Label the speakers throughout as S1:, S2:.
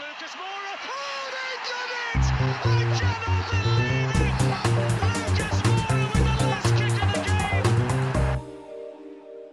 S1: Lucas Moura. Oh, they it! I cannot believe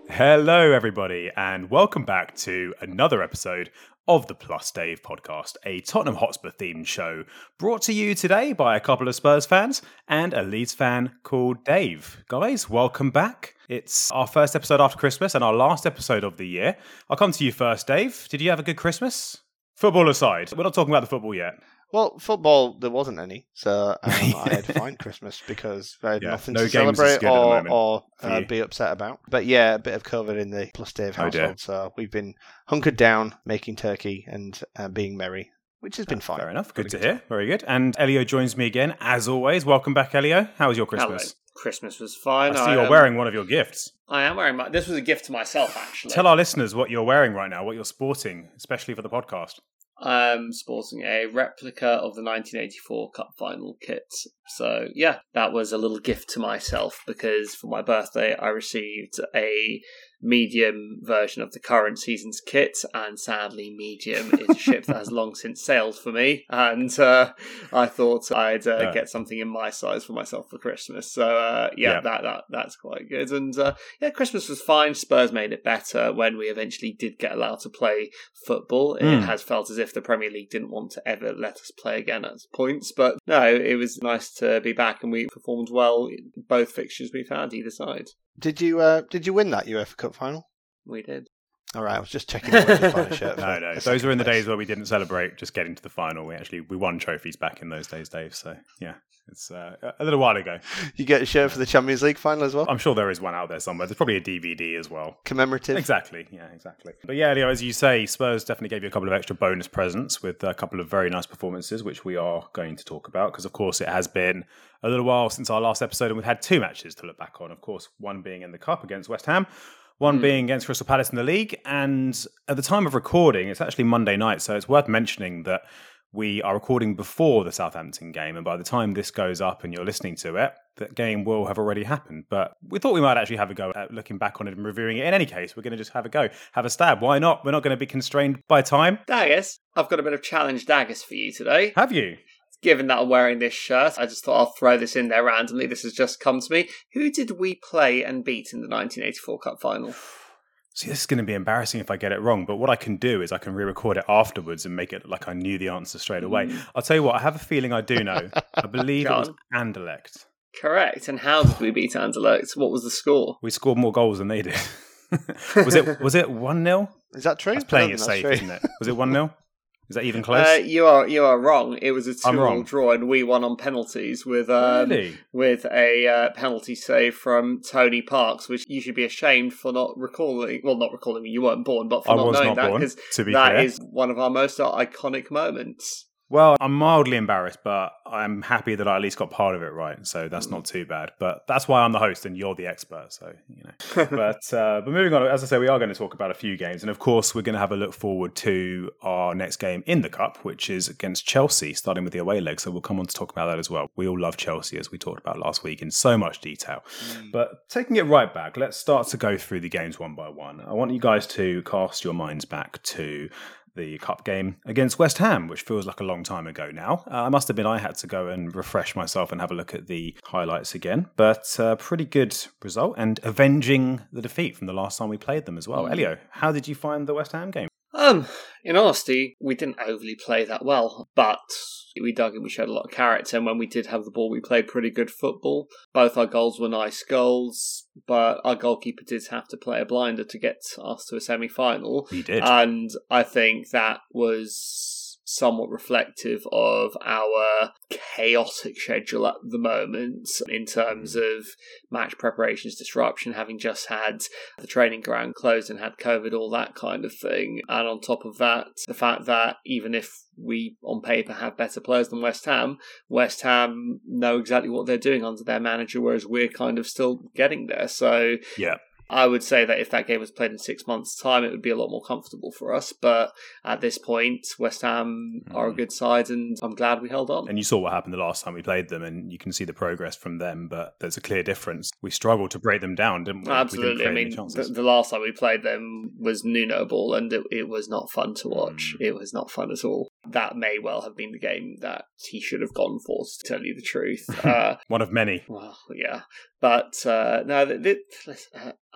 S1: it!
S2: Hello, everybody, and welcome back to another episode of the Plus Dave podcast, a Tottenham Hotspur themed show brought to you today by a couple of Spurs fans and a Leeds fan called Dave. Guys, welcome back. It's our first episode after Christmas and our last episode of the year. I'll come to you first, Dave. Did you have a good Christmas? Football aside, we're not talking about the football yet.
S3: Well, football there wasn't any, so um, I had a fine Christmas because I had
S2: Yeah,
S3: nothing
S2: no
S3: to celebrate
S2: good at the
S3: or, or uh, be upset about. But yeah, a bit of COVID in the Plus Dave
S2: Oh, dear.
S3: household, so we've been hunkered down, making turkey and uh, being merry, which has been fine.
S2: Fair enough. Good to
S3: Got a
S2: hear. Very good. And Elio joins me again, as always. Welcome back, Elio. How was your Christmas?
S4: Hello. Christmas was fine.
S2: I see you're
S4: um,
S2: wearing one of your gifts.
S4: I am wearing my. This was a gift to myself, actually.
S2: Tell our listeners what you're wearing right now, what you're sporting, especially for the podcast.
S4: I'm sporting a replica of the 1984 Cup Final kit. So yeah, that was a little gift to myself because for my birthday I received a medium version of the current season's kit, and sadly, medium is a ship that has long since sailed for me. And uh, I thought I'd uh,
S2: Yeah.
S4: get something in my size for myself for Christmas. So uh, yeah,
S2: Yeah.
S4: that that that's quite good. And uh, yeah, Christmas was fine. Spurs made it better when we eventually did get allowed to play football. It
S2: Mm.
S4: has felt as if the Premier League didn't want to ever let us play again at points, but no, it was nice to be back, and we performed well in both fixtures we've had either side.
S3: Did you uh, did you win that UEFA Cup final?
S4: We did.
S3: All right, I was just checking. if I could find a shirt
S2: No, no. Those were in the
S3: second
S2: days where we didn't celebrate just getting to the final. We actually we won trophies back in those days, Dave. So yeah, it's uh, a little while ago.
S3: You get a shirt for the Champions League final as well,
S2: I'm sure there is one out there somewhere. There's probably a DVD as well.
S3: commemorative.
S2: Exactly. Yeah, exactly. But yeah, Leo, as you say, Spurs definitely gave you a couple of extra bonus presents with a couple of very nice performances, which we are going to talk about because, of course, it has been a little while since our last episode, and we've had two matches to look back on. Of course, one being in the cup against West Ham. One hmm. being against Crystal Palace in the league. And at the time of recording, it's actually Monday night. So it's worth mentioning that we are recording before the Southampton game. And by the time this goes up and you're listening to it, that game will have already happened. But we thought we might actually have a go at looking back on it and reviewing it. In any case, we're going to just have a go, have a stab. Why not? We're not going to be constrained by time.
S4: Daggers, I've got a bit of challenge daggers for you today.
S2: Have you?
S4: Given that I'm wearing this shirt, I just thought I'll throw this in there randomly. This has just come to me. Who did we play and beat in the 1984 Cup Final?
S2: See, this is going to be embarrassing if I get it wrong, but what I can do is I can re record it afterwards and make it look like I knew the answer straight away. Mm. I'll tell you what, I have a feeling I do know. I believe it was Anderlecht.
S4: Correct. And how did we beat Anderlecht? What was the score?
S2: We scored more goals than they did. was it was it 1 0?
S3: Is that true?
S2: That's playing it safe,
S3: true.
S2: isn't it? Was it 1 0? Is that even close?
S4: Uh, you are you are wrong. It was a two-all draw, and we won on penalties with um,
S2: really?
S4: with a uh, penalty save from Tony Parks, which you should be ashamed for not recalling. Well, not recalling. You weren't born, but for
S2: I
S4: not knowing
S2: not
S4: that because
S2: be
S4: that
S2: fair.
S4: is one of our most iconic moments.
S2: Well, I'm mildly embarrassed, but I'm happy that I at least got part of it right. So that's not too bad. But that's why I'm the host and you're the expert. So, you know. but uh, but moving on, as I say, we are going to talk about a few games. And of course, we're going to have a look forward to our next game in the Cup, which is against Chelsea, starting with the away leg. So we'll come on to talk about that as well. We all love Chelsea, as we talked about last week, in so much detail. But taking it right back, let's start to go through the games one by one. I want you guys to cast your minds back to the cup game against West Ham, which feels like a long time ago now. Uh, I must admit, I had to go and refresh myself and have a look at the highlights again, but uh, pretty good result and avenging the defeat from the last time we played them as well. Elio, how did you find the West Ham game?
S4: Um, in honesty, we didn't overly play that well, but we dug in. We showed a lot of character, and when we did have the ball, we played pretty good football. Both our goals were nice goals, but our goalkeeper did have to play a blinder to get us to a semi-final.
S2: He did.
S4: And I think that was somewhat reflective of our chaotic schedule at the moment in terms mm. of match preparations disruption, having just had the training ground closed and had COVID, all that kind of thing. And on top of that, the fact that even if we on paper have better players than West Ham, West Ham know exactly what they're doing under their manager, whereas we're kind of still getting there. So
S2: yeah.
S4: I would say that if that game was played in six months' time, it would be a lot more comfortable for us. But at this point, West Ham are a
S2: Mm.
S4: good side, and I'm glad we held on.
S2: And you saw what happened the last time we played them, and you can see the progress from them. But there's a clear difference. We struggled to break them down, didn't we? We
S4: Absolutely.
S2: didn't
S4: I mean, the, the last time we played them was Nuno Ball, and it, it was not fun to watch.
S2: Mm.
S4: It was not fun at all. That may well have been the game that he should have gone for, to tell you the truth. uh,
S2: One of many.
S4: well, yeah. But uh, no, th- th-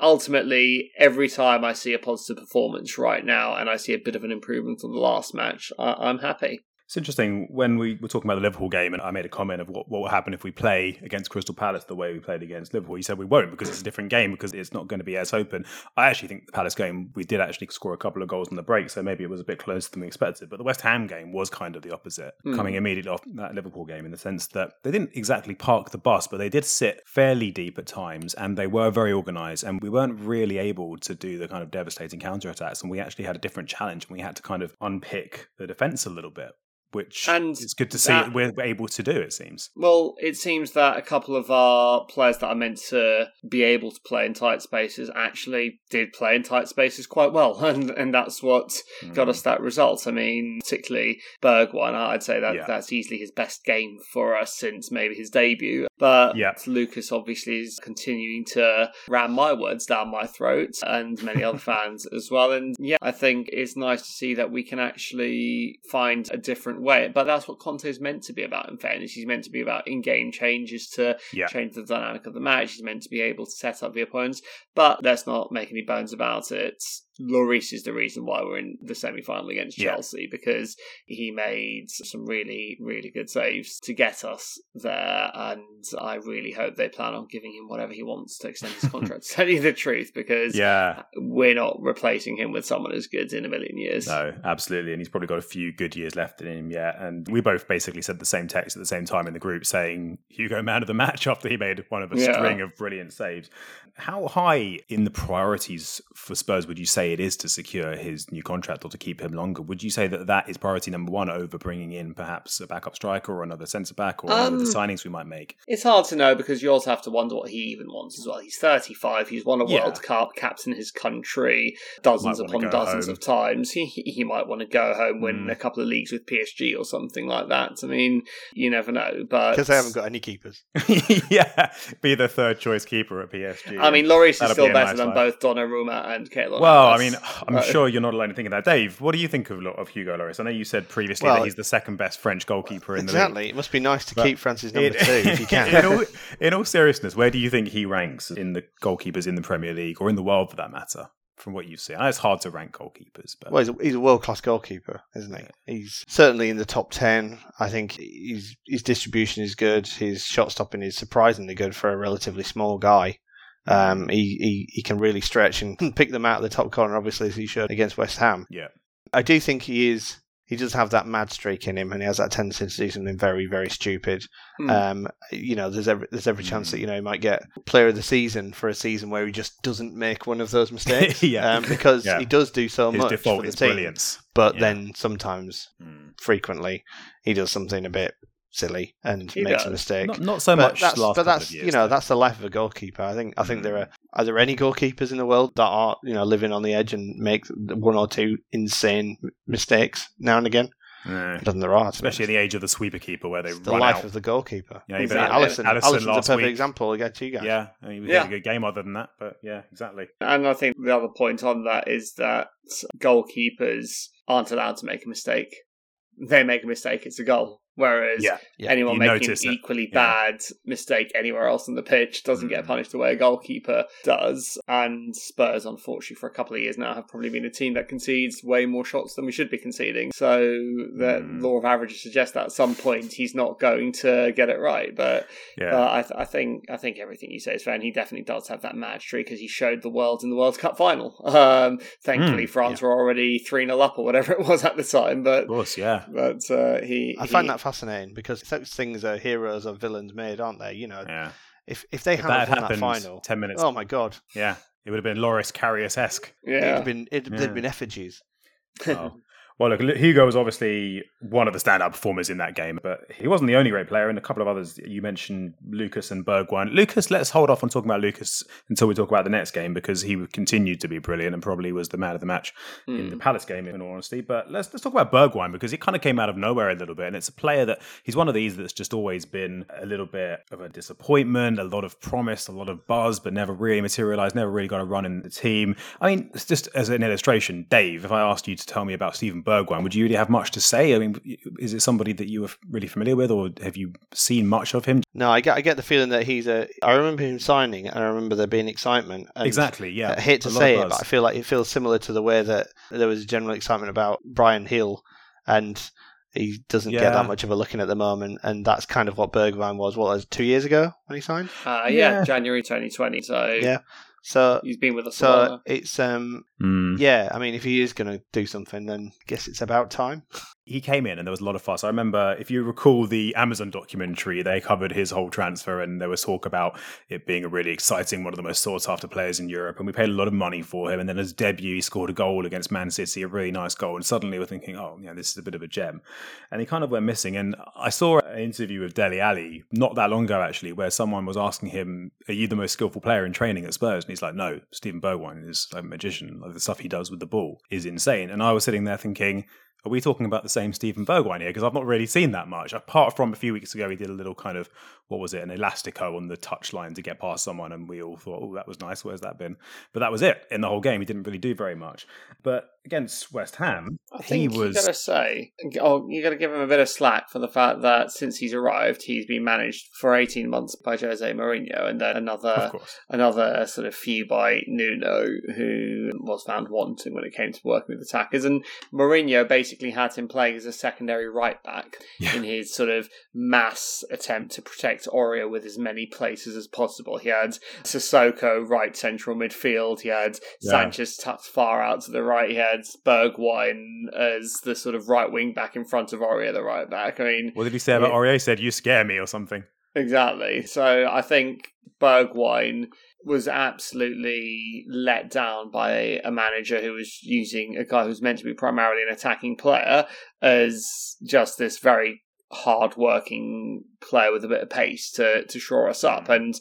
S4: ultimately, every time I see a positive performance right now and I see a bit of an improvement from the last match, I- I'm happy.
S2: It's interesting when we were talking about the Liverpool game, and I made a comment of what, what will happen if we play against Crystal Palace the way we played against Liverpool. You said we won't because it's a different game because it's not going to be as open. I actually think the Palace game we did actually score a couple of goals in the break, so maybe it was a bit closer than we expected. But the West Ham game was kind of the opposite,
S4: Hmm.
S2: coming immediately off that Liverpool game in the sense that they didn't exactly park the bus, but they did sit fairly deep at times, and they were very organised, and we weren't really able to do the kind of devastating counter attacks, and we actually had a different challenge, and we had to kind of unpick the defence a little bit which
S4: And
S2: it's good to see
S4: that-
S2: we're able to do. It seems.
S4: Well, it seems that a couple of our players that are meant to be able to play in tight spaces actually did play in tight spaces quite well, and and that's what got
S2: Mm.
S4: us that result. I mean, particularly Berg, Bergwijn, I'd say that
S2: Yeah.
S4: that's easily his best game for us since maybe his debut. But
S2: Yeah.
S4: Lucas obviously is continuing to ram my words down my throat, and many other fans as well. And yeah, I think it's nice to see that we can actually find a different way. But that's what Conte is meant to be about. In fairness, he's meant to be about in-game changes to
S2: Yeah.
S4: change the dynamic of the match. He's meant to be able to set up the opponents. But let's not make any bones about it. Lloris is the reason why we're in the semi-final against
S2: Yeah.
S4: Chelsea because he made some really, really good saves to get us there, and I really hope they plan on giving him whatever he wants to extend his contract. to tell you the truth, because
S2: Yeah,
S4: we're not replacing him with someone as good in a million years.
S2: no, absolutely, and he's probably got a few good years left in him yet. And we both basically said the same text at the same time in the group, saying Hugo man of the match after he made one of a
S4: Yeah.
S2: string of brilliant saves. How high in the priorities for Spurs would you say it is to secure his new contract or to keep him longer? Would you say that that is priority number one over bringing in perhaps a backup striker or another centre back or one of the
S4: Um,
S2: signings we might make?
S4: It's hard to know because you also have to wonder what he even wants as well. He's 35. He's won a
S2: Yeah.
S4: World Cup, captain his country dozens upon dozens
S2: home.
S4: of times. He he might want to go home, win
S2: Mm.
S4: a couple of leagues with PSG or something like that. I mean, you never know. But
S3: because they haven't got any keepers.
S2: yeah, be the third choice keeper at PSG.
S4: I mean, Lloris is still
S2: be
S4: better
S2: nice
S4: than
S2: life.
S4: both Donnarumma and Keylor.
S2: Well, I mean, I'm
S4: Uh,
S2: sure you're not alone in thinking that. Dave, what do you think of, of Hugo Lloris? I know you said previously
S3: Well,
S2: that he's the second best French goalkeeper in the
S3: Exactly. It must be nice to
S2: But
S3: keep France's number
S2: league.
S3: two if you can.
S2: in, all, in all seriousness, where do you think he ranks in the goalkeepers in the Premier League or in the world for that matter? From what you see, I know it's hard to rank goalkeepers, but
S3: Well, he's a, he's a world class goalkeeper, isn't he? He's certainly in the top ten. I think his his distribution is good. His shot stopping is surprisingly good for a relatively small guy. Um, he, he he can really stretch and pick them out of the top corner, obviously as he should against West Ham.
S2: yeah,
S3: I do think he is. He does have that mad streak in him, and he has that tendency to do something very, very stupid.
S4: Hmm.
S3: Um, you know, there's every there's every chance
S2: Hmm.
S3: that you know he might get Player of the Season for a season where he just doesn't make one of those mistakes.
S2: Yeah.
S3: um, because
S2: Yeah.
S3: he does do so
S2: his
S3: much
S2: default
S3: for the
S2: is
S3: team.
S2: brilliance.
S3: But
S2: Yeah.
S3: then sometimes,
S2: Mm.
S3: frequently, he does something a bit silly and
S4: He
S3: makes a mistake.
S2: Not, not so
S3: but
S2: much
S3: that's,
S2: last
S3: but that's
S2: of years,
S3: you know
S2: though.
S3: that's the life of a goalkeeper. I think I think there
S2: Mm.
S3: are are there any goalkeepers in the world that are you know living on the edge and make one or two insane mistakes now and again.
S2: Yeah.
S3: It doesn't there are,
S2: especially in the age of the sweeper keeper where they
S3: It's the
S2: run
S3: life
S2: out.
S3: of the goalkeeper.
S2: Yeah, even
S4: Exactly.
S3: Allison,
S2: Alisson
S3: Alisson's a
S2: last
S3: perfect
S2: week.
S3: example against you guys.
S2: Yeah, I mean, he
S4: Yeah.
S2: had a good game other than that, but yeah, exactly.
S4: And I think the other point on that is that goalkeepers aren't allowed to make a mistake. They make a mistake, it's a goal. Whereas
S2: Yeah.
S3: Yeah.
S4: anyone
S2: You
S4: making
S2: notice
S4: an
S2: it.
S4: equally
S2: Yeah.
S4: bad mistake anywhere else on the pitch doesn't get
S2: Mm.
S4: punished the way a goalkeeper does. And Spurs, unfortunately, for a couple of years now, have probably been a team that concedes way more shots than we should be conceding. So the
S2: Mm.
S4: law of averages suggests that at some point he's not going to get it right. But
S2: Yeah.
S4: uh, I, th- I think I think everything you say is fair, and he definitely does have that mad streak because he showed the world in the World Cup final. Um, thankfully,
S2: Mm,
S4: France were already three 0 up or whatever it was at the time, but
S2: of course, yeah.
S4: but uh, he.
S3: I find that fascinating because those things are heroes or villains made, aren't they? You know,
S2: Yeah.
S3: if if they
S2: If
S3: hadn't
S2: that had
S3: won that
S2: happened
S3: final,
S2: 10 minutes.
S3: oh my god,
S2: Yeah. It would have been Loris Karius esque.
S3: Yeah, it'd
S4: yeah.
S3: have been it'd,
S2: Yeah.
S3: there'd been effigies.
S2: Oh. Well, look, Hugo was obviously one of the standout performers in that game, but he wasn't the only great player. And a couple of others you mentioned, Lucas and Bergwijn. Lucas, let's hold off on talking about Lucas until we talk about the next game because he continued to be brilliant and probably was the man of the match in the hmm. Palace game, in all honesty. But let's let's talk about Bergwijn because he kind of came out of nowhere a little bit, and it's a player that he's one of these that's just always been a little bit of a disappointment, a lot of promise, a lot of buzz, but never really materialized, never really got a run in the team. I mean, it's just as an illustration, Dave, if I asked you to tell me about Steven Bergwijn, would you really have much to say? I mean, is it somebody that you were really familiar with, or have you seen much of him?
S3: No, I get I get the feeling that he's a. I remember him signing, and I remember there being excitement. And
S2: Exactly, yeah.
S3: I hate to
S2: A
S3: say it, but I feel like it feels similar to the way that there was general excitement about Bryan Gil, and he doesn't get that much of a look in at the moment. And that's kind of what Bergwijn was. What was two years ago when he signed?
S4: Uh, yeah,
S2: Yeah.
S4: January 2020. So
S3: Yeah. So
S4: he's been with us
S3: so it's um
S2: Mm.
S3: yeah. I mean, if he is going to do something, then I guess it's about time.
S2: he came in and there was a lot of fuss. I remember, if you recall the Amazon documentary, they covered his whole transfer and there was talk about it being a really exciting, one of the most sought after players in Europe. And we paid a lot of money for him. And then his debut, he scored a goal against Man City, a really nice goal. And suddenly we're thinking, oh, yeah, this is a bit of a gem. And he kind of went missing. And I saw an interview with Dele Alli not that long ago, actually, where someone was asking him, Are you the most skillful player in training at Spurs? And he's like, No, Steven Bergwijn is a magician. Like, the stuff he does with the ball is insane. And I was sitting there thinking, are we talking about the same Steven Bergwijn here? Because I've not really seen that much. Apart from a few weeks ago, he did a little kind of what was it, an elastico on the touchline to get past someone, and we all thought, "Oh, that was nice. Where's that been?" But that was it in the whole game. He didn't really do very much. But against West Ham,
S4: I think he
S2: was
S4: you gotta say, oh, you gotta give him a bit of slack for the fact that since he's arrived, he's been managed for eighteen months by Jose Mourinho, and then another another uh, sort of few by Nuno, who was found wanting when it came to working with attackers, and Mourinho basically had him playing as a secondary right back
S2: Yeah.
S4: in his sort of mass attempt to protect Aurier with as many places as possible. He had Sissoko right central midfield. He had
S2: Yeah.
S4: Sanchez tucked far out to the right. He had Bergwijn as the sort of right wing back in front of Aurier, the right back. I mean,
S2: What did he say about. Aurier? He said, "You scare me" or something.
S4: Exactly. So I think Bergwijn was absolutely let down by a manager who was using a guy who's meant to be primarily an attacking player as just this very hard-working player with a bit of pace to to shore us up. Mm. And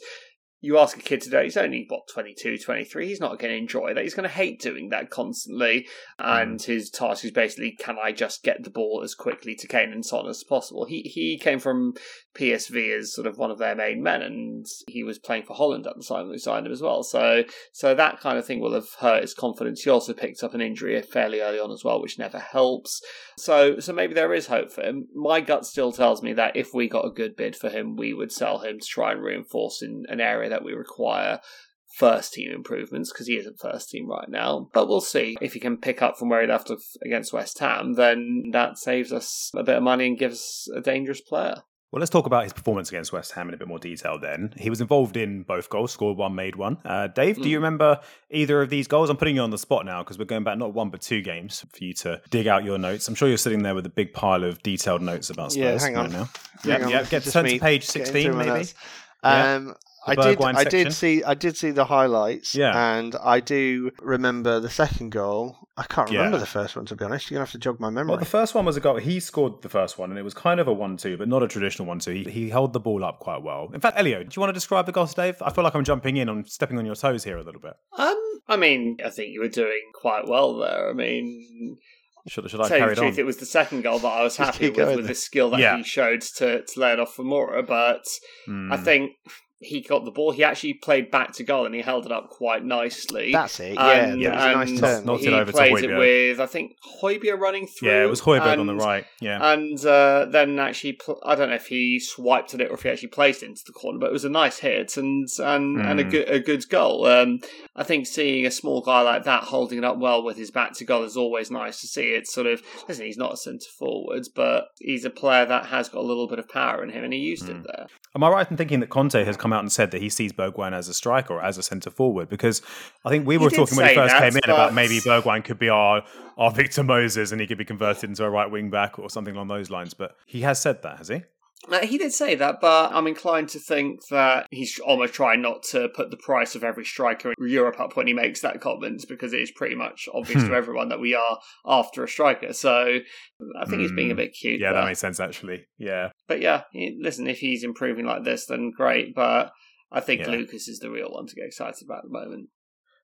S4: you ask a kid today, he's only, what, 22, 23, he's not going to enjoy that. He's going to hate doing that constantly. And mm. his task is basically, can I just get the ball as quickly to Kane and Son as possible? He he came from PSV as sort of one of their main men, and he was playing for Holland at the time we signed him as well. So so that kind of thing will have hurt his confidence. He also picked up an injury fairly early on as well, which never helps. So so maybe there is hope for him. My gut still tells me that if we got a good bid for him, we would sell him to try and reinforce in an area that we require first team improvements because he isn't first team right now. But we'll see if he can pick up from where he left off against West Ham. Then that saves us a bit of money and gives a dangerous player.
S2: Well, let's talk about his performance against West Ham in a bit more detail then. He was involved in both goals, scored one, made one. Uh, Dave, do you
S3: Hmm.
S2: remember either of these goals? I'm putting you on the spot now because we're going back not one but two games for you to dig out your notes. I'm sure you're sitting there with a big pile of detailed notes about Spurs
S3: Yeah, hang on.
S2: right now. Yeah, yeah. Get
S3: to, just
S2: turn
S3: me
S2: to page 16, maybe.
S3: Um,
S2: The
S3: I did.
S2: Bergwijn
S3: I did see. I did see the highlights.
S2: Yeah.
S3: and I do remember the second goal. I can't remember
S2: Yeah.
S3: the first one to be honest. You're gonna have to jog my memory.
S2: Well, the first one was a goal. He scored the first one, and it was kind of a one-two, but not a traditional one-two. He, he held the ball up quite well. In fact, Elio, do you want to describe the goals, Dave? I feel like I'm jumping in on stepping on your toes here a little bit.
S4: Um, I mean, I think you were doing quite well there. I mean,
S2: Should, should I
S4: tell you
S2: carry
S4: the
S2: it
S4: truth,
S2: on?
S4: it was the second goal that I was happy with,
S3: going
S4: with the skill that
S2: Yeah.
S4: he showed to, to lay it off for Moura. But
S2: Hmm.
S4: I think he got the ball. He actually played back to goal and he held it up quite nicely.
S3: That's it. Yeah,
S4: And-
S3: that was a nice turn.
S2: Knocked
S4: he
S2: it over to
S4: plays it with, I think, Højbjerg running through.
S2: yeah, it was Højbjerg on the right. Yeah.
S4: And uh, then actually, pl- I don't know if he swiped at it or if he actually placed it into the corner, but it was a nice hit and and, and a
S2: Mm.
S4: good a good goal. Um, I think seeing a small guy like that holding it up well with his back to goal is always nice to see. It's sort of listen, he's not a centre forward, but he's a player that has got a little bit of power in him, and he used
S2: Mm.
S4: it there.
S2: Am I right in thinking that Conte has come out and said that he sees Bergwijn as a striker or as a centre forward? Because I think we were talking when he first
S4: that,
S2: came in
S4: but-
S2: about maybe Bergwijn could be our, our Victor Moses and he could be converted into a right wing back or something along those lines. But he has said that, has he?
S4: Uh, he did say that, but I'm inclined to think that he's almost trying not to put the price of every striker in Europe up when he makes that comment because it is pretty much obvious
S2: Hmm.
S4: to everyone that we are after a striker. So I think he's being a
S2: Hmm.
S4: bit cute.
S2: Yeah,
S4: there.
S2: that makes sense actually. Yeah.
S4: But yeah, he- listen, if he's improving like this, then great. But I think
S2: Yeah.
S4: Lucas is the real one to get excited about at the moment.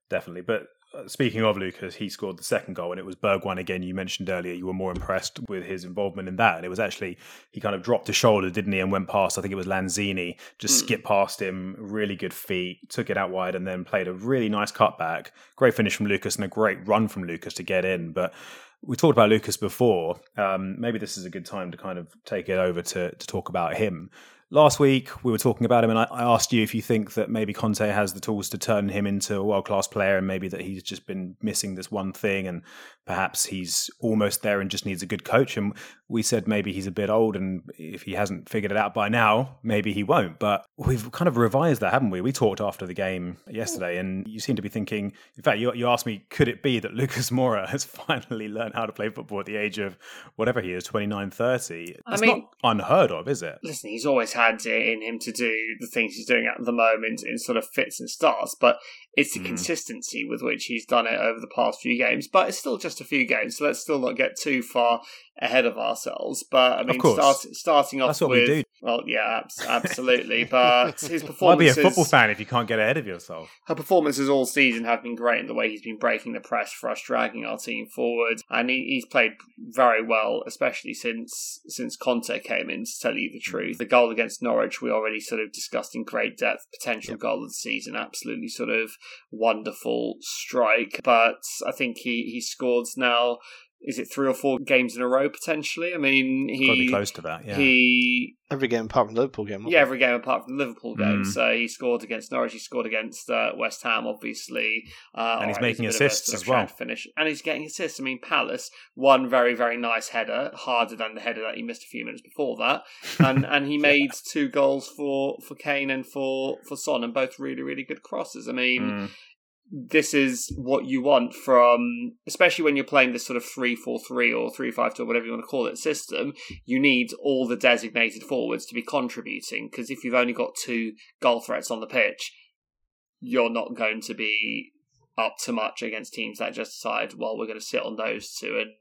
S2: Definitely. But speaking of Lucas, he scored the second goal, and it was Bergwijn again. You mentioned earlier you were more impressed with his involvement in that. And it was actually, he kind of dropped his shoulder, didn't he, and went past, I think it was Lanzini, just
S4: Mm.
S2: skipped past him, really good feet, took it out wide, and then played a really nice cutback. Great finish from Lucas and a great run from Lucas to get in. But we talked about Lucas before. Um, maybe this is a good time to kind of take it over to, to talk about him. Last week we were talking about him, and I, I asked you if you think that maybe Conte has the tools to turn him into a world class player, and maybe that he's just been missing this one thing, and perhaps he's almost there and just needs a good coach. And we said maybe he's a bit old, and if he hasn't figured it out by now, maybe he won't. But we've kind of revised that, haven't we? We talked after the game yesterday, and you seem to be thinking. In fact, you, you asked me, could it be that Lucas Moura has finally learned how to play football at the age of whatever he is, 29, 30?
S4: I
S2: It's
S4: mean-
S2: not unheard of, is it?
S4: Listen, he's always had in him to do the things he's doing at the moment in sort of fits and starts, but it's the
S2: Mm.
S4: consistency with which he's done it over the past few games. But it's still just a few games, so let's still not get too far ahead of ourselves. But I mean,
S2: course.
S4: start, starting off
S2: That's what we
S4: with
S2: do.
S4: well, yeah, absolutely. but his
S2: Why be a football fan if you can't get ahead of yourself?
S4: her performances all season have been great in the way he's been breaking the press for us, dragging our team forward, and he, he's played very well, especially since since Conte came in. To tell you the truth, the goal against Norwich we already sort of discussed in great depth. Potential goal of the season, absolutely sort of wonderful strike. But I think he he scored now. Is it three or four games in a row potentially? I mean,
S2: Got to be close to that. Yeah.
S4: he
S3: Every game apart from the Liverpool game.
S4: yeah,
S3: it?
S4: every game apart from the Liverpool game.
S2: Mm.
S4: So he scored against Norwich. He scored against uh, West Ham, obviously. Uh,
S2: And he's
S4: alright,
S2: making
S4: there's a a
S2: assists as well.
S4: Finish and he's getting assists. I mean, Palace one very very nice header, harder than the header that he missed a few minutes before that, and and he made two goals for for Kane and for for Son, and both really really good crosses. I mean
S2: Mm.
S4: This is what you want from especially when you're playing this sort of 3-4-3 or 3-5-2 or whatever you want to call it system you need all the designated forwards to be contributing because if you've only got two goal threats on the pitch you're not going to be up to much against teams that just decide well we're going to sit on those two and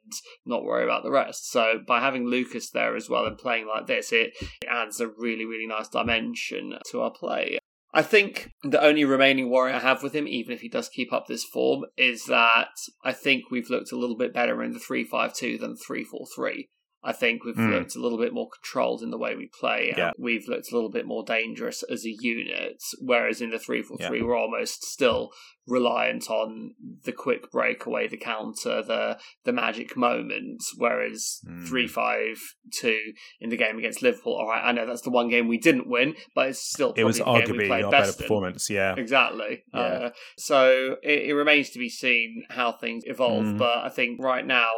S4: not worry about the rest. So by having lucas there as well and playing like this it, it adds a really really nice dimension to our play I think the only remaining worry I have with him, even if he does keep up this form, is that I think we've looked a little bit better in the 3 5 2 than 3 4 3. I think we've
S2: Mm.
S4: looked a little bit more controlled in the way we play.
S2: Yeah.
S4: We've looked a little bit more dangerous as a unit, whereas in the 3 4 3, we're almost still reliant on the quick breakaway, the counter, the the magic moments. Whereas
S2: Mm.
S4: three five two in the game against Liverpool, all right, I know that's the one game we didn't win, but it's still
S2: It was
S4: probably the game we
S2: arguably our better
S4: in.
S2: performance. Yeah.
S4: Exactly.
S2: Yeah.
S4: Uh, so it, it remains to be seen how things evolve.
S2: Mm.
S4: But I think right now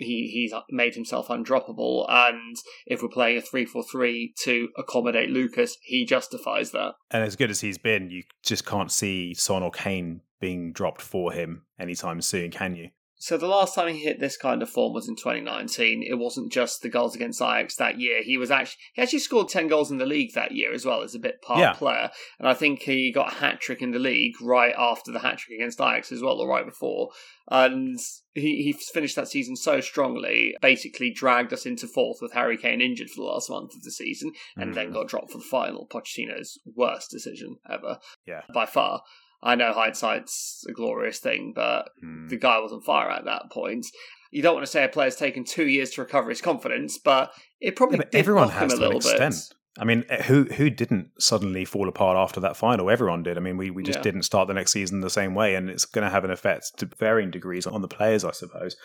S4: he he's made himself undroppable, and if we're playing a three four three to accommodate Lucas, he justifies that.
S2: And as good as he's been, you just can't see Son or Kane being dropped for him anytime soon, can you?
S4: So the last time he hit this kind of form was in 2019. It wasn't just the goals against Ajax that year. He was actually he actually scored 10 goals in the league that year as well as a bit part
S2: Yeah.
S4: player. And I think he got a hat trick in the league right after the hat trick against Ajax as well, or right before. And he, he finished that season so strongly, basically dragged us into fourth with Harry Kane injured for the last month of the season, and then
S2: Mm.
S4: got dropped for the final. Pochettino's worst decision ever,
S2: Yeah.
S4: by far. I know hindsight's a glorious thing, but
S2: Mm.
S4: the guy was on fire at that point. You don't want to say a player's taken two years to recover his confidence, but it probably
S2: Yeah, but everyone has to an extent.
S4: bit.
S2: I mean, eh, who who didn't suddenly fall apart after that final? Everyone did. I mean, we, we just
S4: Yeah.
S2: didn't start the next season the same way, and it's going to have an effect to varying degrees on the players, I suppose.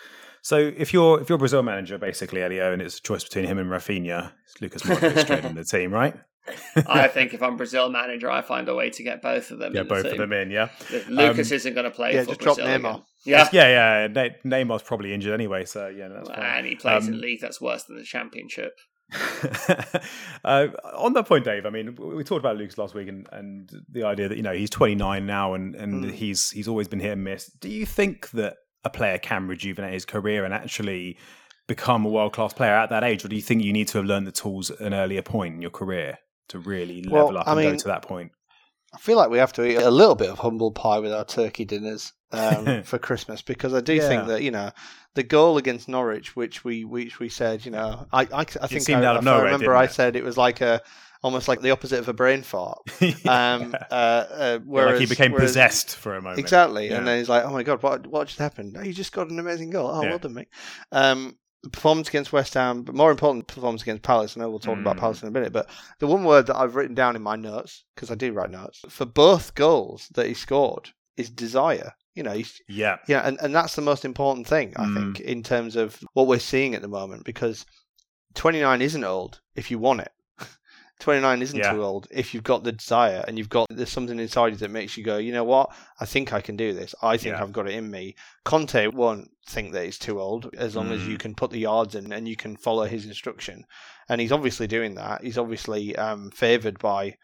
S2: So if you're if you're Brazil manager, basically Elio, and it's a choice between him and Raphinha, it's Lucas Moura straight in the team, right?
S4: I think if I'm Brazil manager, I find a way to get both of them.
S2: yeah,
S4: in the
S2: both of them in, yeah.
S4: Lucas
S2: Um,
S4: isn't going to play
S3: yeah,
S4: for
S3: just drop Neymar.
S4: again. Yeah,
S2: Yeah, yeah. Ne- Neymar's probably injured anyway, so yeah, that's fine.
S4: and he plays in
S2: Um,
S4: a league that's worse than the Championship.
S2: uh, on that point, Dave. I mean, we talked about Lucas last week, and, and the idea that you know he's 29 now, and and
S3: Mm.
S2: he's he's always been hit and miss. Do you think that a player can rejuvenate his career and actually become a world class player at that age, or do you think you need to have learned the tools at an earlier point in your career to really
S3: Well,
S2: level up
S3: I
S2: and go to that point?
S3: I feel like we have to eat a little bit of humble pie with our turkey dinners um, for Christmas because I do
S2: Yeah.
S3: think that you know the goal against Norwich, which we which we said, you know, I I, I think
S2: seemed
S3: I,
S2: out of
S3: if I remember I said it was like a almost like the opposite of a brain fart. Um, uh, uh, whereas,
S2: like he became
S3: whereas-
S2: possessed for a moment.
S3: Exactly,
S2: Yeah.
S3: and then he's like, "Oh my god, what what just happened? Oh, you just got an amazing goal. Oh,
S2: Yeah.
S3: well done, mate." Um, the performance against West Ham, but more important, performance against Palace. I know we'll talk about
S2: Mm.
S3: Palace in a minute, but the one word that I've written down in my notes because I do write notes for both goals that he scored is desire. You know,
S2: Yeah.
S3: yeah, and, and that's the most important thing I
S2: Mm.
S3: think in terms of what we're seeing at the moment because 29 isn't old if you want it. 29 isn't
S2: Yeah.
S3: too old if you've got the desire and you've got there's something inside you that makes you go, you know what? I think I can do this. I think
S2: Yeah.
S3: I've got it in me. Conte won't think that he's too old as long as
S2: Mm.
S3: you can put the yards in and you can follow his instruction. And he's obviously doing that. He's obviously um, favoured by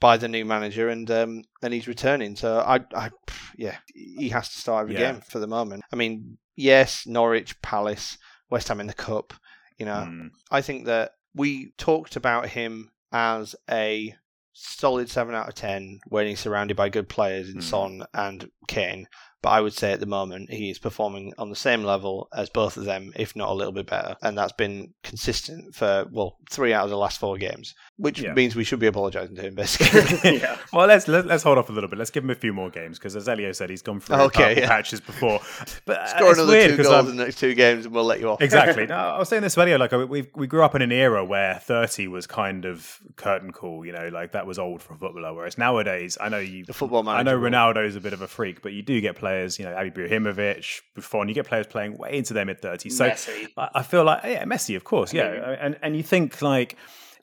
S3: by the new manager and um, and he's returning. So I, I yeah, he has to start every
S2: Yeah.
S3: game for the moment. I mean, yes, Norwich, Palace, West Ham in the cup. You know,
S2: Mm.
S3: I think that we talked about him as a solid seven out of ten when he's surrounded by good players in
S2: Mm.
S3: Son and Kane. But I would say at the moment he is performing on the same level as both of them, if not a little bit better. And that's been consistent for well three out of the last four games, which
S2: Yeah.
S3: means we should be apologising to him basically.
S4: yeah.
S2: Well, let's let, let's hold off a little bit. Let's give him a few more games because, as Elio said, he's gone through
S3: Okay, yeah.
S2: patches before. But uh,
S3: Score another
S2: weird
S3: two goals
S2: I'm-
S3: in the next two games, and we'll let you off.
S2: Exactly. No, I was saying this earlier. Like we we grew up in an era where thirty was kind of curtain call. You know, like that was old for a footballer. Whereas nowadays, I know you.
S3: The football manager.
S2: I
S3: know
S2: Ronaldo's a bit of a freak, but you do get players. You know, Abi Ibrahimovic, Buffon. You get players playing way into their mid thirties. So
S4: Messi.
S2: I I feel like yeah, Messi, of course, yeah, and and you think like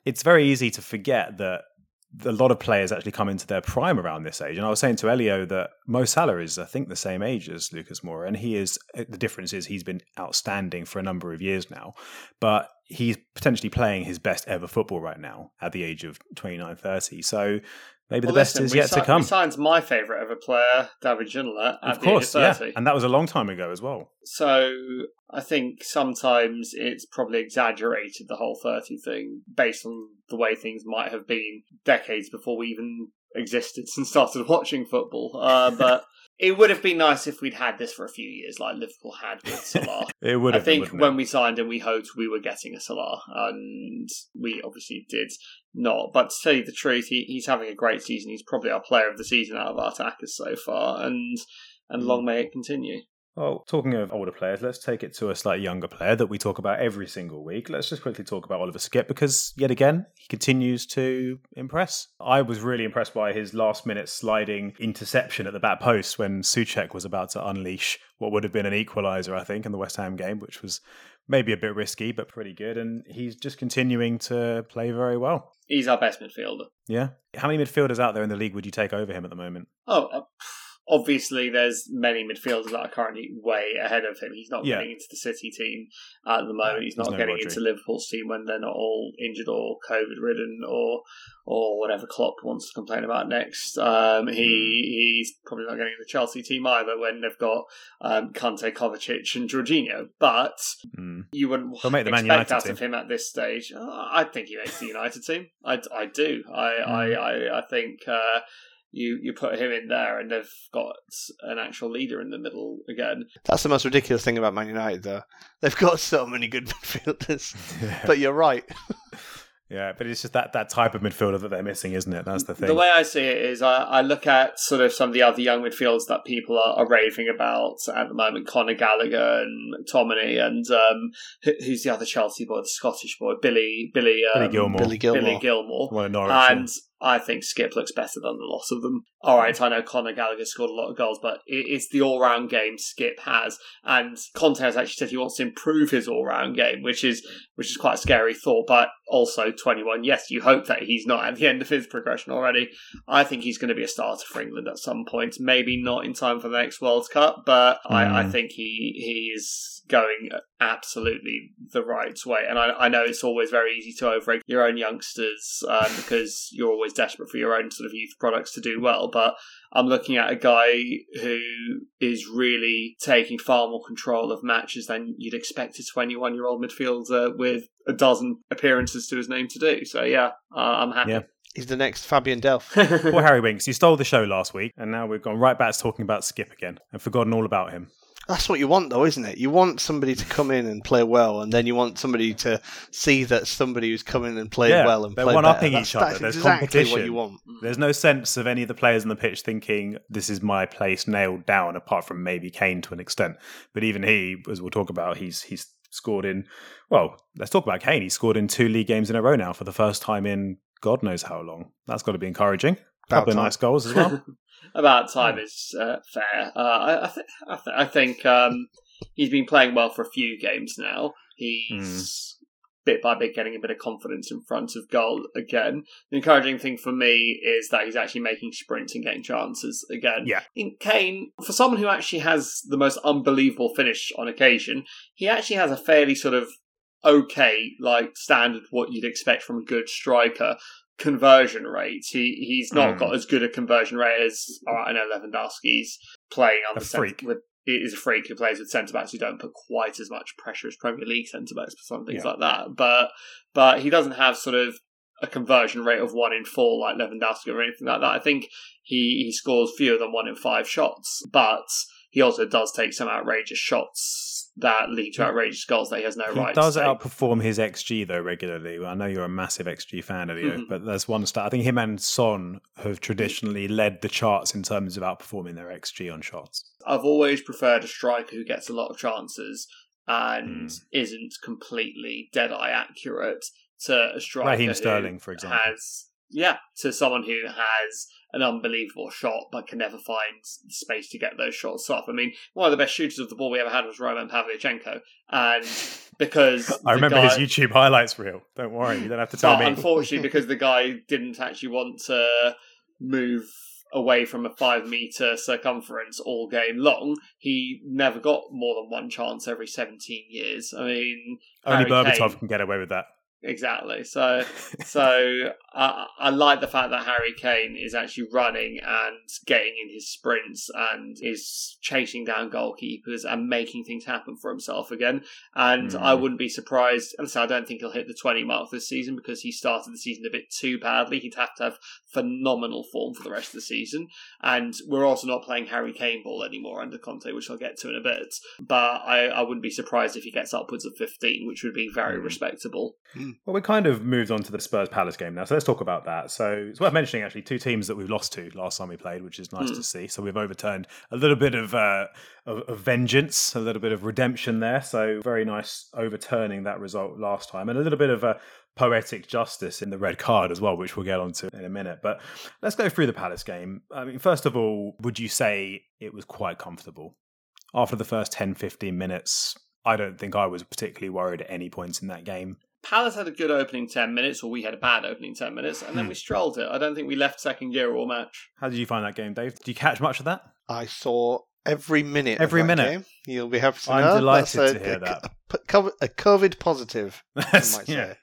S2: it's very easy to forget that a lot of players actually come into their prime around this age. And I was saying to Elio that Mo Salah is, I think, the same age as Lucas Moura, and he is. Uh, the difference is he's been outstanding for a number of years now, but he's potentially playing his best ever football right now at the age of 29, 30. So maybe
S4: Well,
S2: the best
S4: listen,
S2: is yet
S4: si-
S2: to come.
S4: We signed my favourite ever player, David Ginola, at
S2: Of
S4: the
S2: course,
S4: age
S2: yeah,
S4: of 30.
S2: and that was a long time ago as well.
S4: So I think sometimes it's probably exaggerated the whole 30 thing based on the way things might have been decades before we even existed and started watching football. Uh, but it would have been nice if we'd had this for a few years, like Liverpool had with Salah.
S2: It would
S4: I think
S2: wouldn't
S4: when
S2: it?
S4: we signed him, we hoped we were getting a Salah, and we obviously did not. But to tell you the truth, he, he's having a great season. He's probably our player of the season out of our attackers so far, and and
S2: Mm.
S4: long may it continue.
S2: Well, talking of older players, let's take it to a slightly younger player that we talk about every single week. Let's just quickly talk about Oliver Skipp because, yet again, he continues to impress. I was really impressed by his last minute sliding interception at the back post when Souček was about to unleash what would have been an equaliser, I think, in the West Ham game, which was maybe a bit risky, but pretty good. And he's just continuing to play very well.
S4: He's our best midfielder.
S2: Yeah. How many midfielders out there in the league would you take over him at the moment?
S4: Oh, uh, obviously, there's many midfielders that are currently way ahead of him. He's not
S2: Yeah.
S4: getting into the City team at the moment. He's not
S2: no
S4: getting into Liverpool's team when they're not all injured or COVID ridden or or whatever Klopp wants to complain about next. Um,
S2: Hmm.
S4: he he's probably not getting in the Chelsea team either when they've got um, Kante, Kovacic, and Jorginho. But
S2: Mm.
S4: you wouldn't
S2: He'll make the Man
S4: expect
S2: United
S4: out
S2: team.
S4: of him at this stage. Uh, I think he makes the United team. I, I do. I,
S2: Mm.
S4: I, I, I think uh, you you put him in there, and they've got an actual leader in the middle again.
S3: That's the most ridiculous thing about Man United, though. They've got so many good midfielders. But you're right.
S2: Yeah, but it's just that, that type of midfielder that they're missing, isn't it? That's the thing.
S4: The way I see it is, I, I look at sort of some of the other young midfielders that people are, are raving about at the moment: Conor Gallagher and McTominay, and um, who, who's the other Chelsea boy, the Scottish boy, Billy Billy um,
S2: Billy Gilmour.
S3: Billy Gilmour.
S4: Billy Gilmour.
S2: One of Norwich.
S4: And I think Skipp looks better than the lot of them. All right, I know Conor Gallagher scored a lot of goals, but it's the all-round game Skipp has, and Conte has actually said he wants to improve his all-round game, which is which is quite a scary thought. But also, twenty-one. Yes, you hope that he's not at the end of his progression already. I think he's going to be a starter for England at some point. Maybe not in time for the next World Cup, but I, I
S2: Mm.
S4: think he he is going absolutely the right way. And I, I know it's always very easy to overrate your own youngsters um, because you're always desperate for your own sort of youth products to do well. But I'm looking at a guy who is really taking far more control of matches than you'd expect a 21 year old midfielder with a dozen appearances to his name to do. So yeah, uh, I'm happy.
S2: Yeah.
S3: He's the next Fabian Delph.
S2: Poor Harry Winks. You stole the show last week, and now we've gone right back to talking about Skipp again and forgotten all about him.
S3: That's what you want, though, isn't it? You want somebody to come in and play well, and then you want somebody to see that somebody who's come in and played
S2: Yeah,
S3: well and
S2: they're
S3: played
S2: one-upping
S3: better.
S2: each
S3: That's-
S2: other.
S3: That's
S2: There's
S3: exactly what
S2: competition.
S3: you want.
S2: There's no sense of any of the players on the pitch thinking this is my place nailed down, apart from maybe Kane to an extent. But even he, as we'll talk about, he's he's scored in. Well, let's talk about Kane. He scored in two league games in a row now for the first time in God knows how long. That's got to be encouraging.
S3: About
S2: couple of nice goals as well.
S4: About time is uh, fair. Uh, I, I, th- I, th- I think um, he's been playing well for a few games now. He's bit by bit getting a bit of confidence in front of goal again. The encouraging thing for me is that he's actually making sprints and getting chances again.
S2: Yeah.
S4: In Kane, for someone who actually has the most unbelievable finish on occasion, he actually has a fairly sort of okay, like standard what you'd expect from a good striker conversion rate. He he's not
S2: Mm.
S4: got as good a conversion rate as right, I know Lewandowski's playing on
S2: A
S4: the
S2: freak.
S4: with is a freak who plays with centre backs who don't put quite as much pressure as Premier League centre backs for some things
S2: Yeah.
S4: like that. But but he doesn't have sort of a conversion rate of one in four like Lewandowski or anything like that. I think he, he scores fewer than one in five shots, but he also does take some outrageous shots that lead to outrageous goals that he has no
S2: He
S4: right
S2: does
S4: to
S2: outperform his XG though regularly. I know you're a massive XG fan of you,
S4: Mhm.
S2: but there's one stat. I think him and Son have traditionally led the charts in terms of outperforming their XG on shots.
S4: I've always preferred a striker who gets a lot of chances and
S2: Mm.
S4: isn't completely dead eye accurate to a striker
S2: Raheem Sterling, for example.
S4: has yeah to someone who has an unbelievable shot but can never find space to get those shots off. I mean, one of the best shooters of the ball we ever had was Roman Pavlyuchenko, and because
S2: I remember
S4: guy-
S2: his YouTube highlights reel. Don't worry, you don't have to tell
S4: but
S2: me.
S4: unfortunately, because the guy didn't actually want to move away from a five meter circumference all game long, he never got more than one chance every 17 years. I mean,
S2: Only
S4: Harry
S2: Berbatov
S4: Kane-
S2: can get away with that.
S4: Exactly. So, so I, I like the fact that Harry Kane is actually running and getting in his sprints and is chasing down goalkeepers and making things happen for himself again. And
S2: Mm.
S4: I wouldn't be surprised. And so I don't think he'll hit the twenty mark this season because he started the season a bit too badly. He'd have to have phenomenal form for the rest of the season. And we're also not playing Harry Kane ball anymore under Conte, which I'll get to in a bit. But I, I wouldn't be surprised if he gets upwards of fifteen, which would be very
S2: Mm.
S4: respectable.
S2: Well, we kind of moved on to the Spurs Palace game now, so let's talk about that. So it's worth mentioning actually two teams that we've lost to last time we played, which is nice
S4: Mm.
S2: to see. So we've overturned a little bit of, uh, of of vengeance, a little bit of redemption there. So very nice overturning that result last time, and a little bit of a poetic justice in the red card as well, which we'll get onto in a minute. But let's go through the Palace game. I mean, first of all, would you say it was quite comfortable after the first 10, 15 minutes? I don't think I was particularly worried at any point in that game.
S4: Palace had a good opening 10 minutes, or we had a bad opening 10 minutes, and then
S2: Hmm.
S4: we strolled it. I don't think we left second gear all match.
S2: How did you find that game, Dave? Did you catch much of that?
S3: I saw every minute.
S2: Every
S3: of that
S2: minute?
S3: Game. You'll be happy to
S2: I'm
S3: know.
S2: delighted
S3: That's
S2: to
S3: a,
S2: hear
S3: a,
S2: that.
S3: A, a COVID positive, I might say.
S2: yeah,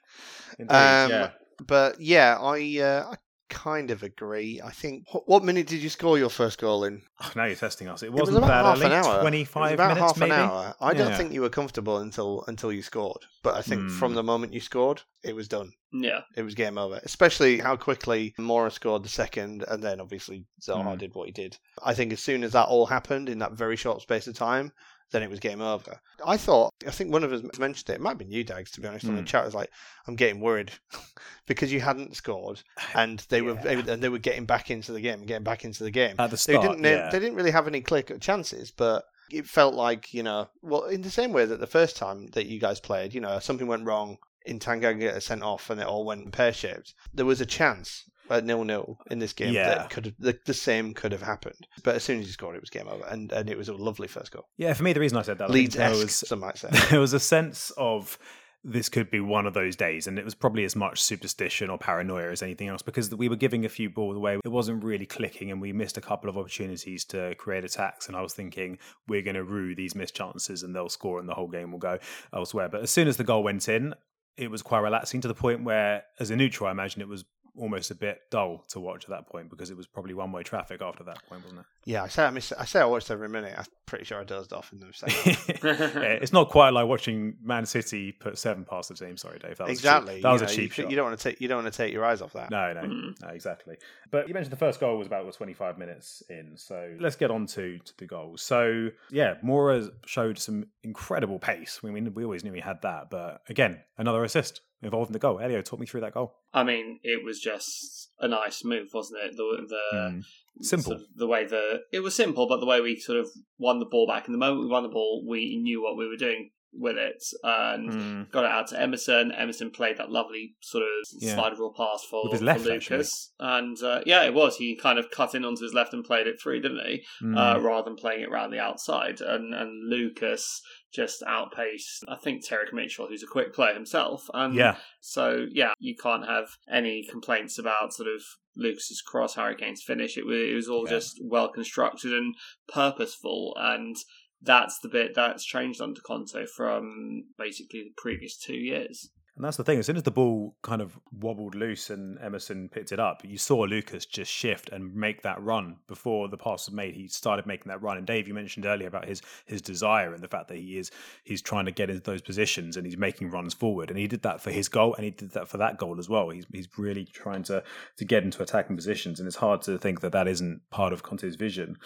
S2: indeed,
S3: Um,
S2: yeah.
S3: But yeah, I uh, I kind of agree. I think. What, what minute did you score your first goal in?
S2: Oh, now you're testing us. It
S3: It was
S2: wasn't
S3: about
S2: that
S3: half
S2: early.
S3: an hour. It was
S2: Twenty-five
S3: about
S2: minutes,
S3: half
S2: maybe.
S3: an hour. I don't
S2: Yeah.
S3: think you were comfortable until until you scored. But I think
S2: Hmm.
S3: from the moment you scored, it was done.
S4: Yeah.
S3: It was game over. Especially how quickly Moura scored the second, and then obviously Zaha
S2: Hmm.
S3: did what he did. I think as soon as that all happened in that very short space of time, then it was game over. I thought, I think one of us mentioned it. It might have been you, Dags, to be honest, on the
S2: hmm.
S3: chat. chat. was like, I'm getting worried because you hadn't scored, and they were and they were getting back into the game, getting back into the game.
S2: At the start, They
S3: didn't. They,
S2: yeah.
S3: they didn't really have any clear cut chances, but it felt like you know, well, in the same way that the first time that you guys played, you know, something went wrong in Tanganga get sent off and it all went pear shaped. There was a chance at nil nil in this game
S2: Yeah.
S3: that could have the, the same could have happened. But as soon as you scored, it was game over, and and it was a lovely first goal.
S2: yeah, for me, the reason I said that
S3: Leeds
S2: was
S3: some might say.
S2: there was a sense of this could be one of those days, and it was probably as much superstition or paranoia as anything else because we were giving a few balls away. It wasn't really clicking, and we missed a couple of opportunities to create attacks. And I was thinking we're going to rue these missed chances, and they'll score, and the whole game will go elsewhere. But as soon as the goal went in, it was quite relaxing to the point where, as a neutral, I imagine it was almost a bit dull to watch at that point because it was probably one way traffic after that point, wasn't it?
S3: Yeah, I say I miss. I say I watched every minute. I'm pretty sure I dozed off in the second.
S2: yeah, it's not quite like watching Man City put seven past the team. Sorry, Dave. That was
S3: exactly.
S2: A cheap, that was
S3: you
S2: a cheap
S3: you,
S2: shot.
S3: You don't want to take. You don't want to take your eyes off that.
S2: No, no,
S4: Mhm.
S2: no, exactly. But you mentioned the first goal was about 25 minutes in, so let's get on to, to the goals. So yeah, Moura showed some incredible pace. I mean, we always knew he had that, but again, another assist involved in the goal. Elio, talk me through that goal.
S4: I mean, it was just a nice move, wasn't it? The the
S2: Mm. Simple.
S4: sort of the way the it was simple, but the way we sort of won the ball back, and the moment we won the ball, we knew what we were doing with it, and
S2: Mm.
S4: got it out to Emerson. Emerson played that lovely sort of
S2: Yeah.
S4: slide rule pass for,
S2: With his
S4: for
S2: left,
S4: Lucas, and uh, yeah, it was. He kind of cut in onto his left and played it free, didn't he?
S2: Mm.
S4: uh, rather than playing it around the outside. And and Lucas just outpaced, I think, Tyrick Mitchell, who's a quick player himself. And
S2: yeah,
S4: so, yeah, you can't have any complaints about sort of Lucas's cross, Harry Kane's finish. It was, it was all
S2: Yeah.
S4: just well constructed and purposeful. And that's the bit that's changed under Conte from basically the previous two years.
S2: And that's the thing. As soon as the ball kind of wobbled loose and Emerson picked it up, you saw Lucas just shift and make that run before the pass was made. He started making that run. And Dave, you mentioned earlier about his his desire and the fact that he is he's trying to get into those positions and he's making runs forward. And he did that for his goal, and he did that for that goal as well. He's he's really trying to to get into attacking positions, and it's hard to think that that isn't part of Conte's vision.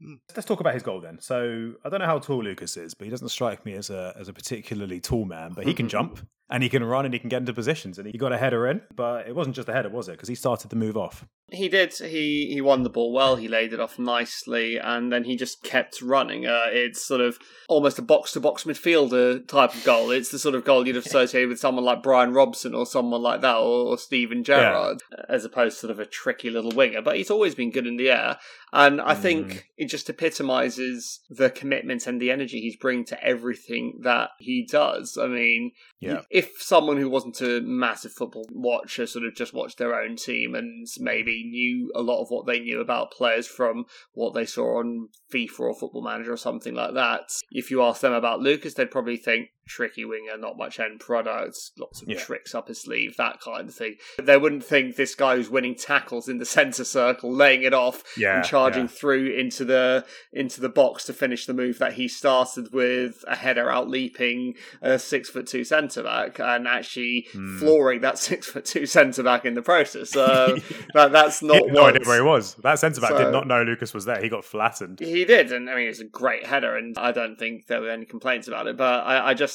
S2: Hmm. Let's talk about his goal then. So I don't know how tall Lucas is, but he doesn't strike me as a as a particularly tall man. But he can jump and he can run and he can get into positions and he got a header in. But it wasn't just a header, was it? Because he started the move off.
S4: He did. He he won the ball well. He laid it off nicely, and then he just kept running. Uh, it's sort of almost a box to box midfielder type of goal. It's the sort of goal you'd associate with someone like Brian Robson or someone like that, or, or Steven Gerrard, as opposed to sort of a tricky little winger. But he's always been good in the air, and I
S2: Mm.
S4: think it just epitomises the commitment and the energy he's bringing to everything that he does. I mean,
S2: Yeah.
S4: if someone who wasn't a massive football watcher sort of just watched their own team and maybe knew a lot of what they knew about players from what they saw on FIFA or Football Manager or something like that, if you ask them about Lucas, they'd probably think tricky winger, not much end product, lots of
S2: Yeah.
S4: tricks up his sleeve, that kind of thing. They wouldn't think this guy who's winning tackles in the centre circle, laying it off,
S2: Yeah,
S4: and charging
S2: yeah.
S4: through into the into the box to finish the move that he started with a header out leaping a six foot two centre back and actually
S2: Hmm.
S4: flooring that six foot two centre back in the process. Uh, that that's not
S2: no idea where he was. That centre back
S4: So-
S2: did not know Lucas was there. He got flattened.
S4: he did, and I mean, it's a great header, and I don't think there were any complaints about it. But I, I just,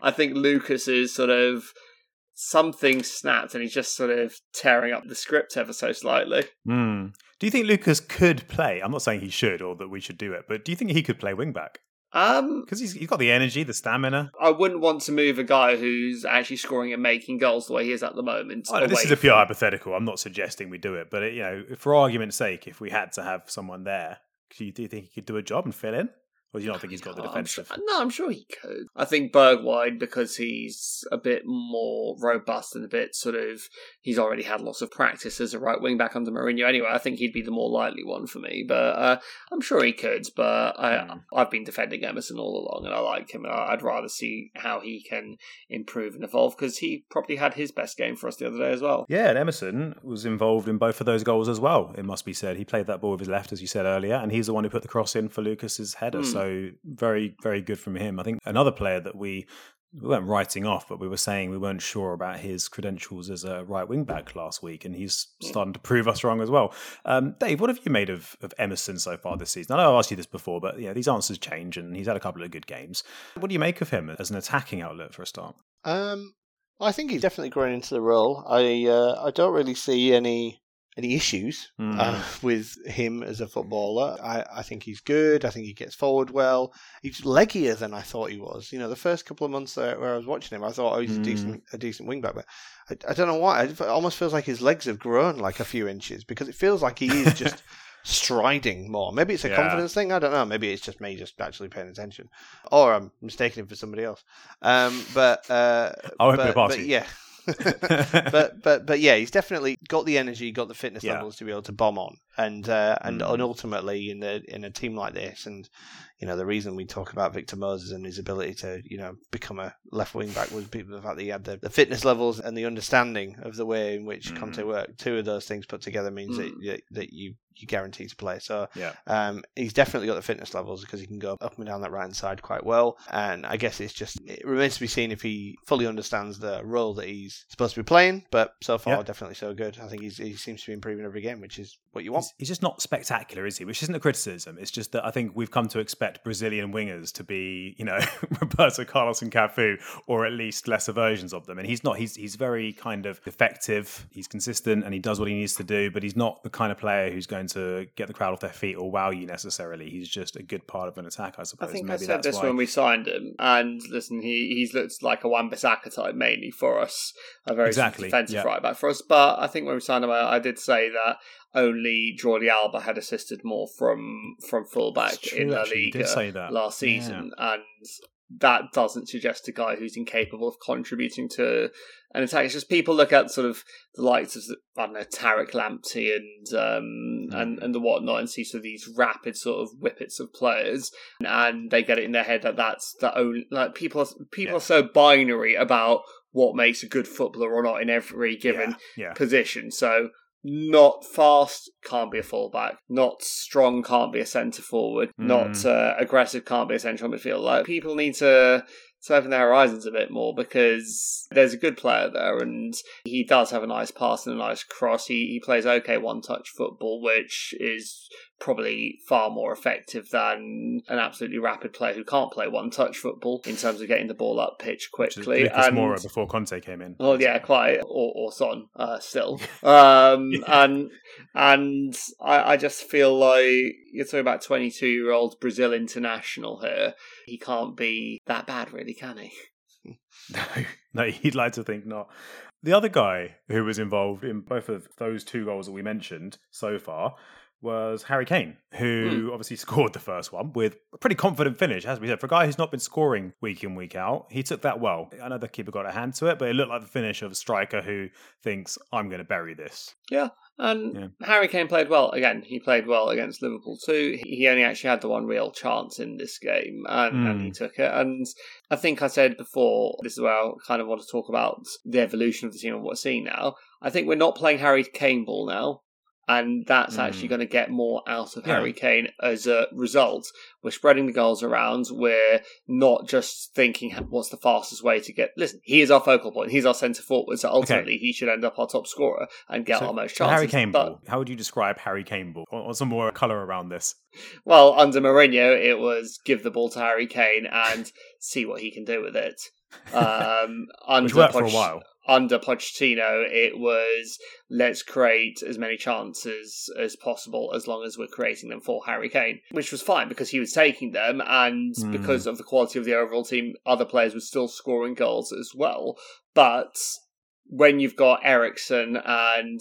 S4: I think Lucas is sort of something snapped, and he's just sort of tearing up the script ever so slightly.
S2: Hmm. Do you think Lucas could play? I'm not saying he should or that we should do it, but do you think he could play wing back?
S4: Um,
S2: Because he's, he's got the energy, the stamina.
S4: I wouldn't want to move a guy who's actually scoring and making goals the way he is at the moment.
S2: Know, this is a pure hypothetical. I'm not suggesting we do it, but it, you know, for argument's sake, if we had to have someone there, do you, do you think he could do a job and fill in, or you do you not think he's got the
S4: Oh, I'm sure-
S2: defensive?
S4: no, I'm sure he could. I think Bergwijn, because he's a bit more robust and a bit sort of, he's already had lots of practice as a right wing back under Mourinho anyway. I think he'd be the more likely one for me, but uh, I'm sure he could. But I,
S2: Hmm.
S4: I've been defending Emerson all along, and I like him, and I'd rather see how he can improve and evolve because he probably had his best game for us the other day as well.
S2: Yeah, and Emerson was involved in both of those goals as well. It must be said he played that ball with his left, as you said earlier, and he's the one who put the cross in for Lucas's header.
S4: Hmm.
S2: So very, very good from him. I think another player that we we weren't writing off, but we were saying we weren't sure about his credentials as a right wing back last week, and he's starting to prove us wrong as well. Um, Dave, what have you made of, of Emerson so far this season? I know I've asked you this before, but yeah, these answers change, and he's had a couple of good games. What do you make of him as an attacking outlet for a start?
S3: Um, I think he's definitely grown into the role. I uh, I don't really see any any issues
S2: Mm.
S3: uh, with him as a footballer. I, I think he's good. I think he gets forward well. He's leggier than I thought he was. You know, the first couple of months there, where I was watching him, I thought, oh, he's a
S2: Mm.
S3: decent a decent wing back, but I, I don't know why. It almost feels like his legs have grown like a few inches because it feels like he is just striding more. Maybe it's a
S2: Yeah.
S3: confidence thing. I don't know. Maybe it's just me just actually paying attention, or I'm mistaking him for somebody else. Um, but uh,
S2: I won't be
S3: but,
S2: a party.
S3: but yeah. but but but yeah, he's definitely got the energy, got the fitness
S2: Yeah.
S3: levels to be able to bomb on. And uh, and
S2: Mm.
S3: and ultimately in the in a team like this, and you know the reason we talk about Victor Moses and his ability to you know become a left wing back was people the fact that he had the, the fitness levels and the understanding of the way in which
S2: Mm.
S3: Conte worked. Two of those things put together means that,
S4: Mm.
S3: that that you you guarantee to play. So
S2: Yeah.
S3: um, he's definitely got the fitness levels because he can go up and down that right hand side quite well. And I guess it's just it remains to be seen if he fully understands the role that he's supposed to be playing. But so far,
S2: Yeah.
S3: definitely so good. I think he's, he seems to be improving every game, which is what you want.
S2: He's, he's just not spectacular, is he? Which isn't a criticism. It's just that I think we've come to expect Brazilian wingers to be, you know, Roberto Carlos and Cafu, or at least lesser versions of them. And he's not. He's he's very kind of effective. He's consistent and he does what he needs to do. But he's not the kind of player who's going to get the crowd off their feet or wow you necessarily. He's just a good part of an attack, I suppose.
S4: I think I
S2: Maybe
S4: said
S2: that's
S4: this
S2: why.
S4: when we signed him, and listen, he he's looked like a Wan-Bissaka type mainly for us, a very
S2: Exactly,
S4: defensive
S2: yeah.
S4: right back for us. But I think when we signed him, I, I did say that only Jordi Alba had assisted more from from fullback
S2: true,
S4: in La
S2: actually. You did
S4: Liga
S2: say that.
S4: last
S2: Yeah.
S4: season, and that doesn't suggest a guy who's incapable of contributing to an attack. It's just people look at sort of the likes of I don't know Tariq Lamptey and um, and
S2: Mm.
S4: and the whatnot, and see sort of these rapid sort of whippets of players, and they get it in their head that that's the only like people are people
S2: Yeah.
S4: are so binary about what makes a good footballer or not in every given
S2: Yeah, yeah.
S4: position. So not fast can't be a fullback, not strong can't be a centre forward, not
S2: Mm.
S4: uh, aggressive can't be a central midfield. Like people need to to open their horizons a bit more because there's a good player there and he does have a nice pass and a nice cross. He he plays okay one touch football, which is probably far more effective than an absolutely rapid player who can't play one touch football in terms of getting the ball up pitch quickly. And-
S2: Moura before Conte came in.
S4: well, yeah, quite, or, or Son, uh, still. Um,
S2: Yeah.
S4: and and I, I just feel like you're talking about 22 year old Brazil international here. He can't be that bad, really, can he?
S2: No, no, you'd like to think not. The other guy who was involved in both of those two goals that we mentioned so far was Harry Kane, who
S4: Hmm.
S2: obviously scored the first one with a pretty confident finish, as we said. For a guy who's not been scoring week in, week out, he took that well. I know the keeper got a hand to it, but it looked like the finish of a striker who thinks, I'm going to bury this. Yeah.
S4: And
S2: Yeah.
S4: Harry Kane played well. Again, he played well against Liverpool too. He only actually had the one real chance in this game, and, and
S2: Hmm.
S4: he took it. And I think I said before, this is where I kind of want to talk about the evolution of the team and what we're seeing now. I think we're not playing Harry Kane ball now. And that's
S2: Hmm.
S4: actually going to get more out of
S2: Yeah.
S4: Harry Kane as a result. We're spreading the goals around. We're not just thinking what's the fastest way to get. Listen, he is our focal point. He's our centre forward. So ultimately, he should end up our top scorer and get
S2: So-
S4: our most chances.
S2: Harry Kane
S4: But-
S2: ball. How would you describe Harry Kane ball? Or, or some more colour around this?
S4: Well, under Mourinho, it was give the ball to Harry Kane and see what he can do with it. Um, under
S2: Which worked for a while.
S4: Under Pochettino, it was let's create as many chances as possible as long as we're creating them for Harry Kane, which was fine because he was taking them, and
S2: Hmm.
S4: because of the quality of the overall team, other players were still scoring goals as well. But when you've got Eriksen and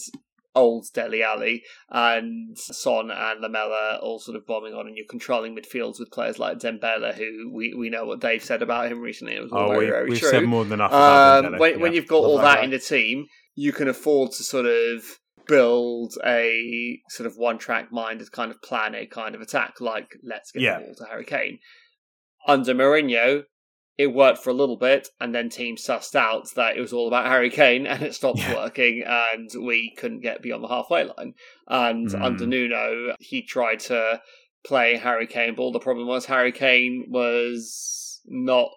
S4: old Dele Alli and Son and Lamela all sort of bombing on, and you're controlling midfields with players like Dembele, who we, we know what Dave said about him recently. It was all
S2: Oh,
S4: very,
S2: we,
S4: very
S2: we've
S4: true.
S2: said more than enough about
S4: Um,
S2: Dembele,
S4: when,
S2: yeah.
S4: when you've got
S3: Love
S4: all
S3: that
S4: that in the team, you can afford to sort of build a sort of one track minded kind of plan A kind of attack, like let's get
S2: Yeah.
S4: the ball to Harry Kane. Under Mourinho, it worked for a little bit, and then teams sussed out that it was all about Harry Kane, and it stopped
S2: Yeah.
S4: working, and we couldn't get beyond the halfway line. And
S2: Mm.
S4: under Nuno, he tried to play Harry Kane ball. The problem was Harry Kane was not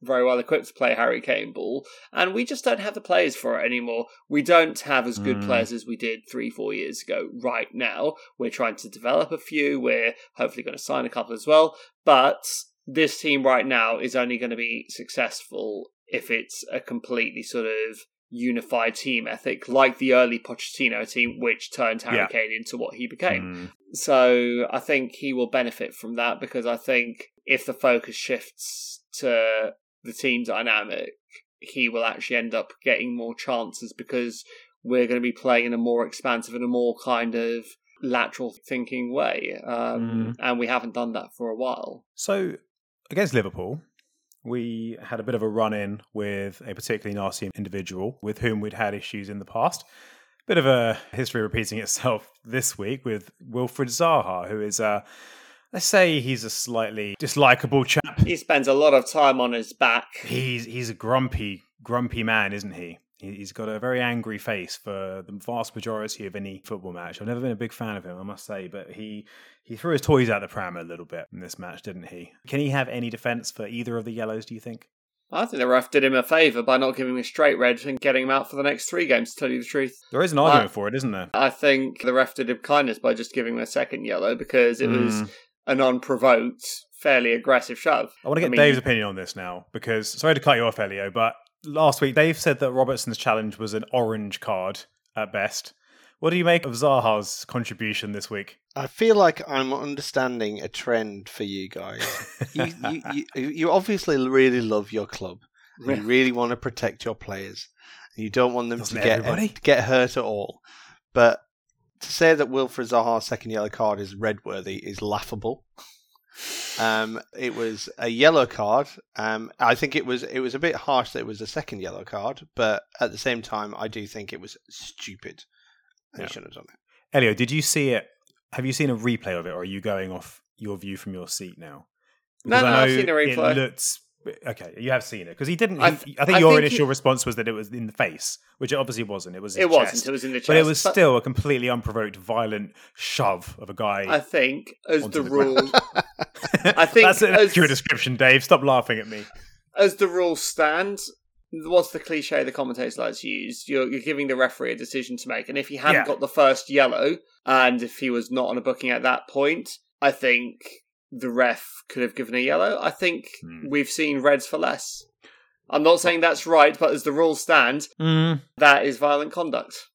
S4: very well equipped to play Harry Kane ball, and we just don't have the players for it anymore. We don't have as good
S2: Mm.
S4: players as we did three, four years ago. Right now, we're trying to develop a few. We're hopefully going to sign a couple as well, but this team right now is only going to be successful if it's a completely sort of unified team ethic, like the early Pochettino team, which turned Harry
S2: Yeah.
S4: Kane into what he became.
S2: Mm.
S4: So I think he will benefit from that because I think if the focus shifts to the team dynamic, he will actually end up getting more chances because we're going to be playing in a more expansive and a more kind of lateral thinking way. Um, And we haven't done that for a while.
S2: So against Liverpool, we had a bit of a run in with a particularly nasty individual with whom we'd had issues in the past. A Bit of a history repeating itself this week with Wilfried Zaha, who is, uh, let's say, he's a slightly dislikable chap.
S4: He spends a lot of time on his back.
S2: He's he's a grumpy, grumpy man, isn't he? He- He's got a very angry face for the vast majority of any football match. I've never been a big fan of him, I must say, but he he threw his toys out the pram a little bit in this match, didn't he? Can he have any defence for either of the yellows? Do you think?
S4: I think the ref did him a favour by not giving him a straight red and getting him out for the next three games, to tell you the truth.
S2: There is an argument
S4: Uh,
S2: for it, isn't there?
S4: I think the ref did him kindness by just giving him a second yellow because it was
S2: Mm.
S4: an unprovoked, fairly aggressive shove.
S2: I want to get
S4: I mean-
S2: Dave's opinion on this now because sorry to cut you off, Elio, but last week Dave said that Robertson's challenge was an orange card at best. What do you make of Zaha's contribution this week?
S3: I feel like I'm understanding a trend for you guys. You, you, you, you obviously really love your club. and You really want to protect your players. You don't want them
S2: Doesn't
S3: to get
S2: everybody?
S3: to get hurt at all. But to say that Wilfried Zaha's second yellow card is red worthy is laughable. Um, it was a yellow card. Um, I think it was it was a bit harsh that it was a second yellow card, but at the same time, I do think it was stupid. And
S2: Yeah.
S3: he shouldn't have done it.
S2: Elio, did you see it? Have you seen a replay of it, or are you going off your view from your seat now?
S4: No,
S2: Because
S4: no,
S2: I
S4: I've seen a replay.
S2: It looks okay. You have seen it because he didn't.
S4: I
S2: he-
S4: th-
S2: I think
S4: I
S2: your
S4: think
S2: initial
S4: he-
S2: response was that it was in the face, which it obviously wasn't. It was
S4: it wasn't
S2: chest.
S4: It was in the chest.
S2: but it was still a completely unprovoked, violent shove of a guy.
S4: I think, as the
S2: the
S4: rule, I think
S2: that's an
S4: as-
S2: accurate description, Dave. Stop laughing at me.
S4: as the rules stand, what's the cliche the commentators like to use? You're, you're giving the referee a decision to make, and if he hadn't
S2: Yeah.
S4: got the first yellow, and if he was not on a booking at that point, I think the ref could have given a yellow. I think
S2: Hmm.
S4: we've seen reds for less. I'm not saying that's right, but as the rules stand, that is violent conduct.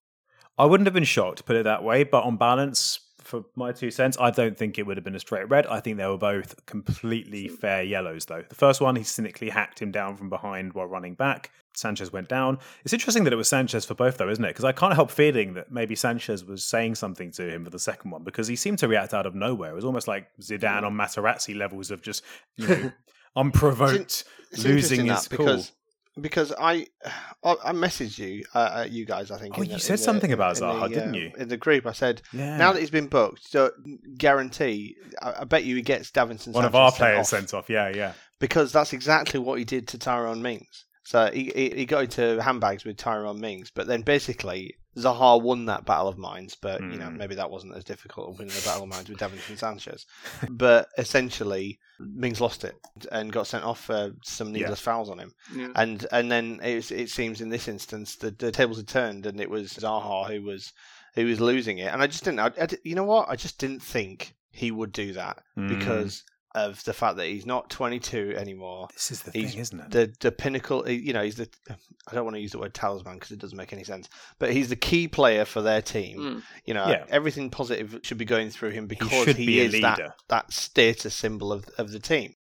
S2: I wouldn't have been shocked, to put it that way, but on balance, for my two cents, I don't think it would have been a straight red. I think they were both completely fair yellows, though. The first one, he cynically hacked him down from behind while running back. Sanchez went down. It's interesting that it was Sanchez for both, though, isn't it? Because I can't help feeling that maybe Sanchez was saying something to him for the second one because he seemed to react out of nowhere. It was almost like Zidane on Materazzi levels of just, you know, unprovoked
S3: It's
S2: losing his cool.
S3: because because I I I messaged you uh, uh, you guys I think
S2: Oh, you
S3: the-
S2: said
S3: in the-
S2: something about
S3: in the,
S2: Zaha, didn't
S3: uh,
S2: you?
S3: in the group I said
S2: yeah.
S3: now that he's been booked so guarantee I, I bet you he gets Davinson
S2: one of our
S3: sent
S2: players
S3: off
S2: sent off. Yeah, yeah.
S3: because that's exactly what he did to Tyrone Mings so he, he he got into handbags with Tyrone Mings but then basically Zaha won that battle of minds but you know
S2: Mm.
S3: maybe that wasn't as difficult as winning a battle of minds with Davinson Sanchez but essentially Mings lost it and got sent off for some
S2: Yeah.
S3: needless fouls on him
S4: Yeah.
S3: and and then it, was- it seems in this instance the, the tables had turned and it was Zaha who was who was losing it and I just didn't I, I you know what I just didn't think he would do that
S2: Mm.
S3: because of the fact that he's not 22 anymore
S2: This is the
S3: He's
S2: thing, isn't it?
S3: the the pinnacle you know he's the I don't want to use the word talisman because it doesn't make any sense but he's the key player for their team
S4: Mm.
S3: you know
S2: Yeah.
S3: everything positive should be going through him because
S2: should
S3: he,
S2: be
S3: is that that status symbol of of the team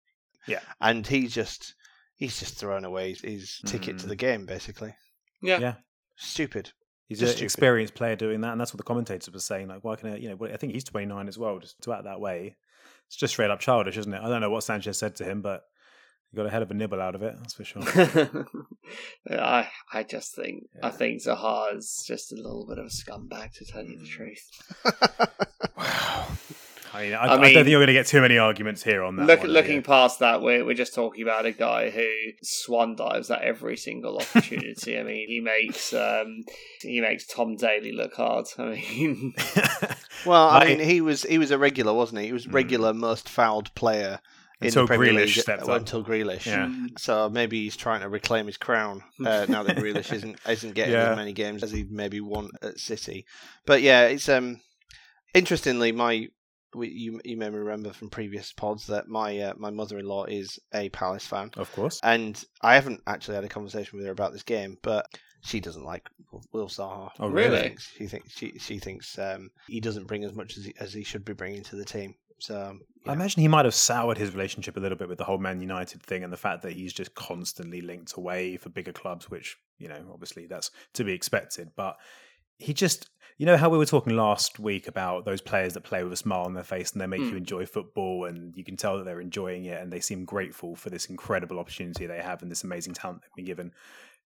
S2: Yeah.
S3: and he's just he's just thrown away his, his ticket to
S2: Mm.
S3: the game basically
S4: Yeah.
S2: Yeah.
S3: stupid
S2: He's
S3: Just
S2: an
S3: stupid.
S2: experienced player doing that, and that's what the commentators were saying. Like, why can I, you know, I think he's 29 as well, just to act that way. It's just straight up childish, isn't it? I don't know what Sanchez said to him, but he got a hell of a nibble out of it, that's for sure.
S4: I I just think I
S2: Yeah.
S4: think Zaha's just a little bit of a scumbag to tell you the
S2: Mm.
S4: truth.
S2: wow. I mean, I,
S4: I
S2: I don't think you're going to get too many arguments here on that.
S4: Look,
S2: one,
S4: looking
S2: yeah.
S4: past that, we're we're just talking about a guy who swan dives at every single opportunity. I mean, he makes um he makes Tom Daley look hard. I mean,
S3: well I
S2: Like-
S3: mean he was he was a regular wasn't he he was
S2: Mm.
S3: regular most fouled player in
S2: Until
S3: the Premier
S2: Grealish
S3: League
S2: stepped up.
S3: until Grealish
S2: Yeah.
S3: so maybe he's trying to reclaim his crown uh, now that Grealish isn't isn't getting
S2: Yeah.
S3: as many games as he maybe won at City but yeah it's um interestingly my we, you you may remember from previous pods that my uh, my mother in law is a Palace fan
S2: Of course.
S3: and I haven't actually had a conversation with her about this game, but she doesn't like Will Zaha.
S2: Oh,
S4: really?
S3: She thinks, she thinks she she thinks um, he doesn't bring as much as he, as he should be bringing to the team. So um,
S2: I imagine he might have soured his relationship a little bit with the whole Man United thing and the fact that he's just constantly linked away for bigger clubs, which, you know, obviously that's to be expected. But he just, you know, how we were talking last week about those players that play with a smile on their face and they make
S4: Mm.
S2: you enjoy football and you can tell that they're enjoying it and they seem grateful for this incredible opportunity they have and this amazing talent they've been given.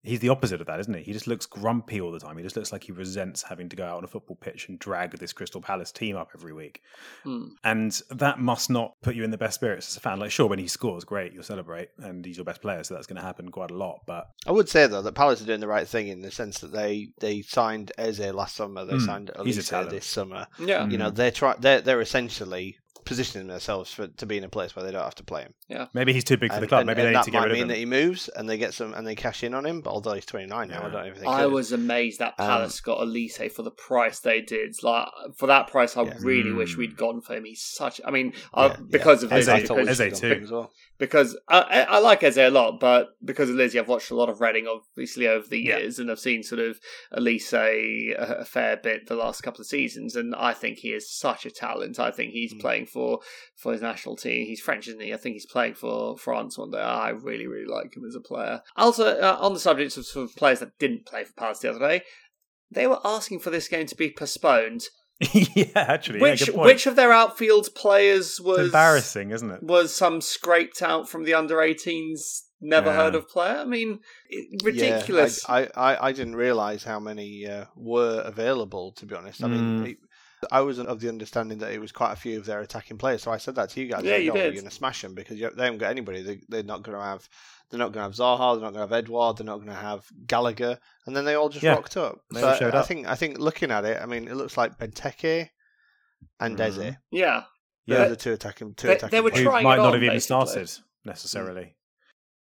S2: He's the opposite of that, isn't he? He just looks grumpy all the time. He just looks like he resents having to go out on a football pitch and drag this Crystal Palace team up every week.
S4: Hmm.
S2: And that must not put you in the best spirits as a fan. Like, sure, when he scores, great, you'll celebrate, and he's your best player, so that's going to happen quite a lot. But
S3: I would say though that Palace are doing the right thing in the sense that they they signed Eze last summer, they
S2: Mm,
S3: signed
S2: he's a
S3: Olise
S2: talent.
S3: this summer.
S4: Yeah.
S3: You know, they're try they're they're essentially positioning themselves for to be in a place where they don't have to play him.
S2: Yeah, maybe he's too big for
S3: And,
S2: the club.
S3: and-
S2: maybe
S3: and
S2: they need
S3: that
S2: to get
S3: might
S2: rid of
S3: mean
S2: him.
S3: that he moves and they get some and they cash in on him. But although he's twenty nine now, I don't even think
S4: I
S3: could.
S4: was amazed that
S3: Um,
S4: Palace got Olise for the price they did. Like for that price, I
S3: Yeah.
S4: really
S2: Mm.
S4: wish we'd gone for him. He's such. I mean,
S3: Yeah,
S4: uh,
S3: yeah.
S4: because of
S2: Eze-
S4: Lizzie, because,
S2: Eze too.
S3: as well.
S4: Because I, I like Eze a lot, but because of Lizzie, I've watched a lot of Reading, obviously over the
S2: Yeah.
S4: years, and I've seen sort of Olise a, a fair bit the last couple of seasons, and I think he is such a talent. I think he's
S3: Mm.
S4: playing for for his national team. He's French, isn't he? I think he's playing for France one day. I really, really like him as a player. Also, uh, on the subject of sort of players that didn't play for Palace the other day, they were asking for this game to be postponed.
S2: yeah, actually, yeah,
S4: which
S2: good point.
S4: which of their outfield players
S2: It's
S4: was
S2: embarrassing, isn't it?
S4: was some scraped out from the under 18s never
S2: Yeah.
S4: heard of player? I mean, ridiculous.
S3: Yeah, I, I, I didn't realise how many uh, were available. To be honest, I mean,
S2: Mm.
S3: it- I was of the understanding that it was quite a few of their attacking players. So I said that to you guys.
S4: Yeah, you did.
S3: You're going to smash them because you, they haven't got anybody. They, they're not going to have. They're not going to have Zaha. They're not going to have Edouard. They're not going to have Gallagher. And then they all just
S2: Yeah,
S3: rocked up.
S2: they
S3: so
S2: all showed
S3: I
S2: up.
S3: think I think looking at it, I mean, it looks like Benteke and
S2: Mhm.
S3: Desi.
S4: yeah.
S3: They're
S2: Yeah.
S3: the two attacking. Two
S4: They-
S3: attacking
S4: they were
S3: players.
S2: Who
S4: trying
S2: might not
S4: on,
S2: have even
S4: basically.
S2: started necessarily.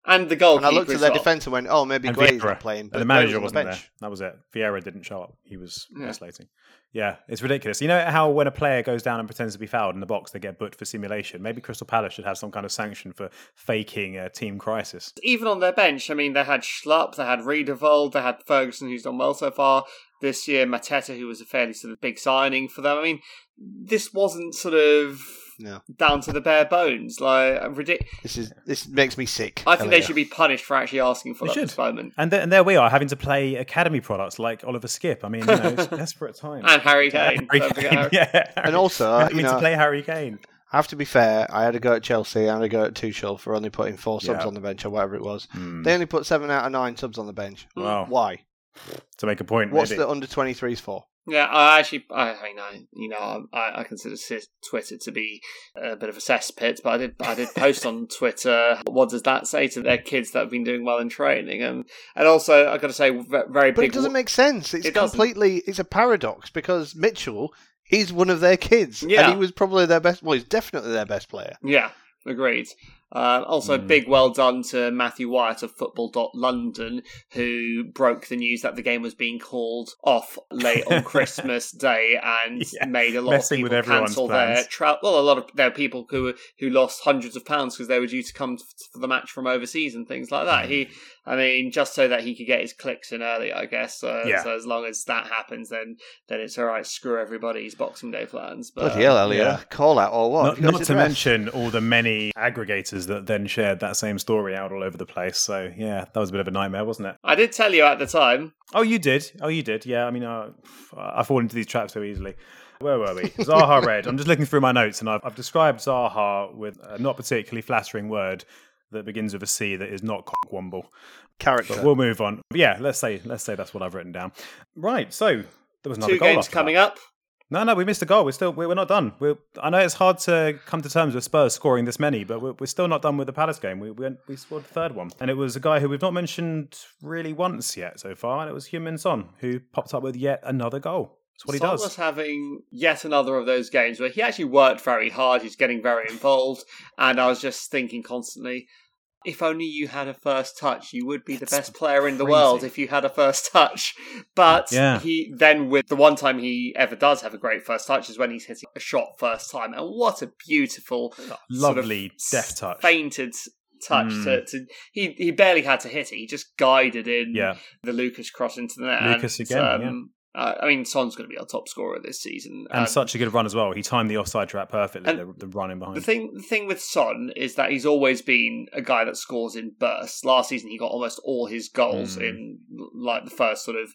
S4: And the
S3: And
S4: goalkeeper
S3: I looked at their
S4: well.
S3: defence and went, "Oh, maybe
S2: And
S3: Gray's not playing."
S2: And the manager
S3: was
S2: wasn't
S3: the
S2: there. That was it. Vieira didn't show up. He was
S4: Yeah.
S2: isolating. Yeah, it's ridiculous. You know how when a player goes down and pretends to be fouled in the box, they get booked for simulation. Maybe Crystal Palace should have some kind of sanction for faking a team crisis.
S4: Even on their bench, I mean, they had Schlupp, they had Riedewald, they had Ferguson, who's done well so far this year, Mateta, who was a fairly sort of big signing for them. I mean, this wasn't sort of
S3: No.
S4: down to the bare bones. Like, ridic-
S3: This is this makes me sick.
S4: I think they
S3: Elliot.
S4: should be punished for actually asking for
S2: They
S4: that postponement.
S2: And, th- and there we are having to play academy products like Oliver Skipp. I mean, you know, it's desperate times.
S4: And Harry Kane.
S2: Harry Kane,
S4: Harry-
S2: yeah.
S3: And also,
S2: having
S3: you
S2: to
S3: know,
S2: play Harry Kane.
S3: I have to be fair. I had a go at Chelsea. I had a go at Tuchel for only putting four subs
S2: Yeah.
S3: on the bench or whatever it was.
S2: Hmm.
S3: They only put seven out of nine subs on the bench.
S2: Wow.
S3: Why?
S2: To make a point,
S3: What's
S2: maybe.
S3: the under 23s for?
S4: Yeah, I actually, I, I mean, I, you know, I, I consider Twitter to be a bit of a cesspit, but I did, I did post on Twitter. What does that say to their kids that have been doing well in training? And and also, I got to say, ve- very
S3: But it doesn't make sense. It's
S4: It doesn't.
S3: completely. It's a paradox because Mitchell, he's one of their kids,
S4: Yeah.
S3: and he was probably their best. Well, he's definitely their best player.
S4: Yeah, agreed. Uh, also,
S2: Mm.
S4: big well done to Matthew Wyatt of Football.London, who broke the news that the game was being called off late on Christmas Day and
S2: Yeah,
S4: made a lot of
S2: messing with
S4: people
S2: everyone's
S4: cancel their travel. Well, a lot of there are people who who lost hundreds of pounds because they were due to come f- for the match from overseas and things like that. He, I mean, just so that he could get his clicks in early, I guess. Uh,
S2: Yeah.
S4: So as long as that happens, then then it's all right. Screw everybody's Boxing Day plans. But
S3: Bloody hell, Elliot!
S2: yeah.
S3: Call out or what?
S2: Not,
S3: Have you got
S2: not to
S3: address?
S2: mention all the many aggregators that then shared that same story out all over the place. So yeah, that was a bit of a nightmare, wasn't it?
S4: I did tell you at the time.
S2: Oh, you did. Oh, you did. Yeah. I mean, uh, I fall into these traps so easily. Where were we? Zaha Red. I'm just looking through my notes, and I've, I've described Zaha with a not particularly flattering word that begins with a C that is not cockwomble.
S3: character.
S2: But we'll move on. Yeah, let's say let's say that's what I've written down. Right. So there was another
S4: Two
S2: goal
S4: games coming
S2: that.
S4: up.
S2: No, no, we missed a goal. We're still we're not done. We're, I know it's hard to come to terms with Spurs scoring this many, but we're, we're still not done with the Palace game. We, we we scored the third one, and it was a guy who we've not mentioned really once yet so far, and it was Heung-min Son who popped up with yet another goal. That's what he
S4: Son
S2: does.
S4: was having yet another of those games where he actually worked very hard. He's getting very involved, and I was just thinking constantly. If only you had a first touch, you would be the best player in the
S2: crazy.
S4: world if you had a first touch. But
S2: Yeah.
S4: he then, with the one time he ever does have a great first touch, is when he's hitting a shot first time. And what a beautiful, sort of
S2: Lovely deft touch.
S4: fainted touch
S2: Mm.
S4: to, to he he barely had to hit it. He just guided in
S2: Yeah,
S4: the Lucas cross into the net.
S2: Lucas
S4: and,
S2: again,
S4: um, uh, I mean, Son's going to be our top scorer this season.
S2: and
S4: Um,
S2: such a good run as well. He timed the offside trap perfectly. The, the run in behind.
S4: the thing, the thing with Son is that he's always been a guy that scores in bursts. Last season, he got almost all his goals
S2: Mm.
S4: in like the first sort of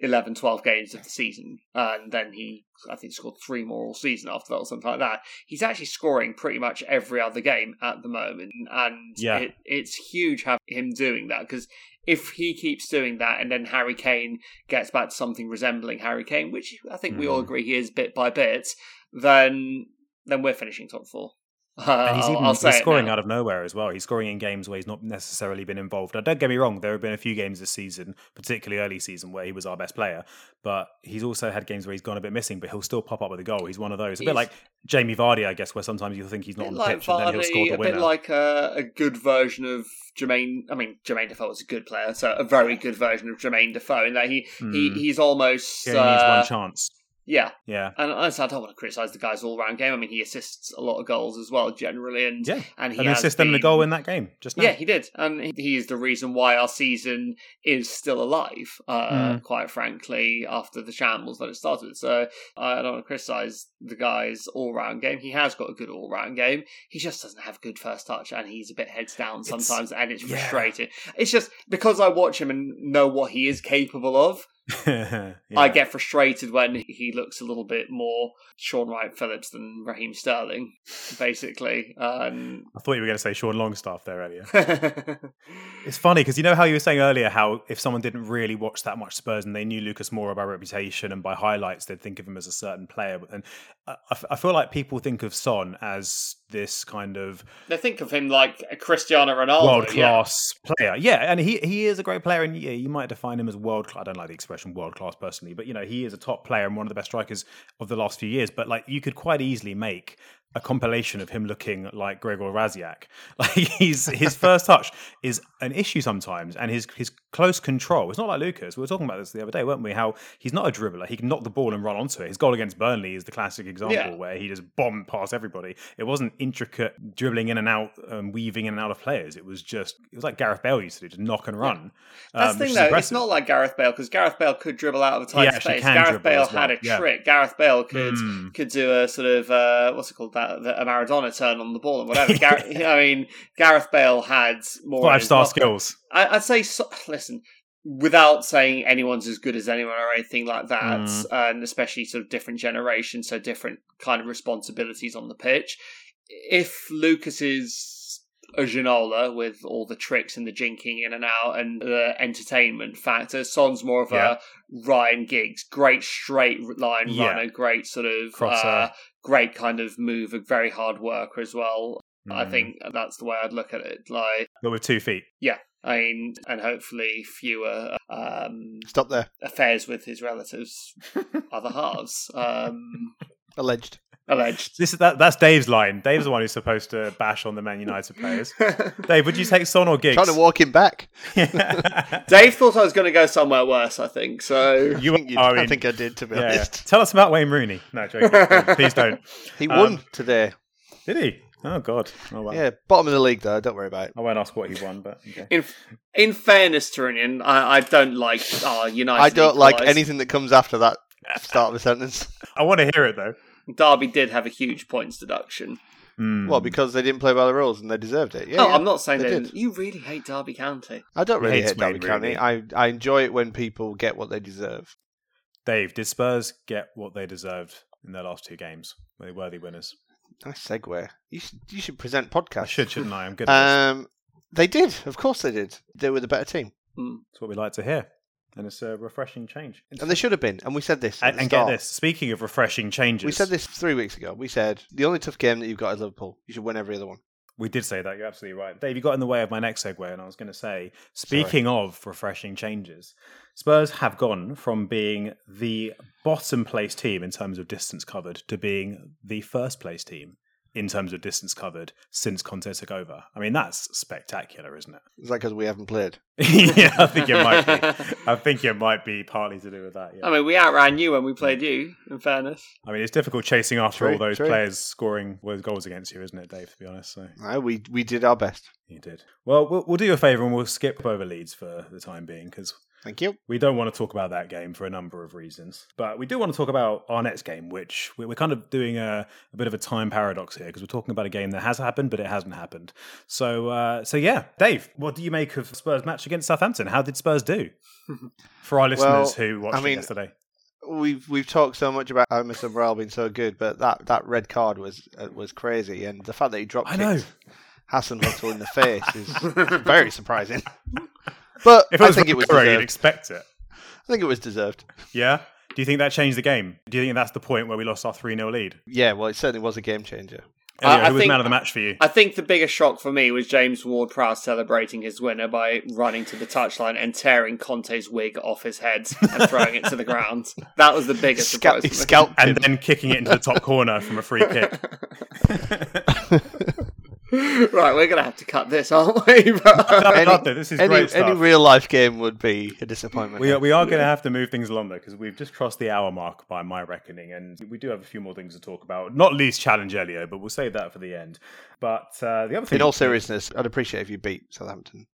S4: 11, 12 games of the season. And then he, I think, scored three more all season after that or something like that. He's actually scoring pretty much every other game at the moment. And
S2: Yeah.
S4: it, it's huge having him doing that because if he keeps doing that and then Harry Kane gets back to something resembling Harry Kane, which I think we all
S2: Mm.
S4: agree he is bit by bit, then then we're finishing top four. Uh,
S2: And he's even he's scoring out of nowhere as well. He's scoring in games where he's not necessarily been involved. Now, don't get me wrong, there have been a few games this season, particularly early season, where he was our best player. But he's also had games where he's gone a bit missing, but he'll still pop up with a goal. He's one of those. A bit like Jamie Vardy, I guess, where sometimes you'll think he's not on the
S4: like
S2: pitch and then he'll score
S4: Vardy,
S2: the
S4: a bit like a, a good version of Jermaine. I mean, Jermaine Defoe is a good player, so a very good version of Jermaine Defoe in that he, he
S2: Mm.
S4: he's almost
S2: he needs
S4: uh,
S2: one chance.
S4: Yeah.
S2: Yeah.
S4: And honestly, I don't want to criticise the guy's all round game. I mean, he assists a lot of goals as well, generally, and
S2: Yeah.
S4: and he
S2: And
S4: has
S2: assist them in the goal in that game just now.
S4: Yeah, he did, and he- is the reason why our season is still alive. Uh,
S2: Mm.
S4: Quite frankly, after the shambles that it started, so I don't want to criticise the guy's all-round game. He has got a good all-round game. He just doesn't have good first touch, and he's a bit heads down
S2: It's-
S4: sometimes, and it's
S2: yeah.
S4: frustrating. It's just because I watch him and know what he is capable of.
S2: Yeah.
S4: I get frustrated when he looks a little bit more Shaun Wright Phillips than Raheem Sterling, basically. Um,
S2: I thought you were going to say Sean Longstaff there earlier. It's funny because you know how you were saying earlier how if someone didn't really watch that much Spurs and they knew Lucas Moura by reputation and by highlights, they'd think of him as a certain player. I I feel like people think of Son as this kind of
S4: they think of him like a Cristiano Ronaldo.
S2: world
S4: Oh, yeah.
S2: class player. Yeah, and he he is a great player, and yeah, you might define him as world class. I don't like the expression world class personally, but you know he is a top player and one of the best strikers of the last few years. But like you could quite easily make a compilation of him looking like Grzegorz Rasiak. Like he's his first touch is an issue sometimes, and his his close control. It's not like Lucas. We were talking about this the other day, weren't we? How he's not a dribbler. He can knock the ball and run onto it. His goal against Burnley is the classic example
S4: Yeah.
S2: where he just bombed past everybody. It wasn't intricate dribbling in and out, um, weaving in and out of players. It was just it was like Gareth Bale used to do, just knock and run.
S4: That's
S2: um,
S4: the thing, though. It's not like Gareth Bale because Gareth Bale could dribble out of a tight space. Gareth Bale
S2: well,
S4: had a
S2: yeah.
S4: trick. Gareth Bale could
S2: Mm.
S4: could do a sort of uh, what's it called that the, a Maradona turn on the ball and whatever. Gar- I mean, Gareth Bale had more
S2: five star skills.
S4: I, I'd say, so, listen, without saying anyone's as good as anyone or anything like that,
S2: Mm.
S4: and especially sort of different generations, so different kind of responsibilities on the pitch. If Lucas is a Ginola with all the tricks and the jinking in and out and the entertainment factor, Son's more of
S2: Yeah.
S4: a Ryan Giggs, great straight line
S2: Yeah.
S4: runner, great sort of uh, great kind of move, a very hard worker as well. I
S2: Mm.
S4: think that's the way I'd look at it. Like,
S2: but with two feet.
S4: I mean, and hopefully fewer um,
S3: Stop there.
S4: affairs with his relatives, other halves. Um,
S3: Alleged.
S4: alleged.
S2: This is that. That's Dave's line. Dave's the one who's supposed to bash on the Man United players. Dave, would you take Son or Giggs?
S3: Trying to walk him back.
S4: Dave thought I was going to go somewhere worse. I think so.
S2: you
S3: I think, you-
S2: I
S3: I think I did, to be
S2: yeah, yeah.
S3: honest.
S2: Tell us about Wayne Rooney. No, joking. Please don't.
S3: He
S2: Um,
S3: won today.
S2: Did he? Oh God. Oh well.
S3: Yeah, bottom of the league, though. Don't worry about it.
S2: I won't ask what he won, but okay.
S4: In in fairness to Union, I, I don't like oh, United.
S3: I don't like
S4: equalised.
S3: anything that comes after that start of a sentence.
S2: I want to hear it though.
S4: Derby did have a huge points deduction.
S2: Hmm.
S3: Well, because they didn't play by the rules and they deserved it. Yeah,
S4: no,
S3: yeah.
S4: I'm not saying
S3: they
S4: that
S3: did.
S4: you really hate Derby County.
S3: I don't
S2: He
S3: really hate Derby
S2: Wayne
S3: County. I, I enjoy it when people get what they deserve.
S2: Dave, did Spurs get what they deserved in their last two games? Were they worthy winners?
S3: Nice segue. You should you should present
S2: podcast.
S3: I
S2: should, shouldn't I? I'm good at
S3: Um, they did. Of course they did. They were the better team,
S4: Hmm.
S2: That's what we like to hear. And it's a refreshing change.
S3: and they should have been. And we said this.
S2: And, and get this. Speaking of refreshing changes,
S3: We said this three weeks ago. We said the only tough game that you've got is Liverpool. You should win every other one.
S2: We did say that. You're absolutely right. Dave, you got in the way of my next segue, and I was going to say, speaking of refreshing changes, Spurs have gone from being the bottom place team in terms of distance covered to being the first place team in terms of distance covered since Conte took over. I mean, that's spectacular, isn't it?
S3: Is that because we haven't played?
S2: yeah, I think it might be. I think it might be partly to do with that. Yeah.
S4: I mean, we outran you when we played you. In fairness,
S2: I mean, it's difficult chasing after
S3: True,
S2: all those
S3: true.
S2: players scoring those goals against you, isn't it, Dave? To be honest, so
S3: No, we we did our best.
S2: you did. Well, we'll, we'll do you a favour and we'll skip over Leeds for the time being because
S3: Thank you.
S2: We don't want to talk about that game for a number of reasons, but we do want to talk about our next game, which we- we're kind of doing a, a bit of a time paradox here because we're talking about a game that has happened, but it hasn't happened. So, uh, so yeah, Dave, what do you make of Spurs' match against Southampton? How did Spurs do? For our listeners
S3: Well,
S2: who watched
S3: I mean-
S2: it yesterday,
S3: We've we've talked so much about how Emerson Royal being so good, but that, that red card was uh, was crazy, and the fact that he dropped
S2: I know.
S3: Hasenhüttl in the face is very surprising. But
S2: If it
S3: I
S2: was
S3: think it was
S2: Romero, you'd expect it.
S3: I think it was deserved.
S2: Yeah. Do you think that changed the game? Do you think that's the point where we lost our 3 0 lead?
S3: Yeah, well, it certainly was a game changer.
S4: I-
S2: Elliot,
S4: I
S2: who was
S4: think-
S2: man of the match for you?
S4: I think the biggest shock for me was James Ward Prowse celebrating his winner by running to the touchline and tearing Conte's wig off his head and throwing it to the ground. That was the biggest
S3: Scal-
S4: surprise. for me.
S3: scalped
S2: and then kicking it into the top corner from a free kick.
S4: right, we're gonna have to cut this, aren't we? But,
S3: Any-
S2: God, though, this is
S3: any,
S2: great stuff.
S3: any real life game would be a disappointment.
S2: We are, we are going to have to move things along though, because we've just crossed the hour mark by my reckoning, and we do have a few more things to talk about. Not least challenge Elio, but we'll save that for the end. But uh, the other thing,
S3: In all seriousness, I'd appreciate if you beat Southampton.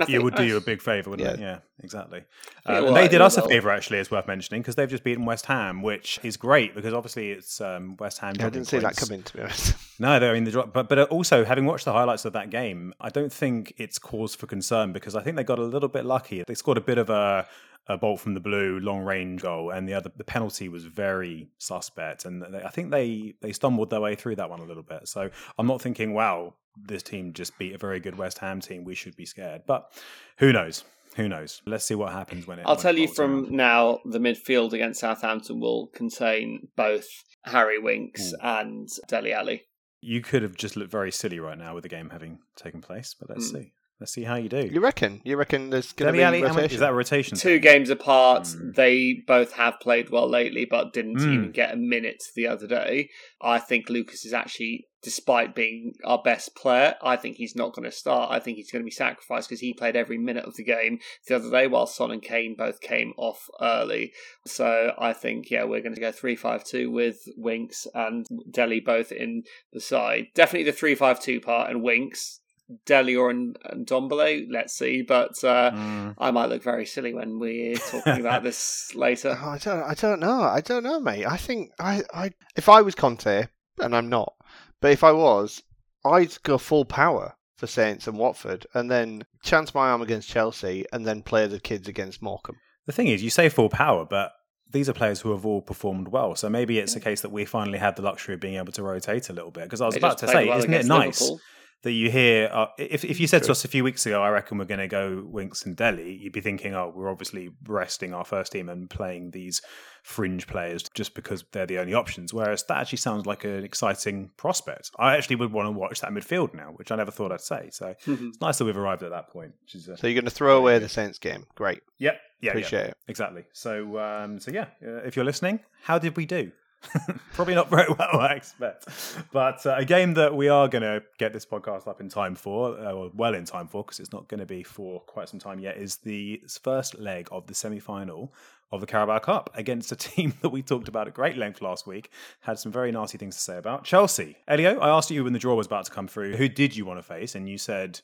S4: I
S2: it would do you a big favour, wouldn't it?
S3: Yeah.
S2: Yeah, exactly.
S4: Yeah,
S2: Uh,
S4: well,
S2: they did us a favour, actually, it's worth mentioning, because they've just beaten West Ham, which is great because obviously it's um, West Ham.
S3: Yeah, I didn't see that coming, to be honest.
S2: No, they- I mean, the drop, but but also having watched the highlights of that game, I don't think it's cause for concern because I think they got a little bit lucky. They scored a bit of a, a bolt from the blue, long range goal, and the other the penalty was very suspect, and they, I think they they stumbled their way through that one a little bit. So I'm not thinking, wow, this team just beat a very good West Ham team. We should be scared, but who knows? Who knows? Let's see what happens when it.
S4: I'll
S2: when
S4: tell
S2: it
S4: you from
S2: around.
S4: now, the midfield against Southampton will contain both Harry Winks
S2: Ooh.
S4: and Dele Alli.
S2: You could have just looked very silly right now with the game having taken place, but let's
S4: Hmm.
S2: see. Let's see how you do.
S3: You reckon? You reckon there's going to
S2: Dele
S3: be
S2: Alli, how many-
S3: rotation?
S2: is that a rotation?
S4: Two
S2: thing?
S4: games apart,
S2: Hmm.
S4: they both have played well lately, but didn't
S2: Hmm.
S4: even get a minute the other day. I think Lucas is actually, despite being our best player, I think he's not going to start. I think he's going to be sacrificed because he played every minute of the game the other day, while Son and Kane both came off early. So I think, yeah, we're going to go 3 5 2 with Winks and Dele both in the side. Definitely the 3 5 2 part and Winks. Dele or and, and Ndombele, let's see. But uh,
S2: Mm.
S4: I might look very silly when we're talking about this later.
S3: Oh, I don't. I don't know. I don't know, mate. I think I. I. If I was Conte, and I'm not, but if I was, I'd go full power for Saints and Watford, and then chance my arm against Chelsea, and then play the kids against Morecambe.
S2: The thing is, you say full power, but these are players who have all performed well. So maybe it's a case that we finally had the luxury of being able to rotate a little bit. Because I was
S4: They
S2: about to say,
S4: well
S2: isn't it nice
S4: Liverpool.
S2: That you hear? Uh, if if you said to us a few weeks ago, I reckon we're going to go Winks and Dele, you'd be thinking, oh, we're obviously resting our first team and playing these fringe players just because they're the only options. Whereas that actually sounds like an exciting prospect. I actually would want to watch that midfield now, which I never thought I'd say. So it's nice that we've arrived at that point. Which is, uh,
S3: So you're going to throw away the Saints game. Great.
S2: yeah, yeah, yeah.
S3: Appreciate it.
S2: Exactly. So, um, so yeah, uh, if you're listening, how did we do? Probably not very well, I expect. But uh, a game that we are going to get this podcast up in time for, uh, or well in time for, because it's not going to be for quite some time yet, is the first leg of the semi final of the Carabao Cup against a team that we talked about at great length last week. Had some very nasty things to say about Chelsea. Elio, I asked you when the draw was about to come through, who did you want to face? And you said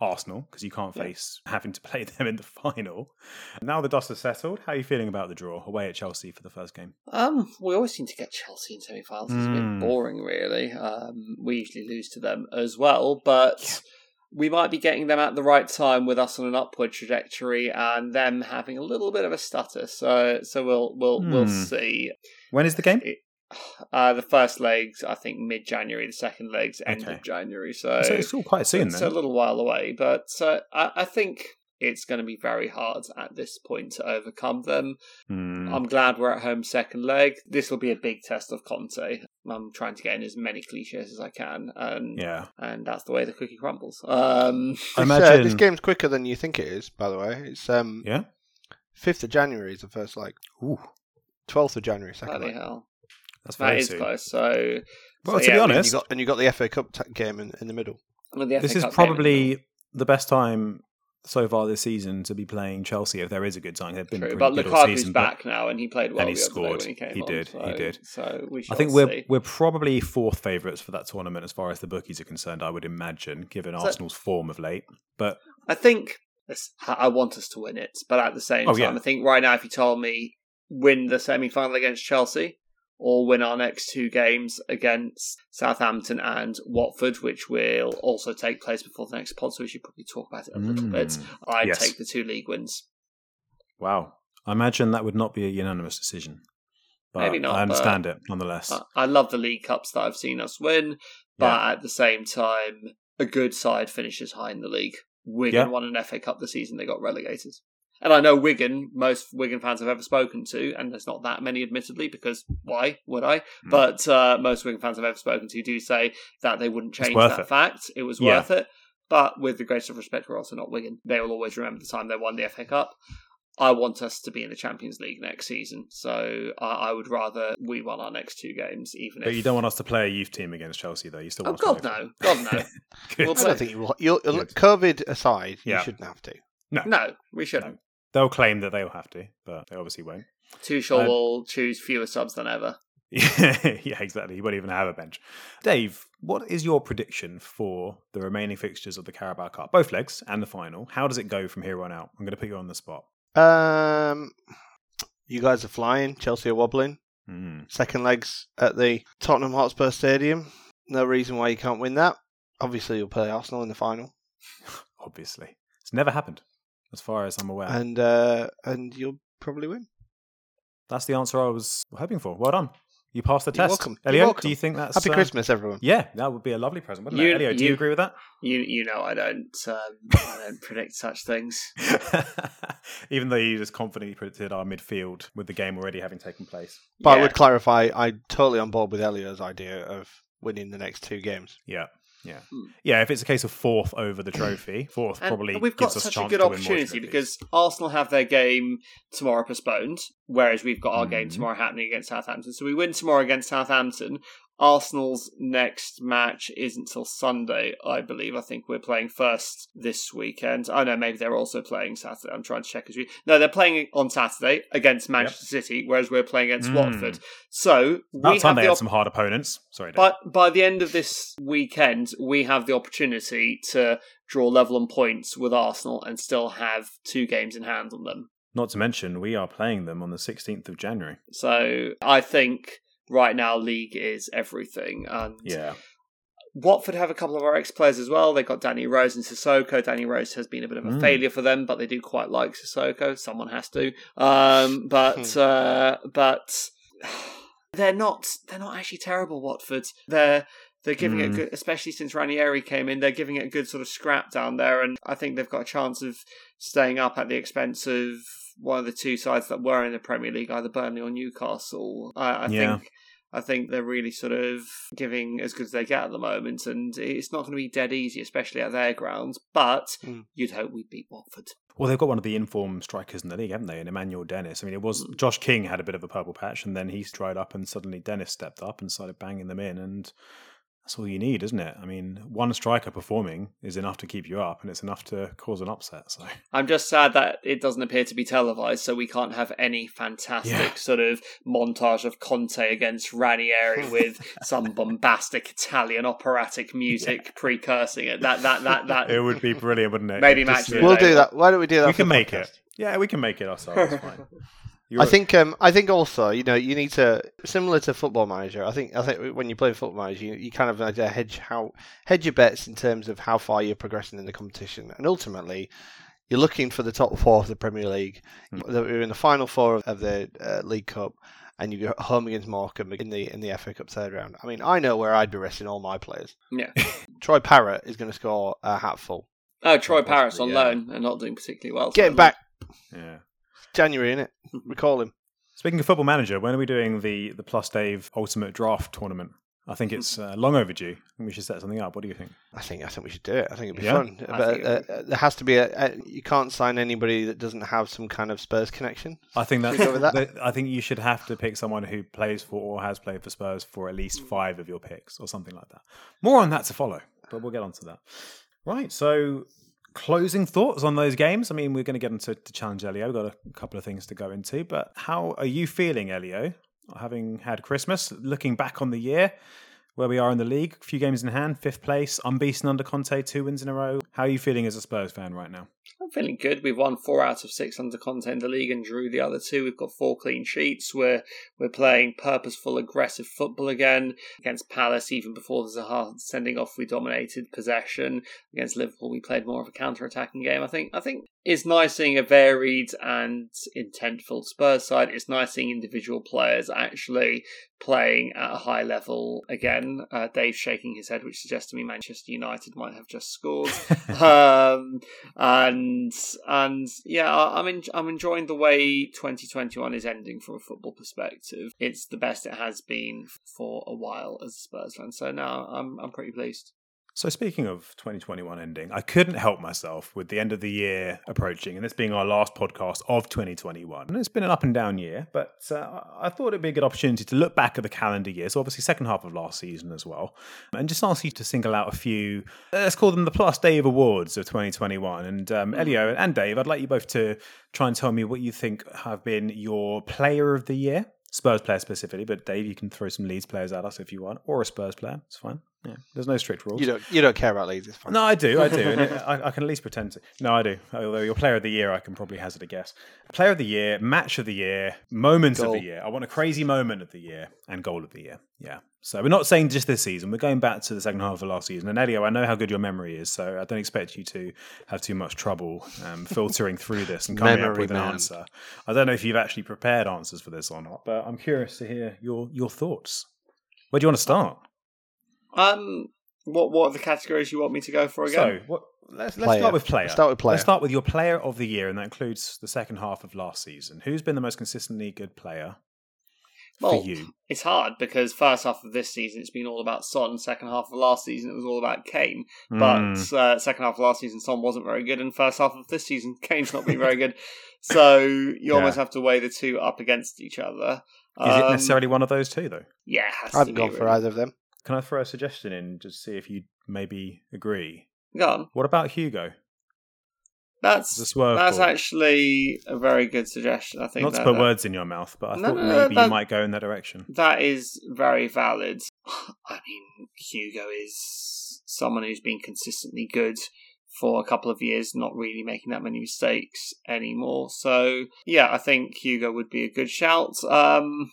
S2: Arsenal, because you can't face having to play them in the final. Now the dust has settled. How are you feeling about the draw away at Chelsea for the first game?
S4: Um, we always seem to get Chelsea in semi-finals. It's a
S2: Mm.
S4: bit boring, really. Um, we usually lose to them as well, but we might be getting them at the right time with us on an upward trajectory and them having a little bit of a stutter. So, so we'll we'll we'll
S2: Hmm.
S4: see.
S2: When is the game?
S4: It- Uh, the first legs, I think, mid-January. The second legs, end
S2: Okay.
S4: of January. So,
S2: so it's all quite soon
S4: it's
S2: then.
S4: a little while away, but uh, I, I think it's going to be very hard at this point to overcome them.
S2: Hmm.
S4: I'm glad we're at home second leg. This will be a big test of Conte. I'm trying to get in as many cliches as I can, and
S2: yeah.
S4: and that's the way the cookie crumbles. Um,
S2: I
S3: This, uh, this game's quicker than you think it is. By the way, it's um
S2: Yeah.
S3: fifth of January is the first like,
S2: Ooh,
S3: Twelfth of January, second
S4: bloody
S3: leg.
S4: hell,
S2: that's
S4: that
S2: very
S4: is
S2: soon.
S4: close. So,
S2: Well,
S4: so
S2: to be
S4: yeah,
S3: And
S2: honest,
S3: you got and you got the FA Cup t- game in, in the middle.
S4: the
S2: this
S4: FA
S2: is
S4: Cup game the
S2: probably the best time so far this season to be playing Chelsea. If there is a good time, they've been
S4: True,
S2: pretty
S4: but
S2: good all
S4: Lukaku's
S2: season. but
S4: back now, and he played well
S2: And he
S4: the other day
S2: scored.
S4: when he came
S2: He
S4: on,
S2: did, he did.
S4: So we
S2: I
S4: shall
S2: think we're
S4: see.
S2: we're probably fourth favourites for that tournament as far as the bookies are concerned. I would imagine, given
S4: So-
S2: Arsenal's form of late. But
S4: I think I I want us to win it, but at the same
S2: Oh,
S4: time,
S2: yeah.
S4: I think right now, if you told me win the semi final against Chelsea or win our next two games against Southampton and Watford, which will also take place before the next pod, so we should probably talk about it a little bit.
S2: Mm.
S4: I'd
S2: Yes.
S4: take the two league wins.
S2: Wow. I imagine that would not be a unanimous decision. But
S4: Maybe not,
S2: I understand it nonetheless.
S4: I- I love the league cups that I've seen us win, but
S2: Yeah.
S4: at the same time, a good side finishes high in the league. Wigan
S2: Yeah.
S4: won an FA Cup the season they got relegated. And I know Wigan, most Wigan fans I've ever spoken to, and there's not that many admittedly, because why would I?
S2: Mm.
S4: But uh, most Wigan fans I've ever spoken to do say that they wouldn't change that
S2: it.
S4: fact. It was
S2: Yeah.
S4: worth it. But with the greatest of respect, we're also not Wigan. They will always remember the time they won the FA Cup. I want us to be in the Champions League next season, so I, I would rather we won our next two games, even
S2: but
S4: if
S2: you don't want us to play a youth team against Chelsea, though. You still
S4: Oh
S2: want
S4: God
S2: us to
S4: no, God no,
S2: Good.
S4: We'll
S3: I don't think you will. You'll,
S2: Good.
S3: COVID aside,
S2: Yeah.
S3: you shouldn't have to.
S4: no. We shouldn't.
S2: They'll claim that they'll have to, but they obviously won't.
S4: Tuchel
S2: Uh,
S4: will choose fewer subs than ever.
S2: yeah, exactly. He won't even have a bench. Dave, what is your prediction for the remaining fixtures of the Carabao Cup, both legs and the final? How does it go from here on out? I'm going to put you on the spot.
S3: Um, you guys are flying. Chelsea are wobbling.
S2: Mm.
S3: Second legs at the Tottenham Hotspur Stadium. No reason why you can't win that. Obviously, you'll play Arsenal in the final,
S2: Obviously, it's never happened, as far as I'm aware.
S3: and uh, and you'll probably win.
S2: That's the answer I was hoping for. Well done. You passed the
S3: You're
S2: test.
S3: welcome. You're
S2: Elio,
S3: welcome.
S2: do you think that's
S3: Happy
S2: uh,
S3: Christmas, everyone.
S2: Yeah, that would be a lovely present, wouldn't
S4: You-
S2: it? Elio, do you
S4: you-
S2: agree with that?
S4: You you know I don't um, I don't predict such things.
S2: Even though you just confidently predicted our midfield with the game already having taken place.
S3: But I
S4: Yeah.
S3: would clarify, I'm totally on board with Elio's idea of winning the next two games.
S2: Yeah. Yeah.
S4: Hmm.
S2: Yeah, if it's a case of fourth over the trophy, fourth
S4: And
S2: probably
S4: we've got
S2: gives us
S4: such
S2: chance
S4: a good
S2: to win more
S4: opportunity because Arsenal have their game tomorrow postponed, whereas we've got our game
S2: Mhm.
S4: tomorrow happening against Southampton. So we win tomorrow against Southampton. Arsenal's next match isn't till Sunday, I believe. I think we're playing first this weekend. I know maybe they're also playing Saturday. I'm trying to check as we. No, they're playing on Saturday against Manchester City, whereas we're playing against
S2: Mm.
S4: Watford. So we
S2: time
S4: have
S2: they
S4: the
S2: had
S4: op-
S2: some hard opponents. Sorry, Dave.
S4: but by the end of this weekend, we have the opportunity to draw level on points with Arsenal and still have two games in hand on them.
S2: Not to mention, we are playing them on the 16th of January.
S4: So I think right now, league is everything. And
S2: Yeah.
S4: Watford have a couple of our ex players as well. They've got Danny Rose and Sissoko. Danny Rose has been a bit of a
S2: Mm.
S4: failure for them, but they do quite like Sissoko. Someone has to. Um, but
S3: Hmm.
S4: uh, but they're not they're not actually terrible. Watford. They're they're giving it
S2: Mm.
S4: good, especially since Ranieri came in. They're giving it a good sort of scrap down there, and I think they've got a chance of staying up at the expense of one of the two sides that were in the Premier League, either Burnley or Newcastle. I, I
S2: Yeah.
S4: think I think they're really sort of giving as good as they get at the moment, and it's not going to be dead easy, especially at their grounds. But
S3: Mm.
S4: you'd hope we'd beat Watford.
S2: Well, they've got one of the informed strikers in the league, haven't they? And Emmanuel Dennis. I mean, it was Josh King had a bit of a purple patch, and then he's dried up, and suddenly Dennis stepped up and started banging them in, and that's all you need, isn't it? I mean, one striker performing is enough to keep you up, and it's enough to cause an upset. So
S4: I'm just sad that it doesn't appear to be televised, so we can't have any fantastic
S2: Yeah.
S4: sort of montage of Conte against Ranieri with some bombastic Italian operatic music precursing it. That that that that
S2: it would be brilliant, wouldn't it?
S4: Maybe
S2: Just
S4: match
S2: to-
S3: We'll do that. Why don't we do that?
S2: We
S3: for
S2: can
S3: the
S2: make
S3: podcast?
S2: it. Yeah, we can make it ourselves. It's. You're
S3: I think um, I think also you know you need to similar to Football Manager. I think I think when you play Football Manager, you, you kind of need to hedge how hedge your bets in terms of how far you're progressing in the competition, and ultimately you're looking for the top four of the Premier League.
S2: Hmm.
S3: You're in the final four of, of the uh, League Cup, and you go home against Morecambe in the in the FA Cup third round. I mean, I know where I'd be resting all my players.
S4: Yeah.
S3: Troy Parrott is going to score a hatful.
S4: Oh, Troy
S2: Possibly,
S4: Paris on
S2: yeah.
S4: loan and not doing particularly well.
S3: Getting him back,
S2: yeah.
S3: January, innit? Recall him.
S2: Speaking of football manager, when are we doing the the Plus Dave Ultimate Draft tournament? I think it's uh, long overdue. I think we should set something up. What do you think?
S3: I think I think we should do it. I think it'd be
S2: Yeah?
S3: fun.
S4: I
S3: But uh, uh, there has to be a, a. You can't sign anybody that doesn't have some kind of Spurs connection.
S2: I think that's
S3: we go with that?
S2: that- I think you should have to pick someone who plays for or has played for Spurs for at least five of your picks or something like that. More on that to follow, but we'll get onto that. Right. So, closing thoughts on those games. I mean, we're going to get into to challenge Elio. We've got a couple of things to go into, but how are you feeling, Elio? Having had Christmas, looking back on the year, where we are in the league, a few games in hand, fifth place, unbeaten under Conte, two wins in a row. How are you feeling as a Spurs fan right now?
S4: I'm feeling good. We've won four out of six under contender league and drew the other two. We've got four clean sheets. We're we're playing purposeful, aggressive football again against Palace. Even before the Zaha sending off, we dominated possession against Liverpool. We played more of a counter-attacking game. I think I think it's nice seeing a varied and intentful Spurs side. It's nice seeing individual players actually playing at a high level again. Uh, Dave's shaking his head, which suggests to me Manchester United might have just scored. um, and and yeah, I- I'm in, I'm enjoying the way 2021 is ending from a football perspective. It's the best it has been for a while as a Spurs fan. So now I'm I'm pretty pleased.
S2: So speaking of 2021 ending, I couldn't help myself with the end of the year approaching, and this being our last podcast of 2021. And it's been an up and down year, but uh, I thought it'd be a good opportunity to look back at the calendar year. So obviously, second half of last season as well, and just ask you to single out a few. uh, Let's call them the Plus Dave Awards of 2021. And um, Elio and Dave, I'd like you both to try and tell me what you think have been your Player of the Year. Spurs player specifically, but Dave, you can throw some Leeds players at us if you want, or a Spurs player. It's fine. Yeah, there's no strict rules.
S3: You don't you don't care about Leeds. It's fine.
S2: No, I do, I do, and it, I, I can at least pretend to. No, I do. Although your player of the year, I can probably hazard a guess. Player of the year, match of the year, moment of the year. I want a crazy moment of the year and goal of the year. Yeah. So we're not saying just this season. We're going back to the second half of last season. And Elio, I know how good your memory is, so I don't expect you to have too much trouble um, filtering through this and coming up with an
S3: man.
S2: answer. I don't know if you've actually prepared answers for this or not, but I'm curious to hear your your thoughts. Where do you want to start?
S4: Um, what what are the categories you want me to go for again?
S2: So, what, let's, let's
S3: Player.
S2: start with player.
S3: Let's start with player.
S2: Let's start with your player of the year, and that includes the second half of last season. Who's been the most consistently good player
S4: Well,
S2: for you?
S4: It's hard because first half of this season it's been all about Son. Second half of last season it was all about Kane. But
S2: Mm,
S4: uh, second half of last season Son wasn't very good, and first half of this season Kane's not been very good. So you
S2: Yeah.
S4: almost have to weigh the two up against each other.
S2: is it
S4: Um,
S2: necessarily one of those two, though?
S4: Yeah, it has
S3: I haven't
S4: to be,
S3: gone for
S4: really.
S3: either of them.
S2: Can I throw a suggestion in just see if you maybe agree?
S4: Go on.
S2: What about Hugo?
S4: That's that's actually a very good suggestion. I think
S2: Not to put
S4: that-
S2: words in your mouth, but I
S4: No,
S2: thought
S4: no,
S2: maybe
S4: that-
S2: you might go in that direction.
S4: That is very valid. I mean, Hugo is someone who's been consistently good for a couple of years, not really making that many mistakes anymore. So, yeah, I think Hugo would be a good shout. Um,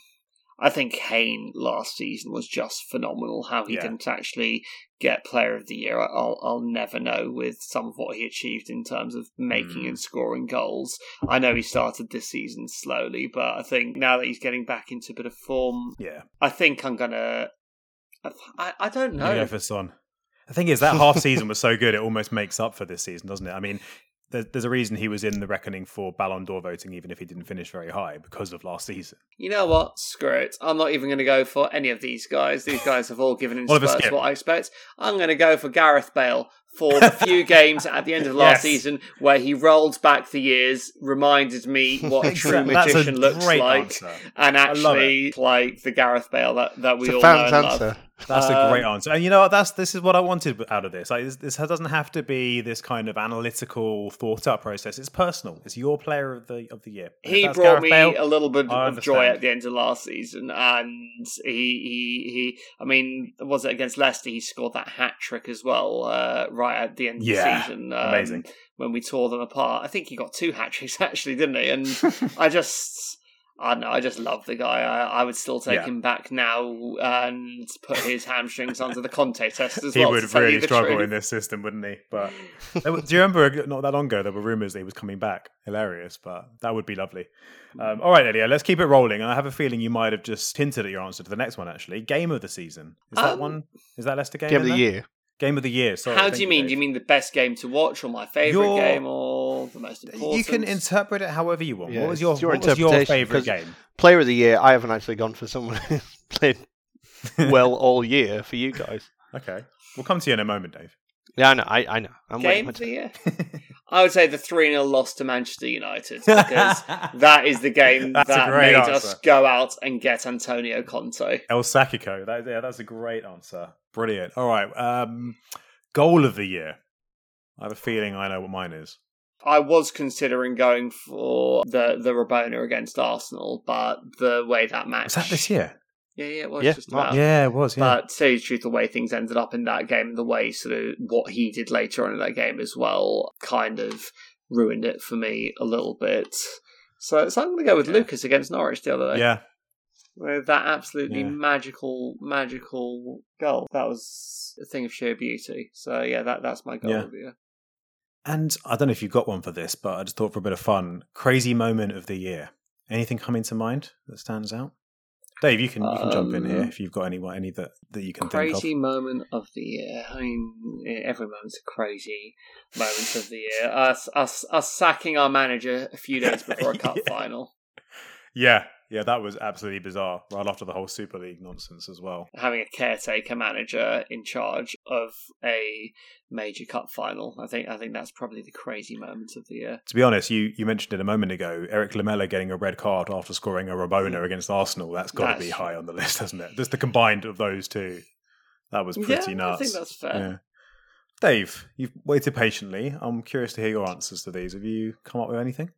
S4: I think Kane last season was just phenomenal. How he
S2: Yeah.
S4: didn't actually get Player of the Year, I'll I'll never know. With some of what he achieved in terms of making
S2: Mm.
S4: and scoring goals, I know he started this season slowly, but I think now that he's getting back into a bit of form,
S2: Yeah,
S4: I think I'm gonna. I, I don't know.
S2: go for Son. The thing is, that half season was so good, it almost makes up for this season, doesn't it? I mean, there- there's a reason he was in the reckoning for Ballon d'Or voting, even if he didn't finish very high because of last season.
S4: You know what? Screw it. I'm not even going to go for any of these guys. These guys have all given in what I expect. I'm going to go for Gareth Bale for the few games at the end of last
S2: Yes.
S4: season where he rolled back the years, reminded me what a true
S2: Exactly. That's a
S4: magician looks like,
S2: answer.
S4: and actually like the Gareth Bale that, that we
S3: It's a
S4: all know
S3: fan's
S4: and love.
S3: answer.
S2: That's a
S4: Um,
S2: great answer, and you know what? That's this is what I wanted out of this. Like this, this doesn't have to be this kind of analytical, thought out process. It's personal. It's your player of the of the year.
S4: He brought
S2: Gareth
S4: me
S2: Bale,
S4: a little bit
S2: I
S4: of joy at the end of last season, and he he he. I mean, was it against Leicester? He scored that hat trick as well, uh, right at the end of
S2: Yeah,
S4: the season. um,
S2: amazing.
S4: when we tore them apart. I think he got two hat tricks actually, didn't he? And I just. I don't know. I just love the guy. I, I would still take
S2: Yeah.
S4: him back now and put his hamstrings under the Conte test as
S2: he
S4: well.
S2: would
S4: to tell you
S2: really struggle
S4: truth.
S2: in this system, wouldn't he? But were- do you remember not that long ago there were rumors that he was coming back? Hilarious, but that would be lovely. Um, all right, Eddie, let's keep it rolling. And I have a feeling you might have just hinted at your answer to the next one. Actually, game of the season is that
S4: Um,
S2: one? Is that Leicester game?
S3: Game of the
S2: there?
S3: year.
S2: Game of the year. Sorry,
S4: How do you mean? Do you mean the best game to watch, or my favorite
S2: Your-
S4: game, or the most important?
S2: You can interpret it however you want.
S3: Yeah,
S2: what was your,
S3: it's your
S2: what was your
S3: interpretation,
S2: favorite
S3: 'cause-
S2: game?
S3: Player of the year. I haven't actually gone for someone who played well all year for you guys.
S2: Okay, we'll come to you in a moment, Dave.
S3: Yeah, I know. I, I know. I'm
S4: game of the year. I would say the 3 0 loss to Manchester United because that is the game that made
S2: answer.
S4: us go out and get Antonio Conte.
S2: El Sacico. That, yeah, that's a great answer. Brilliant. All right. Um, goal of the year. I have a feeling I know what mine is.
S4: I was considering going for the the Rabona against Arsenal, but the way that match.
S2: Was that this year?
S4: Yeah, yeah, it was
S3: Yeah,
S4: just about.
S2: Yeah, it was. Yeah.
S4: But to tell you the truth, the way things ended up in that game, the way sort of what he did later on in that game as well, kind of ruined it for me a little bit. So, so I'm going to go with
S2: Yeah.
S4: Lucas against Norwich the other day.
S2: Yeah,
S4: With that absolutely
S2: Yeah.
S4: magical, magical goal. That was a thing of sheer beauty. So yeah, that that's my goal
S2: Yeah.
S4: of the year.
S2: and I don't know if you've got one for this, but I just thought for a bit of fun, crazy moment of the year. Anything coming to mind that stands out? Dave, you can you can jump in here
S4: Um,
S2: if you've got any any that that you can
S4: Crazy
S2: think
S4: moment of the year. I mean, every moment's a crazy moment of the year. Us, us, us sacking our manager a few days before a cup
S2: Yeah.
S4: final.
S2: Yeah, yeah, that was absolutely bizarre. Right after the whole Super League nonsense as well.
S4: having a caretaker manager in charge of a major cup final. I think, I think that's probably the crazy moment of the year.
S2: To be honest, you, you mentioned it a moment ago. Erik Lamela getting a red card after scoring a Rabona hmm. against Arsenal. That's got to be high on the list, hasn't it? Just the combined of those two. That was pretty
S4: yeah,
S2: nuts.
S4: I think that's fair.
S2: Yeah. Dave, you've waited patiently. I'm curious to hear your answers to these. Have you come up with anything?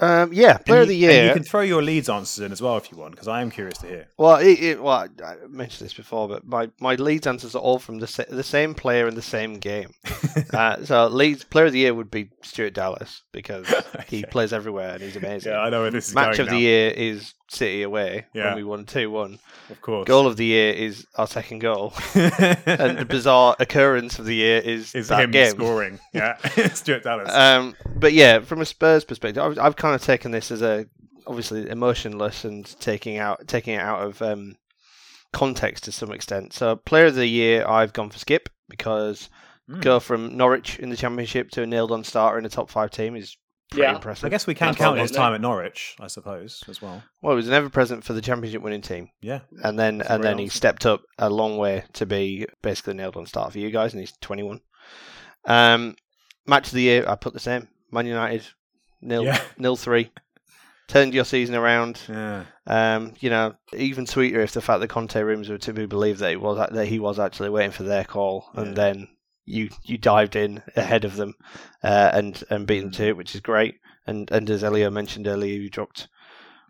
S3: Um, yeah, player
S2: And
S3: of the
S2: you- and
S3: year.
S2: you can throw your leads answers in as well if you want, because I am curious to hear.
S3: Well, it, it, well, I I mentioned this before, but my, my Leeds answers are all from the sa- the same player in the same game. uh, so Leeds player of the year would be Stuart Dallas because he plays everywhere and he's amazing.
S2: Yeah, I know where this is
S3: Match of the year is City away
S2: Yeah.
S3: when we won two one.
S2: Of course.
S3: Goal of the year is our second goal, and the bizarre occurrence of the year is,
S2: is
S3: that
S2: him
S3: game.
S2: scoring. Yeah, Stuart Dallas.
S3: Um, but yeah, from a Spurs perspective, I've, I've kind of taken this as a obviously emotionless and taking out taking it out of um, context to some extent. So, player of the year, I've gone for Skipp because
S2: Mm.
S3: go from Norwich in the Championship to a nailed on starter in the top five team is pretty
S4: Yeah.
S3: impressive.
S2: I guess we can
S4: That's
S2: count his time at Norwich, I suppose, as well.
S3: Well, he was an ever present for the Championship winning team,
S2: Yeah.
S3: and then
S2: That's
S3: and
S2: very
S3: then he stepped up a long way to be basically nailed on starter for you guys, and he's twenty one. Um, match of the year, I put the same. Man United, nil
S2: Yeah.
S3: nil three. Turned your season around.
S2: Yeah.
S3: Um, you know, even sweeter if the fact that Conte rooms were to be believed that it was that he was actually waiting for their call,
S2: Yeah.
S3: and then you you dived in ahead of them uh, and and beat them
S2: Mm.
S3: to it, which is great. And and as Elio mentioned earlier, you dropped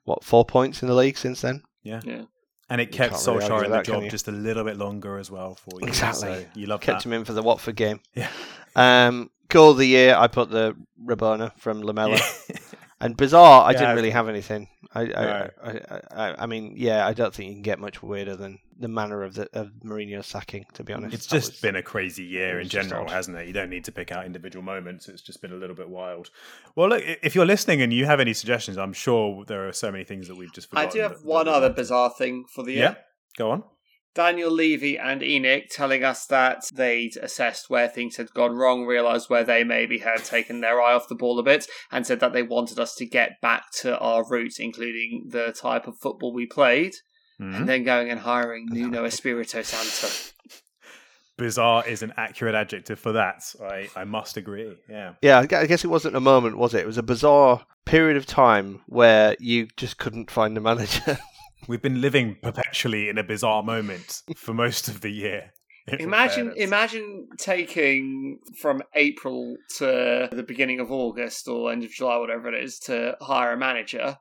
S3: what four points in the league since then. Yeah. yeah.
S2: And it
S3: You
S2: kept
S3: can't really
S2: in the
S3: that, can
S2: job just a little bit longer as well for you.
S3: Exactly.
S2: So you love
S3: Kept
S2: that.
S3: him in for the Watford game.
S2: Yeah.
S3: Um, goal of the year, I put the Rabona from Lamela.
S2: Yeah.
S3: And bizarre, I
S2: Yeah,
S3: didn't really have anything. I, I,
S2: No.
S3: I, I, I, I mean, yeah, I don't think you can get much weirder than the manner of the of Mourinho's sacking. To be honest,
S2: It's
S3: That
S2: just
S3: was-
S2: been a crazy year in general,
S3: odd.
S2: hasn't it? You don't need to pick out individual moments. It's just been a little bit wild. Well, look, if you're listening and you have any suggestions, I'm sure there are so many things that we've just forgotten.
S4: I do have
S2: that- that
S4: one
S2: we'd
S4: other
S2: like
S4: bizarre thing for the year.
S2: Yeah, go on.
S4: Daniel Levy and ENIC telling us that they'd assessed where things had gone wrong, realised where they maybe had taken their eye off the ball a bit, and said that they wanted us to get back to our roots, including the type of football we played,
S2: Mhm.
S4: and then going and hiring Nuno Espirito Santo.
S2: Bizarre is an accurate adjective for that. I, I must agree. Yeah.
S3: yeah. I guess it wasn't a moment, was it? It was a bizarre period of time where you just couldn't find a manager.
S2: We've been living perpetually in a bizarre moment for most of the year.
S4: Imagine,
S2: fairness.
S4: imagine taking from April to the beginning of August or end of July, whatever it is, to hire a manager,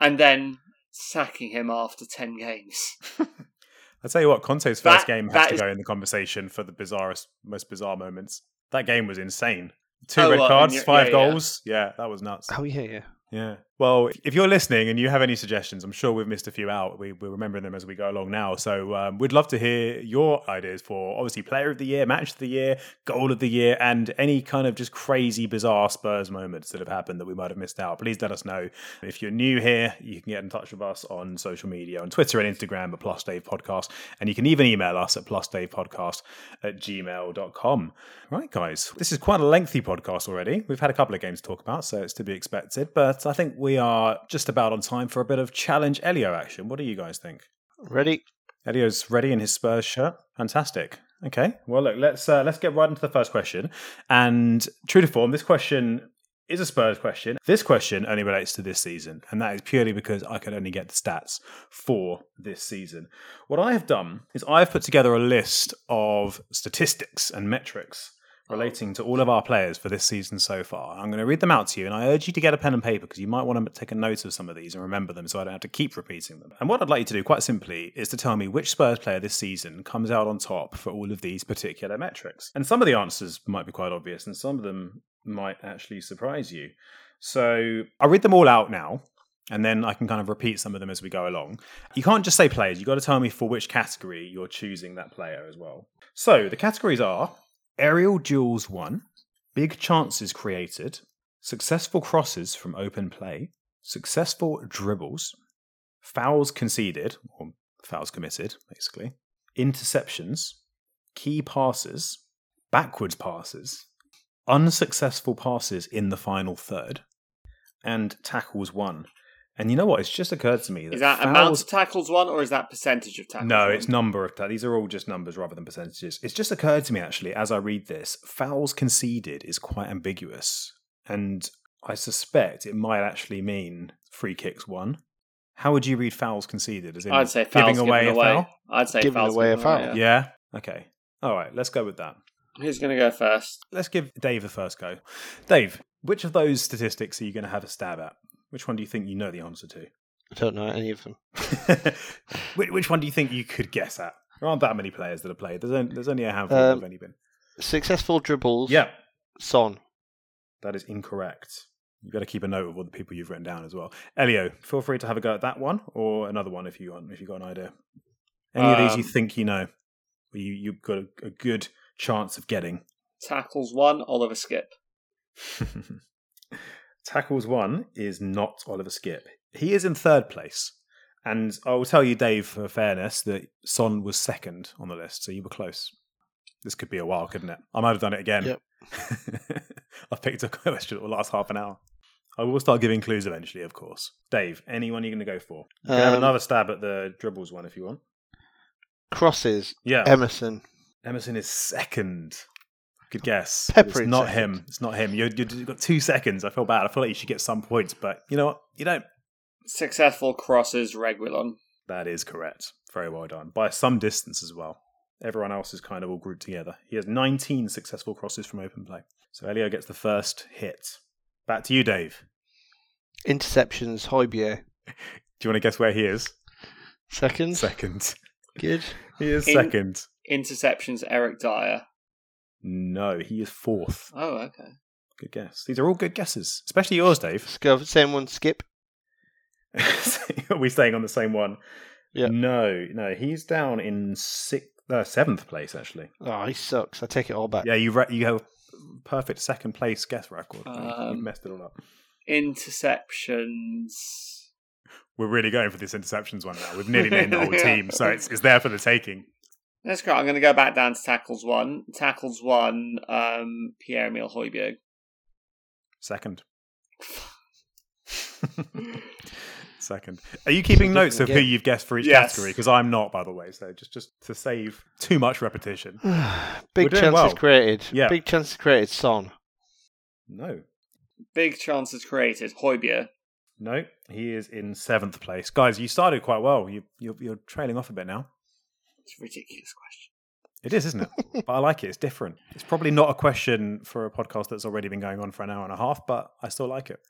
S4: and then sacking him after ten games.
S2: I'll tell you what, Conte's first
S4: That-
S2: game has to
S4: is-
S2: go in the conversation for the bizarrest, most bizarre moments. That game was insane. Two
S4: Oh,
S2: red
S4: well,
S2: cards, five
S4: yeah, yeah.
S2: goals. Yeah, that was nuts.
S3: oh yeah, yeah.
S2: Yeah. Well, if you're listening and you have any suggestions, I'm sure we've missed a few out. We, we're remembering them as we go along now. So um, we'd love to hear your ideas for obviously player of the year, match of the year, goal of the year, and any kind of just crazy, bizarre Spurs moments that have happened that we might have missed out. Please let us know. If you're new here, you can get in touch with us on social media, on Twitter and Instagram at Plus Dave Podcast. And you can even email us at plusdavepodcast at gmail.com. Right, guys, this is quite a lengthy podcast already. We've had a couple of games to talk about, so it's to be expected. But I think we are just about on time for a bit of challenge Elio action. What do you guys think?
S3: Ready?
S2: Elio's ready in his Spurs shirt. Fantastic. Okay. Well, look, let's uh, let's get right into the first question. And true to form, this question is a Spurs question. This question only relates to this season, and that is purely because I could only get the stats for this season. What I have done is I've put together a list of statistics and metrics relating to all of our players for this season so far. I'm going to read them out to you, and I urge you to get a pen and paper because you might want to take a note of some of these and remember them so I don't have to keep repeating them. And what I'd like you to do, quite simply, is to tell me which Spurs player this season comes out on top for all of these particular metrics. And some of the answers might be quite obvious, and some of them might actually surprise you. So I'll read them all out now, and then I can kind of repeat some of them as we go along. You can't just say players, you've got to tell me for which category you're choosing that player as well. So the categories are aerial duels won, big chances created, successful crosses from open play, successful dribbles, fouls conceded, or fouls committed, basically, interceptions, key passes, backwards passes, unsuccessful passes in the final third, and tackles won. And you know what? It's just occurred to me that
S4: Is that
S2: fouls,
S4: amount of tackles won, or is that percentage of tackles?
S2: no,
S4: won?
S2: it's number of ta- these are all just numbers rather than percentages. It's just occurred to me actually as I read this, fouls conceded is quite ambiguous, and I suspect it might actually mean free kicks won. How would you read fouls conceded? As in
S4: I'd say fouls
S2: giving away
S4: given
S2: a
S4: away.
S2: foul?
S4: I'd say
S3: Giving
S4: fouls
S3: away a
S4: given
S3: foul.
S4: yeah.
S2: Yeah. Okay. All right. Let's go with that.
S4: Who's going to go first?
S2: Let's give Dave the first go. Dave, which of those statistics are you going to have a stab at? Which one do you think you know the answer to?
S3: I don't know any of them.
S2: which, which one do you think you could guess at? There aren't that many players that have played. There's only, there's only a handful
S3: Um,
S2: of any been.
S3: Successful dribbles.
S2: Yeah,
S3: Son.
S2: that is incorrect. You've got to keep a note of all the people you've written down as well. Elio, feel free to have a go at that one or another one if you want, if you've got an idea. Any of these you
S4: Um,
S2: think you know, or you, you've got a, a good chance of getting.
S4: Tackles won, Oliver Skipp.
S2: Tackles won is not Oliver Skipp. He is in third place. And I will tell you, Dave, for fairness, that Son was second on the list, so you were close. This could be a while, couldn't it? I might have done it again.
S3: Yep.
S2: I've picked a question that will last half an hour. I will start giving clues eventually, of course. Dave, anyone you're going to go for? You can have
S3: Um,
S2: another stab at the dribbles one if you want.
S3: Crosses.
S2: Yeah.
S3: Emerson.
S2: Emerson is second. Good guess.
S3: Pepper
S2: it's not
S3: second.
S2: him. It's not him. You, you, you've got two seconds. I feel bad. I feel like you should get some points, but you know what? You don't.
S4: Successful crosses, Reguilón.
S2: That is correct. Very well done. By some distance as well. Everyone else is kind of all grouped together. He has 19 successful crosses from open play. So Elio gets the first hit. Back to you, Dave.
S3: Interceptions. Højbjerg.
S2: Do you want to guess where he is?
S3: Second.
S2: Second.
S3: Good.
S2: He is
S4: In-
S2: second.
S4: Interceptions, Eric Dier.
S2: No, he is fourth.
S4: Oh, okay.
S2: Good guess. These are all good guesses, especially yours, Dave.
S3: Let's go for the same one. Skipp.
S2: are we staying on the same one?
S3: Yeah.
S2: No, no, he's down in sixth, uh, seventh place actually.
S3: Oh, he sucks. I take it all back.
S2: Yeah, you re- you have a perfect second place guess record. You- you
S4: Um,
S2: messed it all up.
S4: Interceptions.
S2: We're really going for this interceptions one now. We've nearly named the whole team, so it's, it's there for the taking.
S4: That's great. I'm going to go back down to tackles won. Tackles won, um, Pierre Emile Højbjerg.
S2: Second. Second. Are you keeping notes of
S3: different
S2: who you've guessed for each
S4: Yes.
S2: category? Because I'm not, by the way. So just just to save too much repetition.
S3: Big
S2: We're
S3: chances
S2: well.
S3: created.
S2: Yeah.
S3: Big chances created. Son.
S2: No,
S4: Big chances created, Højbjerg.
S2: no, he is in seventh place. Guys, you started quite well. You you're, you're trailing off a bit now.
S4: It's a ridiculous question.
S2: It is, isn't it? but I like it. It's different. It's probably not a question for a podcast that's already been going on for an hour and a half, but I still like it.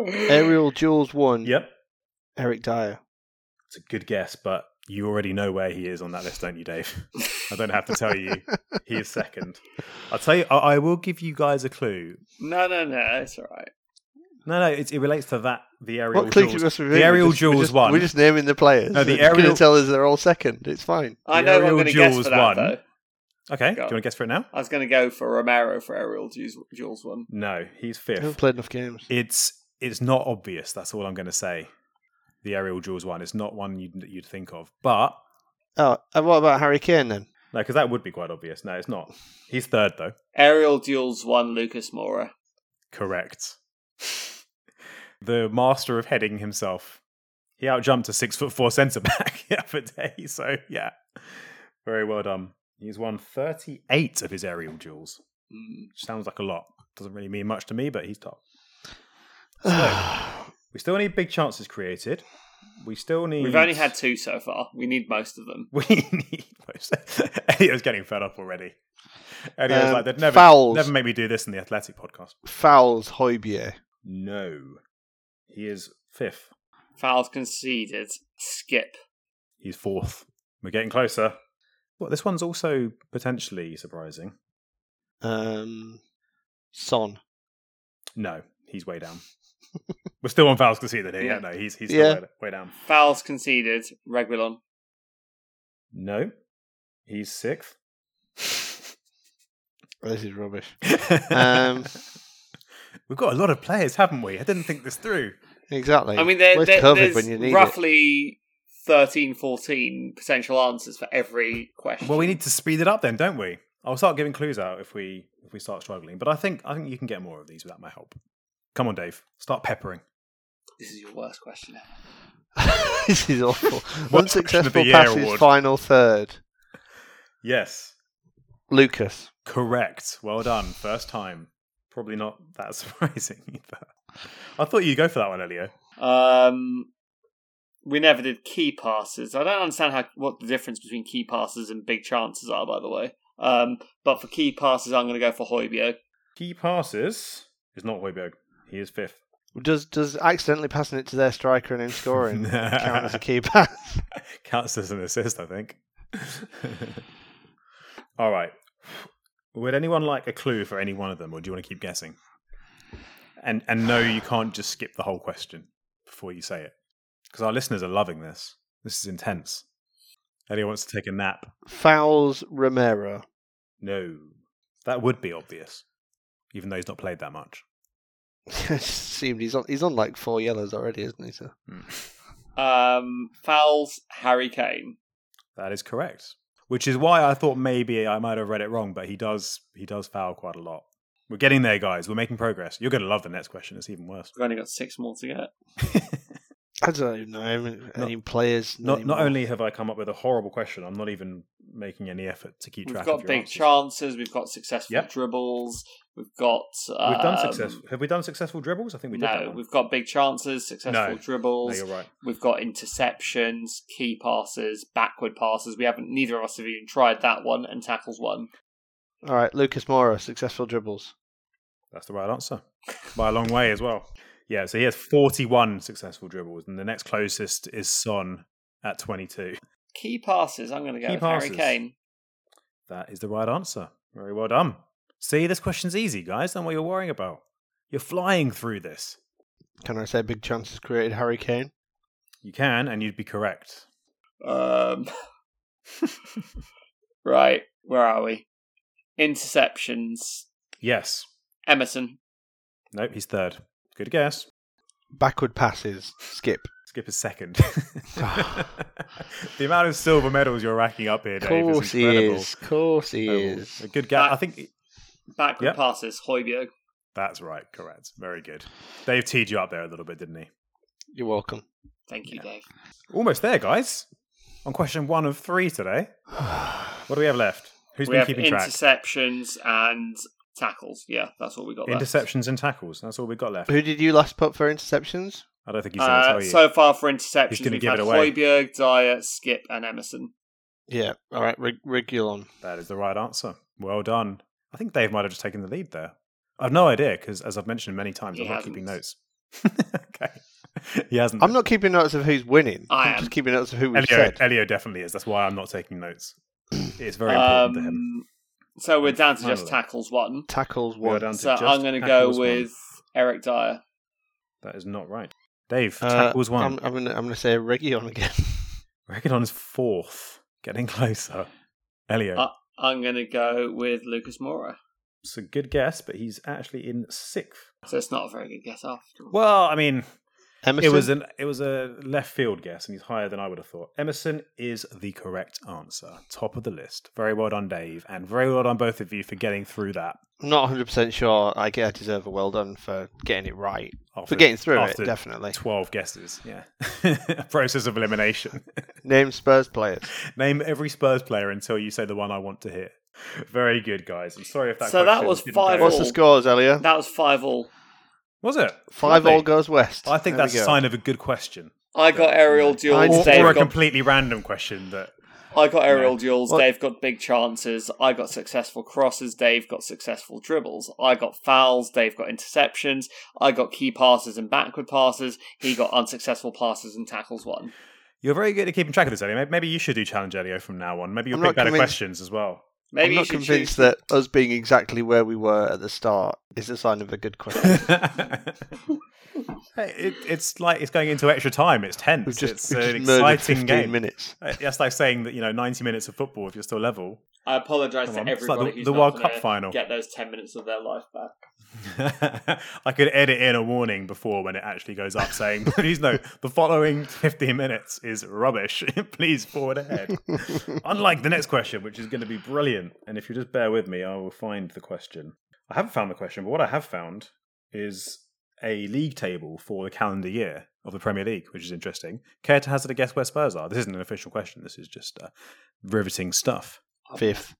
S3: Aerial duels one.
S2: Yep.
S3: Eric Dier.
S2: It's a good guess, but you already know where he is on that list, don't you, Dave? I don't have to tell you. He is second. I'll tell you, I, I will give you guys a clue.
S4: no, no, no. It's all right.
S2: No, no, it, it relates to that, the aerial
S3: What clue
S2: duels.
S3: you must be
S2: The aerial
S3: we're just, we're
S2: duels
S3: just,
S2: one.
S3: We're just naming the players.
S2: No, the
S3: It's gonna
S2: aerial-
S3: tell us they're all second. It's fine.
S4: I
S2: The
S4: know who I'm
S2: aerial
S4: going to guess for that,
S2: one.
S4: though.
S2: Okay, do you want to guess for it now?
S4: I was going to go for Romero for Aerial duels, duels one.
S2: No, he's
S3: I haven't
S2: fifth.
S3: played enough games.
S2: It's it's not obvious. That's all I'm going to say. The aerial duels one It's not one you'd, you'd think of, but
S3: Oh, and what about Harry Kane then?
S2: no, because that would be quite obvious. No, it's not. He's third though.
S4: Aerial duels one, Lucas Moura.
S2: Correct. the master of heading himself. He outjumped a six foot four centre back the other day. So yeah, very well done. He's won thirty eight of his aerial duels.
S4: Mm.
S2: Which sounds like a lot. Doesn't really mean much to me, but he's top.
S3: That's
S2: We still need big chances created. We still need.
S4: We've only had two so far. We need most of them.
S2: We need. Elliot's getting fed up already. Elliot's
S3: Um,
S2: like, they'd never,
S3: fouls.
S2: never make me do this in the athletic podcast.
S3: Fouls Højbjerg.
S2: No, he is fifth.
S4: Fouls conceded. Skipp.
S2: He's fourth. We're getting closer. Well, this one's also potentially surprising.
S3: Um, Son.
S2: No, he's way down. We're still on fouls conceded here. Yeah, no, he's he's still
S3: Yeah.
S2: way, way down.
S4: Fouls conceded. Reguilón.
S2: No, he's sixth.
S3: This is rubbish. Um,
S2: We've got a lot of players, haven't we? I didn't think this through.
S3: Exactly.
S4: I mean, there,
S3: Where's
S4: there-
S3: COVID
S4: there's
S3: when you need it?
S4: roughly 13, 14 potential answers for every question.
S2: Well, we need to speed it up then, don't we? I'll start giving clues out if we if we start struggling. But I think I think you can get more of these without my help. Come on, Dave. Start peppering.
S4: This is your worst question ever.
S3: this is awful.
S2: What successful pass the
S3: Unsuccessful
S2: year
S3: passes,
S2: award?
S3: final third.
S2: Yes,
S3: Lucas.
S2: correct. Well done. First time. Probably not that surprising either. I thought you'd go for that one, Elio.
S4: Um, we never did key passes. I don't understand how what the difference between key passes and big chances are, by the way. Um, but for key passes, I'm going to go for Højbjerg.
S2: Key passes is not Højbjerg. He is fifth.
S3: Does does accidentally passing it to their striker and him scoring count as a key pass?
S2: Counts as an assist, I think. All right. Would anyone like a clue for any one of them, or do you want to keep guessing? And and no, you can't just skip the whole question before you say it, because our listeners are loving this. This is intense. Elliot wants to take a nap.
S3: Fouls Romero.
S2: No, that would be obvious, even though he's not played that much.
S3: It seemed he's on he's on like four yellows already, isn't he? So
S4: Um, fouls Harry Kane.
S2: That is correct. Which is why I thought maybe I might have read it wrong, but he does he does foul quite a lot. We're getting there, guys. We're making progress. You're going to love the next question. It's even worse.
S4: We've only got six more to get.
S3: I don't even know any, any players.
S2: not not only have I come up with a horrible question, I'm not even making any effort to keep track.
S4: We've
S2: track
S4: got
S2: of your
S4: big
S2: answers.
S4: chances. We've got successful
S2: Yep.
S4: dribbles. We've got. Um,
S2: We've done success. Have we done successful dribbles? I think we did. that
S4: No,
S2: one.
S4: we've got big chances, successful
S2: No. No,
S4: dribbles.
S2: you're right.
S4: We've got interceptions, key passes, backward passes. We haven't. Neither of us have even tried that one, and tackles won.
S3: All right, Lucas Moura, successful dribbles.
S2: That's the right answer by a long way as well. Yeah, so he has 41 successful dribbles, and the next closest is Son at 22.
S4: Key passes. I'm going to go
S2: Key
S4: with
S2: passes.
S4: Harry Kane.
S2: That is the right answer. Very well done. See, this question's easy, guys. Don't know what you're worrying about. You're flying through this.
S3: Can I say big chances created Harry Kane?
S2: You can, and you'd be correct.
S4: Um, right, where are we? Interceptions.
S2: Yes.
S4: Emerson.
S2: Nope, he's third. Good guess.
S3: Backward passes, Skipp.
S2: Skip a second. the amount of silver medals you're racking up here, Dave,
S3: course
S2: is
S3: he
S2: incredible.
S3: is. Of course he
S2: Oh,
S3: is.
S2: A good guess.
S4: Back-
S2: I think
S4: Backward
S2: Yep.
S4: passes. Højbjerg.
S2: that's right. Correct. Very good. Dave teed you up there a little bit, didn't he?
S3: You're welcome.
S4: Thank you, Dave.
S2: Almost there, guys. On question one of three today. What do we have left? Who's
S4: we
S2: been
S4: have
S2: keeping track?
S4: interceptions and tackles. Yeah, that's all we got. left.
S2: Interceptions and tackles. That's all we've got left.
S3: Who did you last put for interceptions?
S2: I don't think he's going to
S4: Uh,
S2: tell you.
S4: so far for interceptions,
S2: gonna
S4: we've
S2: give
S4: had
S2: it away.
S4: Højbjerg, Dier, Skipp, and Emerson.
S3: Yeah. All right, Rig- Reguilón.
S2: That is the right answer. Well done. I think Dave might have just taken the lead there. I've no idea because, as I've mentioned many times,
S4: He
S2: I'm not
S4: hasn't.
S2: keeping notes. okay, he hasn't.
S3: I'm not keeping notes of who's winning.
S4: I
S3: I'm
S4: am.
S3: just keeping notes of who we
S2: Elio,
S3: said.
S2: Elio definitely is. That's why I'm not taking notes. It's very important to him.
S4: Um, so we're down to just tackles won.
S3: Tackles
S2: We are
S3: one.
S2: down to
S4: So
S2: just
S4: I'm going to go
S2: tackles won.
S4: with Eric Dier.
S2: That is not right. Dave,
S3: Uh,
S2: tackles won.
S3: I'm, I'm gonna I'm gonna say Reguilón again.
S2: Reckon is fourth. Getting closer. Elio.
S4: Uh, I'm going to go with Lucas Moura.
S2: it's a good guess, but he's actually in sixth.
S4: So it's not a very good guess after all.
S2: Well, I mean,
S3: Emerson.
S2: It was an it was a left field guess, and he's higher than I would have thought. Emerson is the correct answer, top of the list. Very well done, Dave, and very well done both of you for getting through that.
S3: I'm not 100 percent sure. I get I deserve a well done for getting it right.
S2: After,
S3: For getting through it, definitely.
S2: Twelve guesses, yeah. Process of elimination.
S3: Name Spurs players.
S2: Name every Spurs player until you say the one I want to hear. Very good, guys. I'm sorry if that.
S4: So that was five
S2: go-
S3: What's the scores, Elliot?
S4: That was five all.
S2: Was it
S3: Five
S2: Lovely.
S3: all goes west.
S2: I think
S3: There we
S2: that's a
S3: go.
S2: sign of a good question,
S4: I got aerial duels.
S3: I-
S2: or,
S4: Dave
S2: or a
S4: got,
S2: completely random question that
S4: I got aerial
S2: No.
S4: duels.
S3: Well-
S4: Dave got big chances. I got successful crosses. Dave got successful dribbles. I got fouls. Dave got interceptions. I got key passes and backward passes. He got unsuccessful passes and tackles won.
S2: You're very good at keeping track of this, Elio. Maybe- Maybe you should do challenge Elio from now on. Maybe you'll
S3: I'm
S2: pick
S3: not
S2: better
S3: convinced-
S2: questions as well.
S4: Maybe
S3: I'm
S4: you
S3: not
S4: should
S3: convinced
S4: choose-
S3: that us being exactly where we were at the start is a sign of a good question.
S2: Hey, it, it's like it's going into extra time. It's tense.
S3: We've just,
S2: it's
S3: we've
S2: an
S3: just
S2: exciting
S3: 15
S2: game.
S3: minutes.
S2: Uh, That's like saying that you know ninety minutes of football if you're still level.
S4: I apologise to
S2: on, it's like
S4: everybody
S2: the-
S4: who's
S2: the
S4: not
S2: World Cup final.
S4: Get those ten minutes of their life back.
S2: I could edit in a warning before when it actually goes up saying, please note, the following 15 minutes is rubbish. please forward ahead. Unlike the next question, which is going to be brilliant. And if you just bear with me, I will find the question. I haven't found the question, but what I have found is a league table for the calendar year of the Premier League, which is interesting. Care to hazard a guess where Spurs are? This isn't an official question. This is just uh, riveting stuff.
S3: Fifth.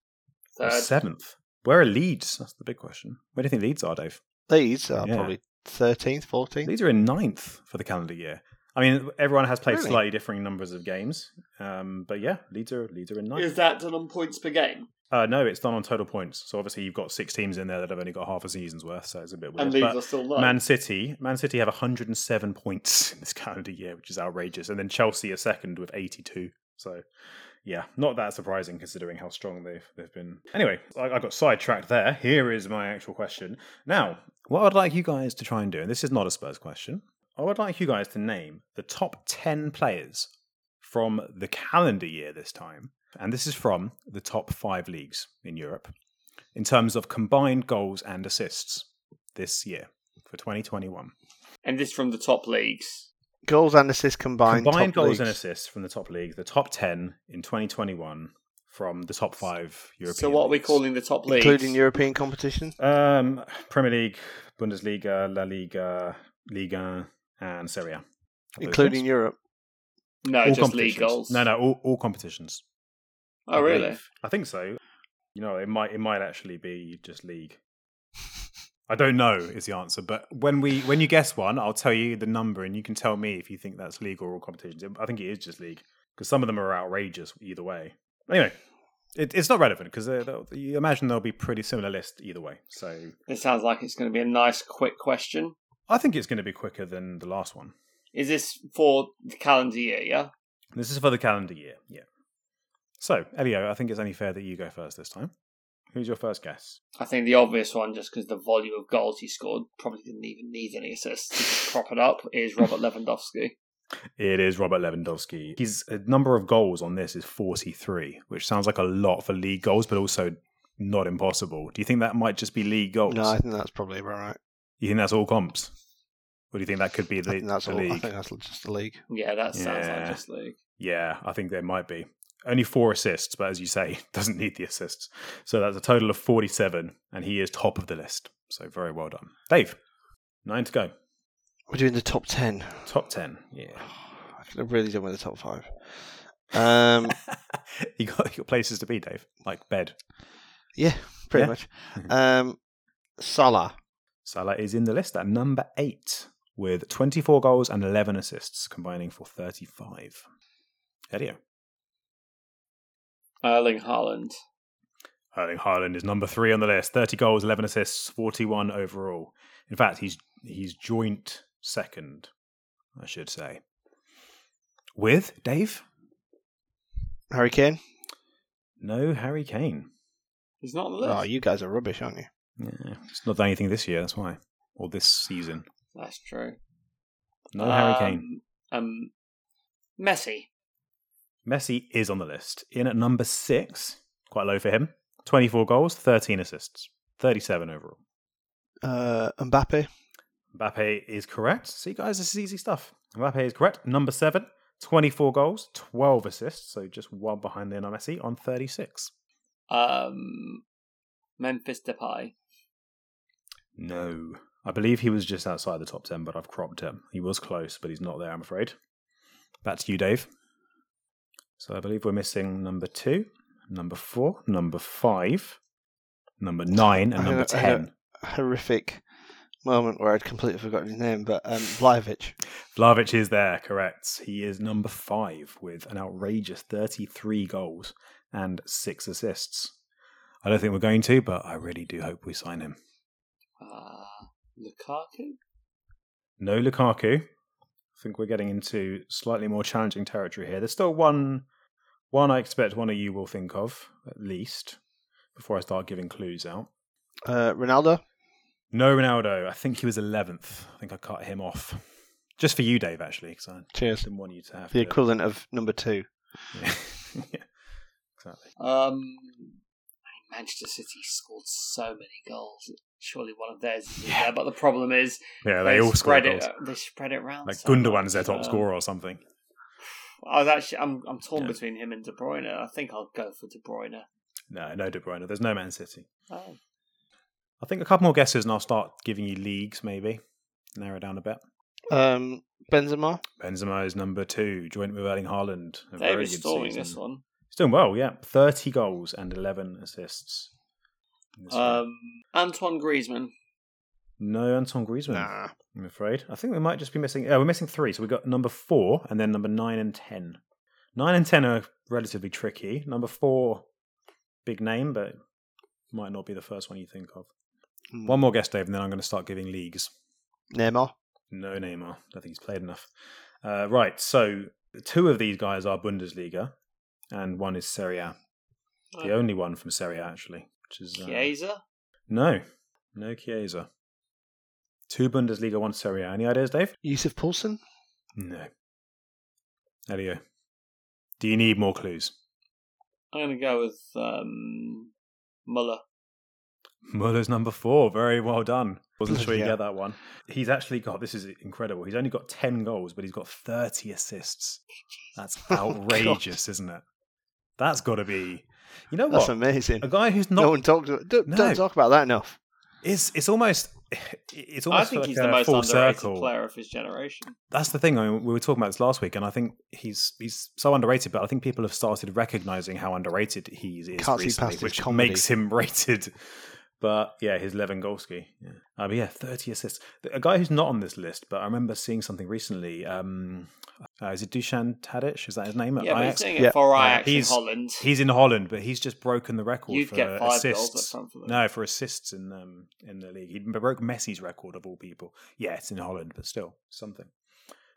S2: Or
S4: Third.
S2: Seventh. Where are Leeds? That's the big question. Where do you think Leeds are, Dave?
S3: These are
S2: Yeah.
S3: probably 13th, 14th.
S2: Leeds are in ninth for the calendar year. I mean, everyone has played
S3: Really?
S2: slightly differing numbers of games, um, but yeah, Leeds are Leeds are in ninth.
S4: Is that done on points per game?
S2: Uh, no, it's done on total points. So obviously, you've got six teams in there that have only got half a season's worth, so it's a bit weird.
S4: And Leeds
S2: But
S4: are still low.
S2: Man City, Man City have 107 points in this calendar year, which is outrageous, and then Chelsea are second with 82. So, yeah, not that surprising considering how strong they've they've been. Anyway, I, I got sidetracked there. Here is my actual question. Now, what I'd like you guys to try and do, and this is not a Spurs question, I would like you guys to name the top 10 players from the calendar year this time, and this is from the top five leagues in Europe in terms of combined goals and assists this year for 2021.
S4: and this from the top leagues.
S3: Goals and assists combined.
S2: Combined
S3: top
S2: goals
S3: leagues.
S2: and assists from the top league, the top 10 in 2021 from the top five European.
S4: So what are we calling the top leagues?
S3: Including European competitions.
S2: Um, Premier League, Bundesliga, La Liga, Liga, and Serie A.
S3: Including
S2: ones?
S3: Europe.
S4: No,
S2: all
S4: just league goals.
S2: No, no, all, all competitions.
S4: Oh,
S2: I
S4: really?
S2: believe. I think so. You know, it might it might actually be just league. I don't know is the answer, but when we when you guess one, I'll tell you the number, and you can tell me if you think that's league or all competitions. I think it is just league because some of them are outrageous either way. Anyway, it, it's not relevant because uh, you imagine there'll be pretty similar list either way. So
S4: It sounds like it's going to be a nice, quick question.
S2: I think it's going to be quicker than the last one.
S4: Is this for the calendar year? Yeah.
S2: This is for the calendar year, yeah. So Elio, I think it's only fair that you go first this time. Who's your first guess?
S4: I think the obvious one, just because the volume of goals he scored, probably didn't even need any assists to prop it up, is Robert Lewandowski.
S2: It is Robert Lewandowski. His uh, number of goals on this is 43, which sounds like a lot for league goals, but also not impossible. Do you think that might just be league goals?
S3: No, I think that's probably about right.
S2: You think that's all comps? Or do you think that could be
S3: I
S2: the,
S3: think that's
S2: the
S3: all. I
S2: league?
S3: think that's just the league.
S4: Yeah, that sounds
S2: Yeah.
S4: like just league.
S2: Yeah, I think there might be. Only four assists, but as you say, doesn't need the assists. So that's a total of 47, and he is top of the list. So very well done. Dave, nine to go.
S3: We're doing the top ten.
S2: Top 10. Yeah.
S3: I could have really done with the top five. Um,
S2: you, got, you got places to be, Dave, like bed.
S3: yeah, pretty
S2: Yeah.
S3: much. Um, Salah.
S2: Salah is in the list at number eight with 24 goals and 11 assists, combining for 35. Elio.
S4: Erling Haaland.
S2: Erling Haaland is number three on the list. 30 goals, 11 assists, 41 overall. In fact, he's he's joint second, I should say. With Dave?
S3: Harry Kane.
S2: No Harry Kane.
S4: He's not on the list.
S3: Oh, you guys are rubbish, aren't you?
S2: Yeah, it's not done anything this year, that's why. Or this season.
S4: That's true.
S2: No Harry Kane.
S4: Um, um, Messi.
S2: Messi is on the list. In at number six, quite low for him. 24 goals, 13 assists, 37 overall.
S3: Uh, Mbappe.
S2: Mbappe is correct. See, guys, this is easy stuff. Mbappe is correct. Number seven, 24 goals, 12 assists. So just one behind Lionel Messi on 36.
S4: Um, Memphis Depay.
S2: No. I believe he was just outside the top 10, but I've cropped him. He was close, but he's not there, I'm afraid. Back to you, Dave. So I believe we're missing number two, number four, number five, number nine, and
S3: I
S2: number
S3: had a- I had
S2: 10.
S3: a horrific moment where I'd completely forgotten his name, but um, Vlahovic.
S2: Vlahovic is there, correct. He is number five with an outrageous 33 goals and six assists. I don't think we're going to, but I really do hope we sign him.
S4: Uh, Lukaku.
S2: No Lukaku. I think we're getting into slightly more challenging territory here. There's still one, one I expect one of you will think of at least. before I start giving clues out.
S3: Uh, Ronaldo.
S2: No Ronaldo. I think he was 11th. I think I cut him off. Just for you, Dave, actually, because I
S3: Cheers.
S2: didn't want you to have
S3: The
S2: to.
S3: equivalent of number two.
S2: Yeah. yeah, exactly.
S4: Um, Manchester City scored so many goals. Surely one of theirs is
S2: Yeah.
S4: there, but the problem is
S2: Yeah, they, all
S4: spread it.
S2: goals.
S4: They spread it around.
S2: Like
S4: so
S2: Gundogan's their top
S4: Um,
S2: scorer or something.
S4: I was actually, I'm, I'm torn
S2: Yeah.
S4: between him and De Bruyne. I think I'll go for De Bruyne.
S2: No, no De Bruyne. There's no Man City.
S4: Oh,
S2: I think a couple more guesses and I'll start giving you leagues, maybe. Narrow down a bit.
S3: Um, Benzema.
S2: Benzema is number two, joint with Erling Haaland. A very
S4: David's
S2: good
S4: this one.
S2: He's doing well, yeah. 30 goals and 11 assists. In this year.
S4: Um, Antoine Griezmann.
S2: no Antoine Griezmann,
S3: Nah.
S2: I'm afraid. I think we might just be missing. Oh, we're missing three. So we've got number four and then number nine and 10. Nine and 10 are relatively tricky. Number four, big name, but might not be the first one you think of.
S3: Hmm.
S2: One more guess, Dave, and then I'm going to start giving leagues.
S3: Neymar.
S2: No Neymar. I think he's played enough. Uh, right. So two of these guys are Bundesliga, and one is Serie A. The
S4: Oh.
S2: only one from Serie A, actually. Which is uh,
S4: Chiesa.
S2: no, no Chiesa. Two Bundesliga, one Serie A. Any ideas, Dave?
S3: Yussuf Poulsen.
S2: No. Elio, do you need more clues?
S4: I'm going to go with um, Muller.
S2: Muller's number four. Very well done. Wasn't sure you
S3: Yeah.
S2: get that one. He's actually got this is incredible. He's only got ten goals, but he's got thirty assists. That's
S3: Oh,
S2: outrageous, isn't it? That's got to be. You know
S3: That's
S2: what?
S3: amazing.
S2: A guy who's not.
S3: no
S2: not
S3: one talks. About, don't,
S2: No.
S3: don't talk about that enough.
S2: it's it's almost it's almost.
S4: I think
S2: like
S4: he's
S2: a
S4: the most underrated
S2: circle.
S4: player of his generation.
S2: That's the thing. I mean, we were talking about this last week, and I think he's he's so underrated. But I think people have started recognizing how underrated he is
S3: Can't
S2: recently, which
S3: comedy.
S2: makes him rated. But yeah, his Lewandowski. Yeah, uh, but yeah, thirty assists. A guy who's not on this list, but I remember seeing something recently. Um, uh, is it Dusan Tadic? Is that his name? at
S4: Yeah, but he's
S2: Ajax?
S4: doing
S3: Yeah.
S4: for Ajax in
S2: he's-
S4: Holland.
S2: He's in Holland, but he's just broken the record
S4: You'd
S2: for
S4: get five goals up
S2: assists.
S4: for.
S2: No, for assists in um, in the league. He broke Messi's record of all people. Yeah, it's in Holland, but still something.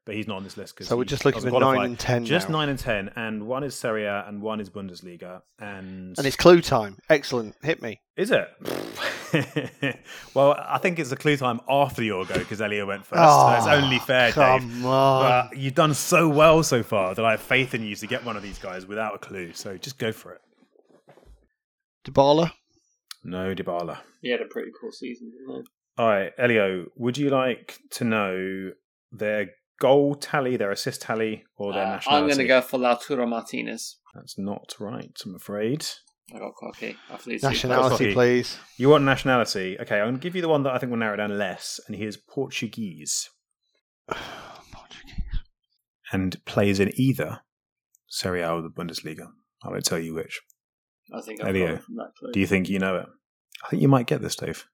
S2: But he's not on this list because
S3: So we're just looking at nine and ten
S2: Just
S3: now.
S2: nine and ten, and one is Serie A and one is Bundesliga. And
S3: And it's clue time. Excellent. Hit me.
S2: is it? well, I think it's a clue time after your go because Elio went first.
S3: Oh,
S2: so it's ah, only fair, Dave.
S3: Come on.
S2: But you've done so well so far that I have faith in you to get one of these guys without a clue. So just go for it.
S3: Dybala.
S2: No Dybala.
S4: He had a pretty cool season, didn't he?
S2: All right, Elio, would you like to know their goal tally, their assist tally, or their
S4: Uh, I'm going to go for Lautaro Martinez.
S2: That's not right, I'm afraid.
S4: I got cocky.
S3: Nationality,
S2: Cocky.
S3: please.
S2: You want nationality? Okay, I'm going to give you the one that I think will narrow it down less, and he is Portuguese
S3: Portuguese.
S2: and plays in either Serie A or the Bundesliga. I won't tell you which.
S4: I think I've
S2: Elio,
S4: got from that clue.
S2: Do you think you know it? I think you might get this, Dave.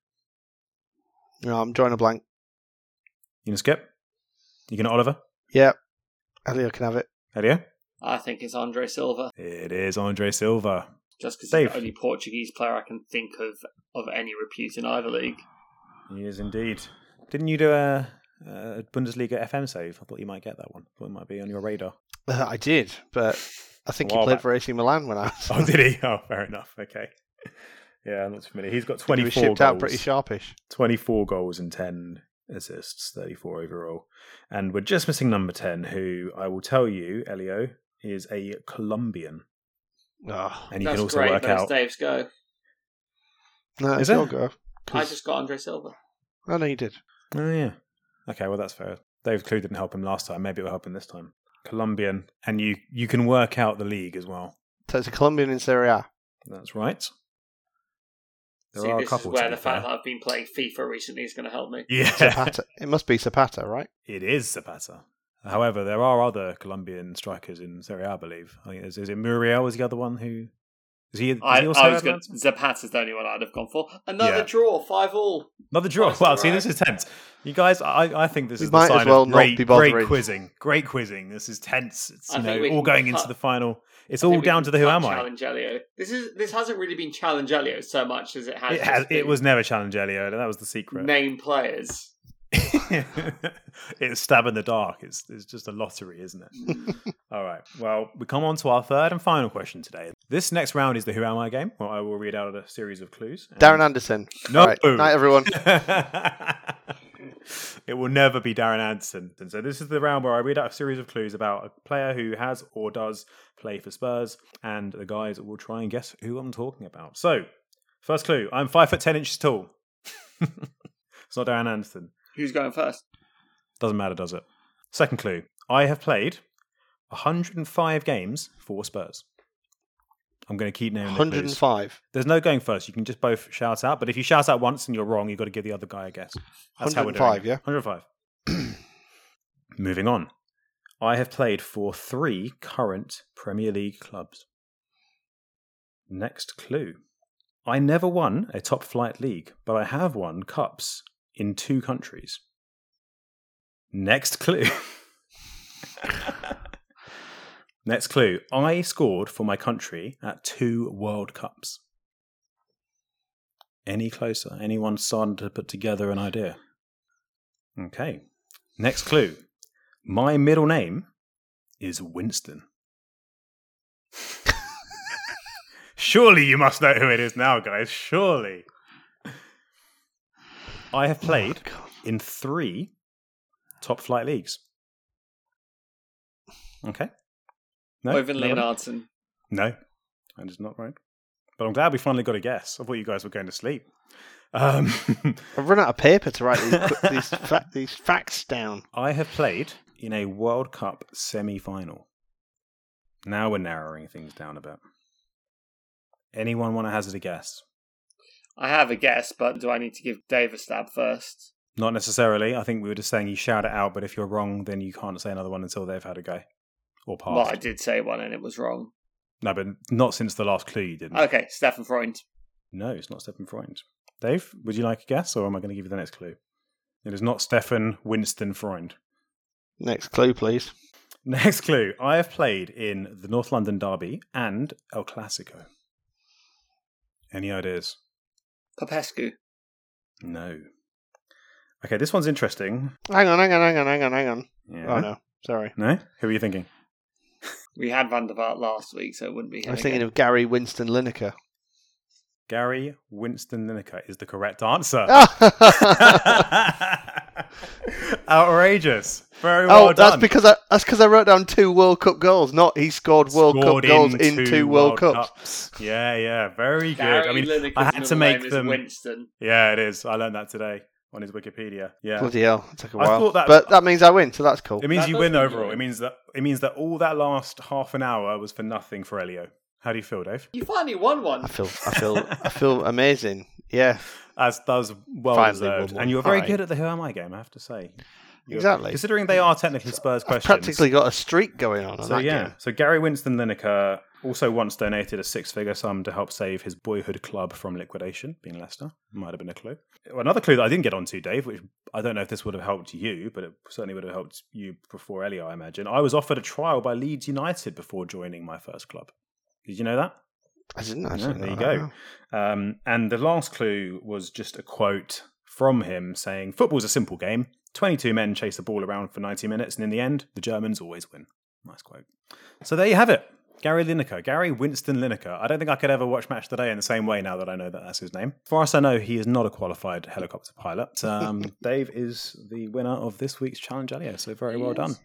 S3: No, I'm drawing a blank.
S2: You gonna skip? You gonna Oliver?
S3: Yeah. Elio can have it.
S2: Elio?
S4: I think it's Andre Silva.
S2: It is Andre Silva.
S4: Just because he's
S2: Dave.
S4: the only Portuguese player I can think of of any repute in either league.
S2: He is indeed. Didn't you do a, a Bundesliga FM save? I thought you might get that one. thought it might be on your radar.
S3: Uh, I did, but I think
S2: A
S3: he played
S2: back.
S3: for AC Milan when I was.
S2: Oh, did he? Oh, fair enough. Okay. Yeah, I'm not familiar. He's got
S3: he
S2: 24
S3: was shipped
S2: goals.
S3: out pretty sharpish.
S2: 24 goals and 10 assists, 34 overall. And we're just missing number 10, who I will tell you, Elio, is a Colombian.
S3: Oh,
S2: And you can also
S4: great,
S2: work
S4: but
S2: out.
S4: Dave's go.
S3: no,
S2: Is
S3: it's
S2: it?
S3: your go.
S4: I
S3: 'Cause-
S4: just got Andre Silva.
S3: Oh, no, you did.
S2: Oh, yeah. Okay, well, that's fair. Dave Clue didn't help him last time. Maybe it'll help him this time. Colombian. And you, you can work out the league as well.
S3: So it's a Colombian in Serie A.
S2: That's right. There
S4: See,
S2: are a
S4: this
S2: couple
S4: is where the fact
S2: fair.
S4: that I've been playing FIFA recently is going to help me.
S2: Yeah.
S3: Zapata. it must be Zapata, right?
S2: It is Zapata. However, there are other Colombian strikers in Serie A, I believe. I think is, is it Muriel? Is the other one who? Is he? Is
S4: I,
S2: he also
S4: I was
S2: Atalanta?
S4: good. Zapata's the only one I'd have gone for. Another
S2: Yeah.
S4: draw, five all.
S2: Another draw.
S4: Nice
S2: Wow,
S4: to
S2: see, this is tense. You guys, I, I think this
S3: We
S2: is the
S3: might as
S2: sign
S3: well
S2: of
S3: not
S2: great,
S3: be
S2: great quizzing. Great quizzing. This is tense. It's
S4: I
S2: you know all going
S4: cut-
S2: into the final. It's
S4: I
S2: all down to the who am I.
S4: Challenge Elio. This is this hasn't really been challenge Elio so much as it has.
S2: It, has, it was never challenge Elio. That was the secret.
S4: name players.
S2: it's stab in the dark. It's it's just a lottery, isn't it? All right. Well, we come on to our third and final question today. This next round is the Who Am I game, where I will read out a series of clues. and-
S3: Darren Anderson.
S2: No.
S3: All right. Night, everyone.
S2: it will never be Darren Anderson. And so this is the round where I read out a series of clues about a player who has or does play for Spurs, and the guys will try and guess who I'm talking about. So, first clue: I'm five foot ten inches tall. it's not Darren Anderson.
S4: Who's going first?
S2: Doesn't matter, does it? Second clue: I have played 105 games for Spurs. I'm going to keep naming the
S3: 105.
S2: There's no going first. You can just both shout out. But if you shout out once and you're wrong, you've got to give the other guy a guess. That's how we're doing
S3: 105,
S2: it.
S3: yeah?
S2: 105. Moving on. I have played for three current Premier League clubs. Next clue. I never won a top flight league, but I have won cups in two countries. Next clue. Next clue. I scored for my country at two World Cups. Any closer? Anyone starting to put together an idea? Okay. Next clue. My middle name is Winston. Surely you must know who it is now, guys. Surely. I have played
S3: Oh,
S2: in three top flight leagues. Okay. No,
S4: Oyvind
S2: nobody?
S4: Leonhardsen.
S2: No, that is not right. But I'm glad we finally got a guess. I thought you guys were going to sleep. Um,
S3: I've run out of paper to write these, these, fa- these facts down.
S2: I have played in a World Cup semi final. Now we're narrowing things down a bit. Anyone want to hazard a guess?
S4: I have a guess, but do I need to give Dave a stab first?
S2: Not necessarily. I think we were just saying you shout it out, but if you're wrong, then you can't say another one until they've had a go. Or passed.
S4: Well, I did say one and it was wrong.
S2: No, but not since the last clue you didn't.
S4: Okay, Steffen Freund.
S2: No, it's not Steffen Freund. Dave, would you like a guess, or am I going to give you the next clue? It is not Steffen Winston Freund.
S3: Next clue, please.
S2: Next clue. I have played in the North London Derby and El Clasico. Any ideas?
S4: Popescu.
S2: No. Okay, this one's interesting.
S3: Hang on, hang on, hang on, hang on, hang on.
S2: Yeah.
S3: Oh, no. Sorry.
S2: No? Who are you thinking?
S4: We had Van der Vaart last week, so it wouldn't be
S3: I was thinking
S4: again.
S3: of Gary Winston Lineker.
S2: Gary Winston Lineker is the correct answer. Outrageous. Very oh, well
S3: oh, that's because I that's because I wrote down two World Cup goals, not he scored World
S2: Scored
S3: Cup goals in two, World, Cups.
S2: Yeah, yeah, very good.
S4: Gary
S2: I mean,
S4: Lineker's
S2: I had to make them.
S4: Winston.
S2: Yeah, it is. I learned that today on his Wikipedia. Yeah,
S3: Bloody hell, it took a
S2: I
S3: while.
S2: thought that-
S3: but that means I win, so that's cool.
S2: it means
S4: That
S2: you win
S4: mean
S2: overall.
S4: win.
S2: It means that it means that all that last half an hour was for nothing for Elio. How do you feel, Dave?
S4: You finally won one.
S3: I feel, I feel, I feel amazing. Yeah,
S2: As does well
S3: Finally
S2: deserved, and you were very
S3: Alright.
S2: good at the Who Am I game. I have to say.
S3: Exactly.
S2: Considering they are technically Spurs
S3: I've
S2: questions.
S3: practically got a streak going on.
S2: So yeah,
S3: game.
S2: so Gary Winston Lineker also once donated a six-figure sum to help save his boyhood club from liquidation, being Leicester. Might have been a clue. Another clue that I didn't get onto, Dave, which I don't know if this would have helped you, but it certainly would have helped you before Elio, I imagine. I was offered a trial by Leeds United before joining my first club. Did you know that?
S3: I didn't actually.
S2: there you go. Um, and the last clue was just a quote from him saying, "Football's a simple game. Twenty-two men chase the ball around for ninety minutes, and in the end, the Germans always win." Nice quote. So there you have it. Gary Lineker, Gary Winston Lineker. I don't think I could ever watch Match Today in the same way now that I know that that's his name. As far as I know, he is not a qualified helicopter pilot. Um, Dave is the winner of this week's Challenge Elio, so very well
S4: Yes.
S2: done.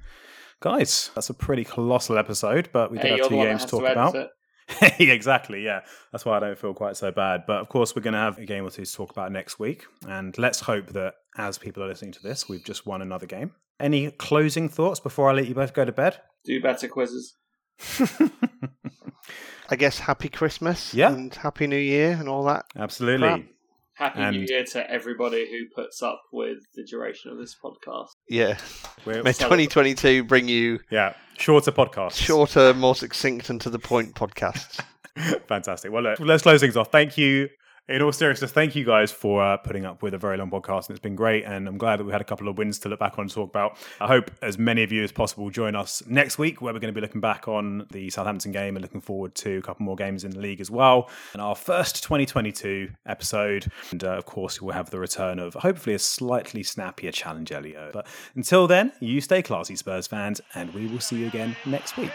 S2: Guys, that's a pretty colossal episode, but we did
S4: Hey,
S2: have two
S4: the one that
S2: games to talk about.
S4: it.
S2: exactly, yeah. That's why I don't feel quite so bad. But of course, we're going to have a game or two to talk about next week. And let's hope that as people are listening to this, we've just won another game. Any closing thoughts before I let you both go to bed?
S4: Do better quizzes.
S3: I guess Happy Christmas
S2: Yeah.
S3: and Happy New Year and all that.
S2: Absolutely.
S3: Crap.
S4: Happy New
S2: And-
S4: Year to everybody who puts up with the duration of this podcast.
S3: Yeah.
S2: We're,
S3: May 2022 bring you
S2: yeah, shorter podcast.
S3: shorter, more succinct, and to the point podcasts.
S2: Fantastic. Well, look, let's close things off. Thank you. In all seriousness, thank you guys for uh, putting up with a very long podcast, and it's been great. And I'm glad that we had a couple of wins to look back on and talk about. I hope as many of you as possible join us next week, where we're going to be looking back on the Southampton game and looking forward to a couple more games in the league as well. And our first 2022 episode, and uh, of course, we'll have the return of hopefully a slightly snappier challenge, Elio. But until then, you stay classy, Spurs fans, and we will see you again next week.